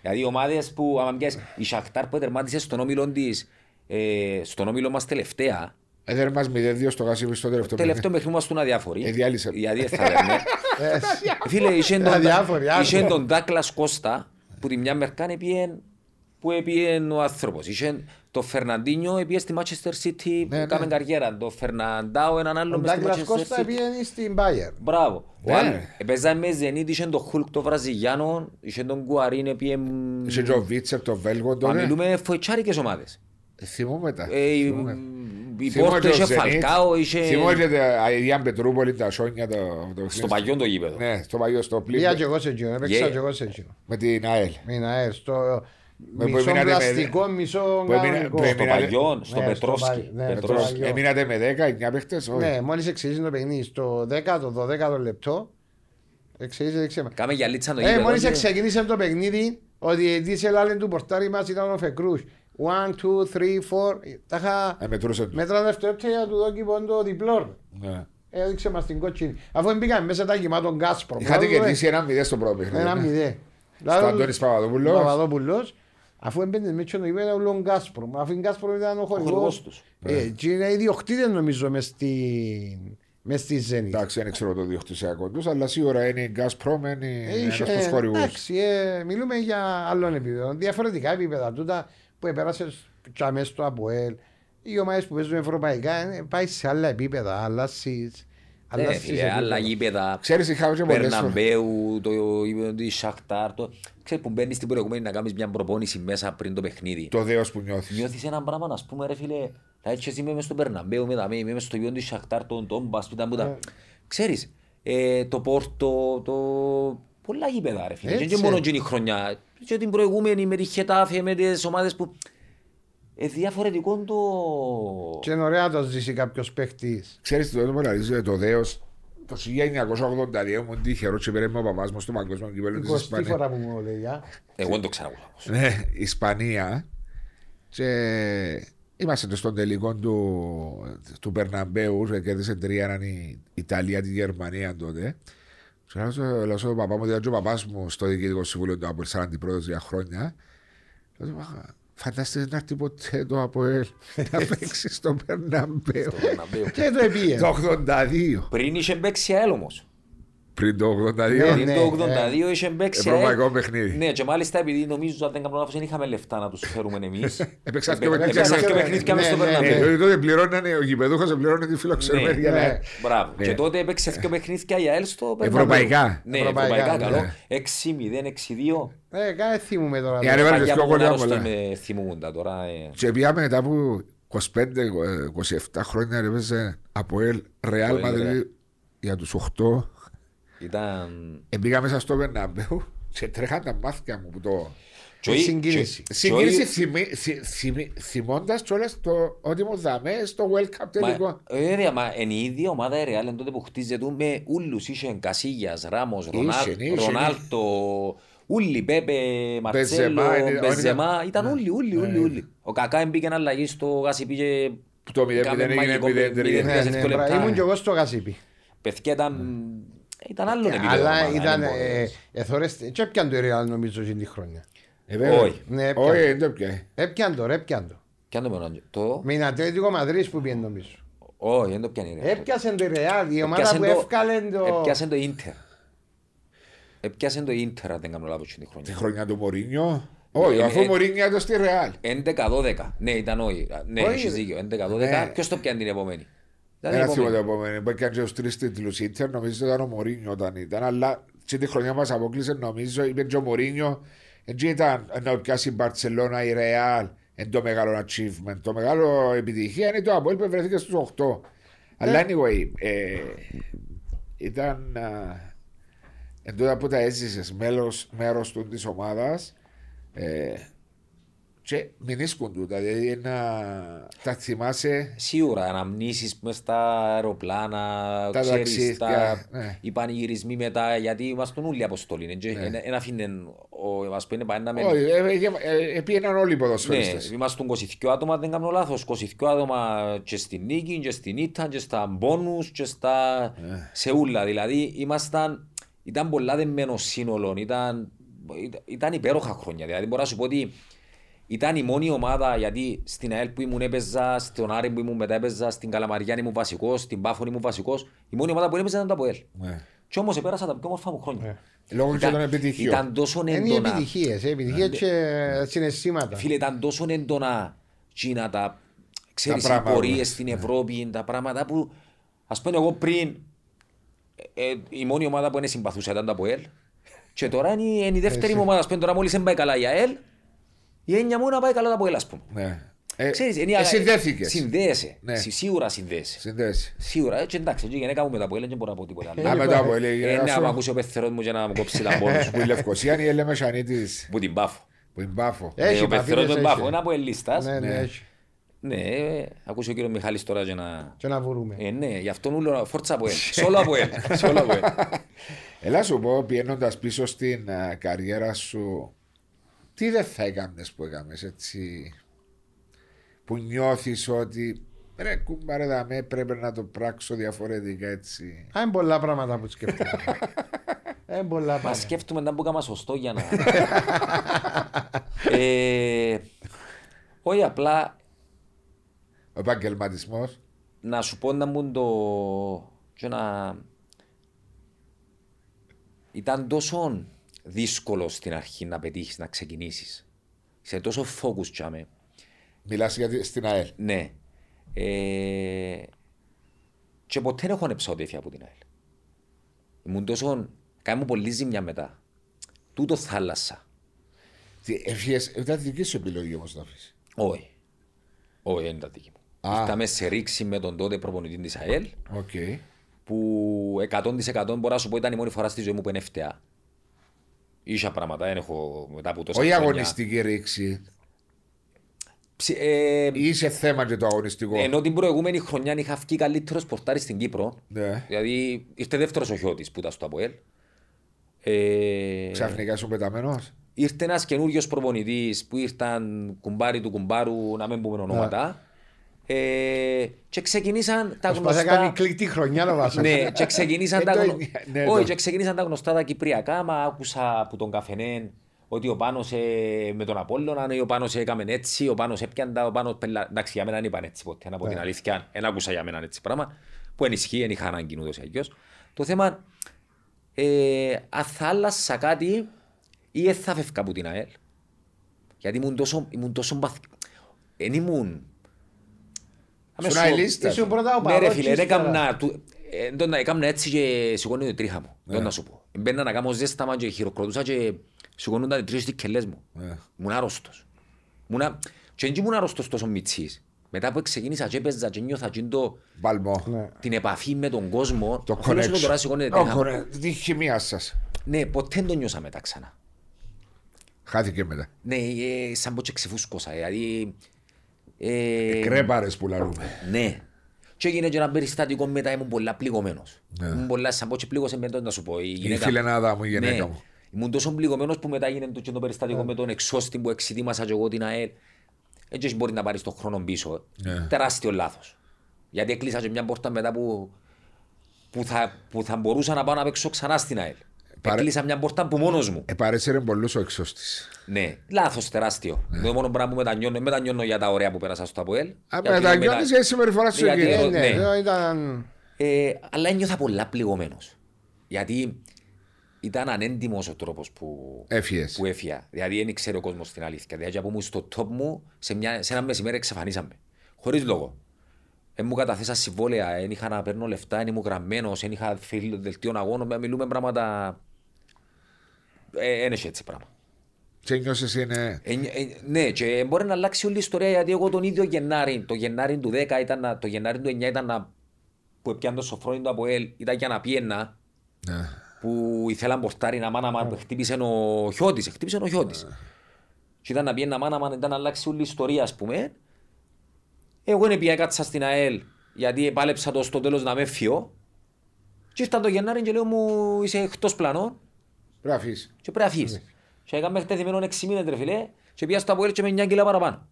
Δηλαδή οι ομάδες που, άμα πιάσεις, η Σαχτάρ που τερμάτισε στον όμιλο της, ε, στον όμιλο μας τελευταία, Έδερ μα 0-2 στο γάσι στο τελευταίο. τελευταίο μέχρι μας ήμασταν αδιάφοροι. Ε, διάλυσε. Γιατί δεν θα λέμε. Ε, Φίλε, είχε τον, Αδιάφοροι, είχε άκου. τον Ντάκλας Κώστα που τη μια μερκά έπιεν που έπιεν ο άνθρωπος. Είχε το Φερναντίνιο έπιε στη Manchester City Ναι, που κάμε ναι. καριέρα. Το Φερναντάο έναν άλλο Ο μες στη Ντάγκλας Manchester Κώστα City. πήγαινε στην Bayern. Μπράβο. Ο Ναι. άλλος, Παίζαμε με Ζενίτ, είχε τον Χουλκ το Βραζιλιάνο, είχε τον Κουαρίν, έπιε... Είχε και ο Βίτσερ, το Βέλγο Μα τότε. μιλούμε φοητσάρικες ομάδες. Ε, Θυμούμαι τα. Ε, η- θυμούμαι. Η Θυμούμαι Πόρτο και είχε ο Zenit. Φαλκάο, είχε... Θυμούμαι και τα Ιδιάν Πετρούπολη, τα Σόνια. Το, το Στο παγιό το γήπεδο. Ναι, στο παγιό, στο Πήγα και πλήρω. εγώ σε εκείνο, έπαιξα Yeah. και εγώ σε εκείνο. Με την ΑΕΛ. Μην αέρ, στο Με που μισό έμεινατε με- πλαστικό, μισό που έμεινα- κανονικό. που Στο έμεινα- παγιό, στο Ναι, στο Πετρόσκι. παγιό, ναι, στο Πετρόσκι. παγιό. Έμεινατε με 10, 9 παίχτες, όχι. Ναι, μόλις εξηγήσει το παιχνίδι στο 10ο, 12ο λεπτό, εξηγήσει, ξέρουμε. Κάμε για λίτσα το Ε, γήπεδο. μόλις και- ξεκίνησε το παιχνίδι, ο διαιτητής έλαλε του πορτάρι μας ήταν ο Φεκρούς. 1, 2, 3, 4, τα είχα Ε, μετρούσε το. μέτρα δευτερόλεπτα για να του δω λοιπόν το διπλό. Ναι. Έδειξε μας την κότσινη. Αφού μπήκαμε μέσα τα γεμάτον Γκάσπρο. Είχατε κερδίσει ένα μηδέ στο πρώτο παιχνίδι. Ένα ναι. μηδέ. Στο Αντώνης Παπαδόπουλος. Παπαδόπουλος. Αφού έμπαινε με τσόνο είπε ο Γκάσπρο. Αφού η Γκάσπρο ήταν ο χορηγός χορηγός τους. Ε, και είναι ιδιοκτήτες νομίζω μες στη, μες στη Zenit. Εντάξει, δεν ξέρω το διοκτησιακό τους, αλλά σίγουρα είναι η Gazprom, είναι Ε, ένας είχε- από τους χορηγούς. Εντάξει, ε, μιλούμε για άλλων επίπεδων. Διαφορετικά επίπεδα τούτα που επέρασε τσαμέ στο ΑΠΟΕΛ. Οι ομάδες που παίζουν ευρωπαϊκά ε, πάει σε άλλα επίπεδα. Αλλάσεις. Ναι, αλλάσεις φίλε, επίπεδα. άλλα γήπεδα. Ξέρεις, είχαμε και πολλές φορές. Περναμπέου, το γήπεδο της Σαχτάρ. το- Ξέρεις που μπαίνεις στην προηγούμενη να κάνεις μια προπόνηση μέσα πριν το παιχνίδι. Το δέος που νιώθεις. Νιώθεις ένα πράγμα, να πούμε ρε φίλε, θα έτσι είμαι μες στο Περναμπέου, μετά με, είμαι μες στο γήπεδο της Σαχτάρ, τον Τόμπας, που ήταν που Ναι. τα... Ξέρεις, ε, το Πόρτο, το... Πολλά γήπεδα ρε φίλε. Και Έτσι. και μόνο εκείνη η χρονιά. Και την προηγούμενη με τη Χετάφε, με τις ομάδες που... Ε, διαφορετικό το... Και είναι ωραία να το ζήσει κάποιος παίχτης. Ξέρεις το που λέει το δέος. Το 1982 ήμουν τυχερό και πήρε με ο παπάς μου στο παγκόσμιο κυπέλλο της 20 Ισπανίας. φορά που μου λέει. α; Εγώ δεν το ξέρω. Ναι, Ισπανία. Και είμαστε στον τελικό του, του Περναμπέου και κέρδισε τρία έναν η Ιταλία τη Γερμανία τότε. Και λέω στο- λέω στον παπά μου, διότι ο παπάς μου στο διοικητικό συμβούλιο του Αποέλ σαν αντιπρόεδρος για χρόνια. Λέω του, «Μα, Φανταστείτε να έρθει ποτέ το Αποέλ να παίξει στον Περναμπέου. Περναμπέου. Και το επίε. Το 82. Πριν είχε παίξει ΑΕΛ όμως. Πριν το 82. Ναι, Πριν ναι, το 82 είχε παίξει Ευρωπαϊκό ΑΕΛ. παιχνίδι. Ναι, και μάλιστα επειδή νομίζω αν δεν κάνω λάθος δεν είχαμε λεφτά να τους φέρουμε εμείς. Έπαιξαν δύο Έπαιξαν παιχνίδια. και παιχνίδια μες στο Ναι, ναι, Ναι, Περναμπέου. διότι τότε πληρώνανε, ο γηπεδούχος πληρώνε τη φιλοξενούμενη Ναι, για ναι. να... Μπράβο. Ναι. Και τότε έπαιξε δύο παιχνίδια η ΑΕΛ στο Περναμπέου. Ευρωπαϊκά. Ναι, Ευρωπαϊκά, ευρωπαϊκά ναι. καλό. 6-0, 6-2. Ε, κάνε θυμούμε τώρα. Για ρε, βάλε Παγιά δυο που γκολ άρρωστο πολλά. με θυμούμουν τα τώρα. ε. Και πήγαμε μετά από 25-27 χρόνια έπαιζε από ελ Ρεάλ Αποέλ, Μαδρίδη για τους 8. Ήταν... Πήγα μέσα στο Περναμπέου και τρέχαν τα μάτια μου που το... Και όχι- συγκίνηση. και- Συγκίνηση και όχι- θυμί- θυ- θυμί- θυμώντας κιόλας το ότι μου δαμε στο World Cup τελικό. Μα, βέβαια, μα είναι η ίδια ομάδα η Real τότε που χτίζεται με ούλους, είχε Κασίγιας, Ράμος, Ρονάλ- Είχε, είχε. Ρονάλτο, ούλοι, Πέπε, Μαρτσέλο, Μπεζεμά, είναι- Μπεζεμά, ήταν Ναι. ούλοι, ούλοι, ούλοι, ούλοι. Ο Κακά έμπηκε να αλλαγή στο Γάσι πήγε... Που το 0-0 κάμε έγινε μαγικό 0-3. παιχνίδι, Ναι, σε ναι, δύο μπρα- λεπτά. Ήμουν κι εγώ στο Γασίπι. Παιδιά ήταν... Ήταν άλλο επίπεδο. Αλλά ομάδα, ήταν. δεν ε, μπορείς. εθώρες- Και έπιαν το η Real νομίζω εκείνη τη χρόνια. Ε, βέβαια. Όχι. Ναι, έπιαν. Όχι, δεν το πιάει. Έπιαν το, ρε, έπιαν το. Κι αν το μενό- το... Με την Ατλέτικο Μαδρίτης που πήγαινε νομίζω. Όχι, δεν το πιάνει. ρε. Έπιασε το η Real, η ομάδα Έπιασε που το- έφκαλε το. Έπιασε το Ίντερ. Έπιασε το Ίντερ, αν δεν κάνω λάθος την Τη χρονιά. χρονιά του Μωρίνιο. Όχι, Ε, αφού ε, ο Μωρίνιο ήταν στη Ρεάλ. 11-12. Ναι, ήταν όχι. Ναι, Όχι, έχεις ρε. δίκιο. 11-12. Ναι. Ποιος το πιάνει την επόμενη; Ήταν η Ένα θυμό το επόμενη. επόμενο. Που έκανε τους τρεις τίτλους Ίντερ, νομίζω ήταν ο Μωρίνιο όταν ήταν. Αλλά σε τη χρονιά μας αποκλείσε νομίζω, είπε και ο Μωρίνιο. Έτσι ήταν να πιάσει η Μπαρτσελώνα, η Ρεάλ. Εν το μεγάλο achievement. Το μεγάλο επιτυχία είναι το Αποέλ που βρέθηκε στους 8. Αλλά anyway, ε, ήταν α, εν τότε που τα έζησες μέλος, μέρος του της ομάδας ε, και μην ίσκουν τούτα, δηλαδή να τα θυμάσαι; Σίγουρα, αναμνήσεις μες στα αεροπλάνα, Τα ξέρεις, ταξίδια, τα... ναι. οι πανηγυρισμοί μετά, γιατί ήμασταν όλοι αποστολή. Ένα αφήνε, ο- ας πούμε, πάει να με... Όχι, ε, ε, ε, πήγαιναν όλοι οι Ναι, ποδοσφαιριστές. ήμασταν 22 άτομα, δεν κάνω λάθος. 22 άτομα και στην νίκη, και στην ήττα, και στα μπόνους, και στα... Ναι. σε ούλα. Δηλαδή, ήμασταν... Ήταν πολλά δεμένο σύνολο, ήταν, ήταν, ήταν υπέροχα χρόνια. Δηλαδή, μπορώ να σου πω ότι ήταν η μόνη ομάδα, γιατί στην ΑΕΛ που ήμουν έπαιζα, στον Άρη που ήμουν μετά έπαιζα, στην Καλαμαριά ήμουν βασικός, στην Πάφων ήμουν βασικός. Η μόνη ομάδα που έπαιζα ήταν το ΑΠΟΕΛ. Ναι. Και όμως επέρασα τα πιο όμορφα μου χρόνια. Λόγω και των επιτυχιών. Ήταν τόσο Είναι οι έντονα. επιτυχίες, ε, επιτυχίες και συναισθήματα. Φίλε, ήταν τόσο έντονα Κίνα τα, ξέρεις, οι πράγματα. πορείες στην Ευρώπη, τα πράγματα που, ας πούμε εγώ πριν, ε, ε, η μόνη ομάδα που είναι συμπαθούσα ήταν το ΑΠΟΕΛ και τώρα είναι, η- είναι η δεύτερη μου ομάδα, ας πούμε τώρα μόλις δεν πάει καλά η ΑΕΛ, η έννοια μου είναι να πάει καλά το ΑΠΟΕΛ, ας πούμε. Ναι. Ε, Ξέρεις, είναι, ε, συνδέθηκες. Συνδέεσαι, Ναι. Συ- σίγουρα συνδέεσαι. Συνδέεσαι. Σίγουρα, έτσι εντάξει, έτσι η γυναίκα μου με τα ΑΠΟΕΛ δεν μπορώ να πω τίποτα άλλο. Α, μετά από έλεγε η Ε, γυναίκα ναι, σου, άμα ακούσει ο πεθερός μου και να μου κόψει τα πόνους που η Λευκοσία είναι η Έλενα Μεσανίτης που την πάφω. που είναι πάφο. Έχει Ε, Ο πεθερός παθήνες, του έχει. πάφω είναι από ελίστας. Ναι, ναι, Ναι. έχει. Ναι, ε, ακούσει ο κύριος Μιχάλης τώρα και να... Και να βρούμε. Ε, ναι, γι' αυτόν ούλο φόρτσα από ελ. Σόλο από ελ. Σόλο από ελ. Έλα σου πω, πηγαίνοντα πίσω στην α, καριέρα σου, τι δεν θα έκανες που έκαμες έτσι. Που νιώθεις ότι ρε κουμπάρε δαμέ, πρέπει να το πράξω διαφορετικά έτσι. Α, είναι πολλά πράγματα που σκέφτομαι. Είναι πολλά Μα πράγματα. σκέφτομαι να μπούκαμα σωστό για να... Ε, Όχι απλά Ο επαγγελματισμός. να σου πω να μπουν το... και να... Ήταν τόσο δύσκολο στην αρχή να πετύχεις, να ξεκινήσεις. Είσαι τόσο focus τσάμε. Μιλάς γιατί στην ΑΕΛ. Ναι. Ε, και ποτέ δεν έχω ανεψά ότι έφυγα από την ΑΕΛ. Ήμουν τόσο... Κάνε μου πολύ ζημιά μετά. Τούτο θάλασσα. Τι, Έφυγες, ήταν δική σου επιλογή όμως να αφήσει. Όχι. Όχι, δεν ήταν δική μου. Α. Ήρθαμε σε ρήξη με τον τότε προπονητή της ΑΕΛ Οκ. που 100% μπορώ να σου πω ήταν η μόνη φορά στη ζωή μου που εν έφταια. Είχα πράγματα, δεν έχω μετά από τόσα Όχι χρόνια. αγωνιστική ρήξη. Ψι- ε, Είσιε θέμα και το αγωνιστικό. ενώ την προηγούμενη χρονιά είχα βγει καλύτερος πορτάρης στην Κύπρο. Ναι. Δηλαδή ήρθε δεύτερος ο Χιώτης που ήταν στο ΑΠΟΕΛ. Ε, Ξαφνικά σου πεταμένος. ήρθε ένας καινούριος προπονητής που ήρθαν κουμπάρι του κουμπάρου, να μην πούμε ονόματα. Ε, και ξεκινήσαν τα Προσπαθώ να κάνει γνωστά. κλικ τη χρονιά να βάζω. ναι, και ξεκινήσαν, Ε, τα... το γνω... ίδιο, ναι, Όχι, το- και ξεκινήσαν τα γνωστά τα κυπριακά. Μα άκουσα από τον καφενέν ότι ο Πάνος ε, με τον Απόλλωνα, ο Πάνος έκαμε έτσι, ο Πάνος έπιαν τα, ο Πάνος πελα... Εντάξει, για μένα δεν είπαν έτσι ποτέ, να πω την Ναι. αλήθεια. Δεν άκουσα για μένα έτσι πράγμα, που ενισχύει, δεν είχα ανάγκη ούτως ή αλλιώς. Το θέμα, ε, αν θα άλλασα κάτι ή δεν θα φεύγα από την ΑΕΛ. Γιατί ήμουν τόσο, ήμουν τόσο μπαθ... Εν ήμουν... Σου να λίστα. Ήσουν πρώτα ο Ναι ρε παρός φίλε, και δεν ύστερα. έκαμνα... του- ε, τον- Έκαμνα έτσι και σηκώνει το τρίχα μου. Δεν να σου πω. Μπαίνα να κάνω ζέσταμα και χειροκροτούσα και σηκώνονταν οι τρεις δικελές μου. Ναι. Ήμουν άρρωστος. Ήμουνα- Και δεν ήμουν άρρωστος τόσο μητσής. Μετά που ξεκίνησα και έπαιζα και νιώθα και το- Μπαλμό. Ναι. την επαφή με τον κόσμο. Το οφείλω σου πω τώρα connection. σηκώνει το Το τρίχα μου. connection. Τη χημεία σας. Ναι, ποτέ δεν το νιώσα μετά ξανά. Χάθηκε μετά. Ναι, ε, σαν πως και ξεφούσκωσα. Δηλαδή, ε, Κρέπαρες που λαλούμε. ναι. Και έγινε και ένα περιστατικό μετά, ήμουν πολλά πληγωμένος. Ναι. Ήμουν πολλά, σαν πω και πλήγωσε με τον να σου πω. Η, Η γυναίκα- φιλενάδα μου, η Ναι. γυναίκα μου. Ήμουν τόσο πληγωμένος που μετά έγινε το, και το περιστατικό με τον εξώστη που εξητήμασα και εγώ την ΑΕΛ. Έτσι μπορεί να πάρεις τον χρόνο πίσω. Ναι. Τεράστιο λάθος. Γιατί έκλεισα και μια πόρτα μετά που, που, θα, που θα μπορούσα να πάω να παίξω ξανά στην ΑΕΛ. Πάρε- Έκλεισα μια πόρτα που μόνος μου. Επαρέσαιρε πολλούς ο εξώστης. Ναι, λάθος τεράστιο. Το μόνο πράγμα που μετανιώνω, δεν μετανιώνω για τα ωραία που πέρασα στο ΑΠΟΕΛ. Α, Γιατί μετανιώνεις για τη συμπεριφορά σου Γιατί εκεί. ε, Ε, ναι, ναι. εδώ ήταν. Ε, αλλά ένιωθα πολλά πληγωμένος. Γιατί ήταν ανέντιμος ο τρόπος που, Έφυγες. που έφυγα. Δηλαδή δεν ήξερε ο κόσμος την αλήθεια. Δηλαδή από μου στο top μου, σε, μια, σε ένα μεσημέρι εξαφανίσαμε. Χωρίς λόγο. Δεν μου καταθέσα συμβόλαια, δεν είχα να παίρνω λεφτά, δεν ήμουν γραμμένος, δεν είχα φίλ- δελτίο αγώνων, μιλούμε πράγματα... Ε, δεν έχει έτσι πράγμα. Και νιώσες είναι... Ε, ε, ναι, και μπορεί να αλλάξει όλη η ιστορία γιατί εγώ τον ίδιο Γενάρη, το Γενάρη του 10 ήταν, να- το Γενάρη του 9 ήταν να, που έπιαν το σοφρόνι του από ΕΛ, ήταν για να πιένα, Ναι. που ήθελα να πορτάρει να μάνα μα, χτύπησε ο Χιώτης, χτύπησε ο Χιώτης. Και ήταν να πιένα μάνα μα, ήταν να αλλάξει όλη η ιστορία ας πούμε. Εγώ δεν πήγα κάτσα στην ΑΕΛ γιατί επάλεψα το στο τέλος να με φύγω. Και ήρθα το Γενάρη και λέω μου είσαι εκτός πλανών Πρέπει να αφήσεις. και πρέπει να φύγεις. Και έκαμε χτεθειμένο 6 μήνες ρε φίλε και πήγα στο Αποέλ και με 9 κιλά παραπάνω.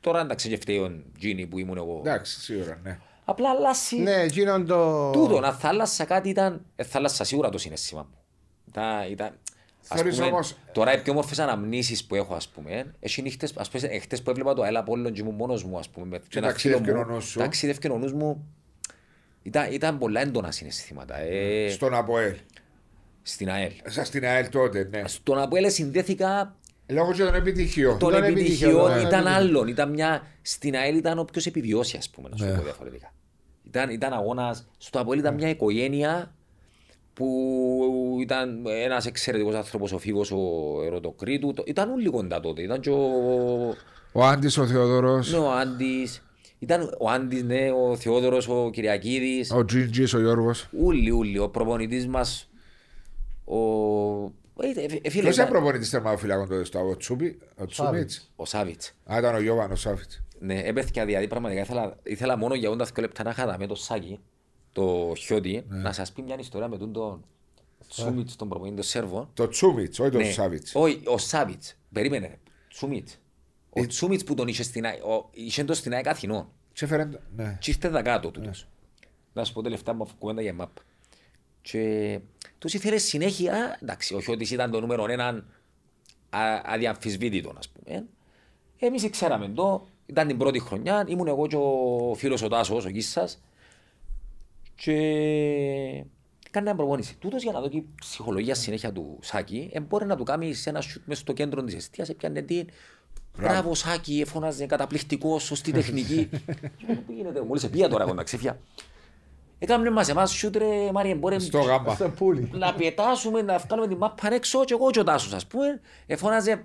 Τώρα εντάξει και φταίει ο Τζίνι που ήμουν εγώ. Εντάξει, σίγουρα, ναι. Απλά αλλάσει. Ναι, εκείνον το. Τούτο, να θα άλλασα κάτι ήταν, ε, θα άλλασα σίγουρα το συναίσθημα μου. Ήταν, ήταν, ας Θεωρείς πούμε, όμως- Τώρα οι πιο όμορφες αναμνήσεις που έχω, ας πούμε, έχει νύχτες, ας πούμε, ε, χτες που έβλεπα το ΑΕΛ Απόλλων και ήμουν μόνος μου, ας πούμε, με Και ένα φίλο ταξίδευκε μου, ο νους σου. ταξίδευκε ο νους μου, ήταν, ήταν πολλά έντονα συναισθήματα. Ε, Στον ΑΠΟΕΛ. Στην ΑΕΛ. Σας στην ΑΕΛ τότε, ναι. Στον ΑΠΟΕΛ συνδέθηκα Λόγω και των επιτυχιών. των Ήταν επιτυχιών επιτυχιό, ναι. ήταν Ήταν άλλον. Ήταν μια, στην ΑΕΛ ήταν όποιο επιβιώσει, ας πούμε, να σου Ναι. πω διαφορετικά. Ήταν, ήταν αγώνας. Στο ΑΠΟΕΛ ήταν μια οικογένεια που ήταν ένας εξαιρετικός άνθρωπος, ο Φίβος, ο Ερωτοκρίτου. Το- Ήταν όλοι κοντά τότε. Ήταν και ο, Ο Άντης ο Θεοδωρός, ναι, ο Άντι. Ήταν ο Άντι, ναι, ο Θεόδωρος, ο Κυριακίδης. ο Τζίντζης ο Γιώργος. Ούλοι, ούλοι. Ο προπονητής μας. Ο. Ε, ε, ε, φίλε, Ποιος ήταν- ήταν προπονητής τερμαφυλάκων τότε στο ο Τσούπι, ο Τσούμιτς. Ο Σάβιτς. Α, ήταν ο Γιώβαν ο Σάφιτς. Ναι, έπαιχε δηλαδή πραγματικά. Ήθελα, ήθελα μόνο για όντα δύο λεπτά να είχα με το σάκι, το χιώτη, να σας πει μια ιστορία με τον τον Τσούμιτς, τον προπονητή, τον Σέρβο. Το Τσούμιτς, όχι το Ναι. Σάβιτς. Όχι, ο Σάβιτς. Περίμενε. Τσούμιτς. Ε- Ο Τσούμιτς που τον είχε στην ΑΕΚ, ο- είχε τον στην ΑΕΚ Αθηνών. Και έφερε το- ναι. Και ήρθε δακάτω τούτος. Να σου πω τελευταία μου κουβέντα για μαπ. Και τους ήθελε συνέχεια, εντάξει, ο Χιώτης ήταν το νούμερο έναν α- αδιαμφισβήτητο, ας πούμε. Εμείς ξέραμε το, ήταν την πρώτη χρονιά, ήμουν εγώ και ο φίλος ο Τάσος, ο Κίσσας. Και κάνει μια προπόνηση. Τούτος για να δω και η ψυχολογία συνέχεια του Σάκη, ε, μπορεί να του κάνει σε ένα σιούτ μέσα στο κέντρο της αιστείας, έπιανε την Μπράβο Σάκη, εφώναζε καταπληκτικός, σωστή τεχνική. Και λέω, Πού γίνεται, μόλις επία τώρα κοντά ξεφιά. Έκαμε μας εμάς σιούτ ρε Μάριε, μπορεί Στο γάμπα. Στο πουλί. να πετάσουμε, να βγάλουμε την μάπα έξω και εγώ και ο Τάσος ας πούμε. Εφώναζε,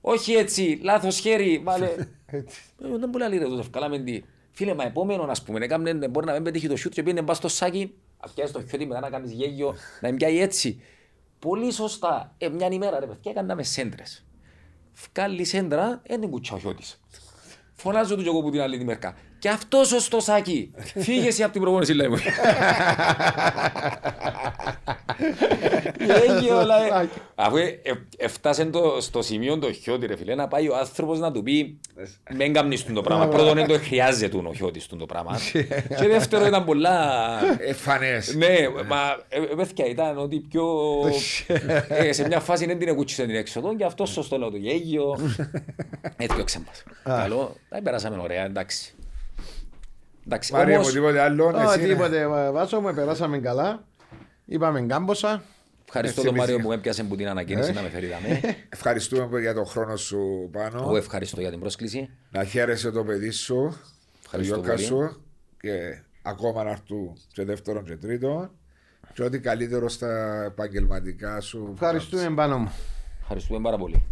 όχι έτσι, λάθος χέρι, βάλε. Έτσι. Ε, Δεν μπορεί να λέει τότε, βγάλαμε τη... Φίλε, μα επόμενο, ας πούμε, έκαμε, μπορεί να μην πετύχει το σιούτ και πήγαινε μπας στο σάκι, αφιάζεις το χιότι μετά να κάνεις γέγιο, να μην πιάει έτσι. Πολύ σωστά, ε, μια ημέρα ρε παιδιά, έκαναμε σέντρες. Βγάλει σέντρα, δεν την κουτσά ο χιώτης. Φωνάζω του κι εγώ που την άλλη τη μερκά. Και αυτός ο στο σάκι, φύγε εσύ από την προπόνηση, λέει μου. Γέγιο, λέει. Αφού ε, ε, έφτασε το- στο σημείο το χιώτη ρε φίλε να πάει ο άνθρωπος να του πει μην κάνεις το πράγμα. Πρώτον δεν το χρειάζεται ο χιώτης το πράγμα. Και δεύτερο ήταν πολλά... Εφανές. Ναι, μα ε, ε, παιδιά ήταν ότι πιο... ε, σε μια φάση δεν την εκούτσισε την έξοδο και αυτός σωστό λέω το γέγιο. Έτσι ο ξέμπας. Καλό, δεν περάσαμε ωραία, εντάξει. Εντάξει, Μάρια μου, όμως τίποτε άλλο. Ω, εσύ, ναι. τίποτε, βάσο μου, περάσαμε καλά. Είπαμε γκάμποσα. ευχαριστώ Έτσι τον Μάριο εμείς- που με έπιασε που την ανακοίνωση να με φέρει δαμέ. Ευχαριστούμε για τον χρόνο σου Εγώ πάνω. ευχαριστώ για την πρόσκληση. Να χαίρεσαι το παιδί σου, το Ευχαριστώ γιώκα πολύ. σου και ακόμα να έρθουν και δεύτερον και τρίτον και ό,τι καλύτερο στα επαγγελματικά σου. Ευχαριστούμε πάνω μου. Ευχαριστούμε πάρα πολύ.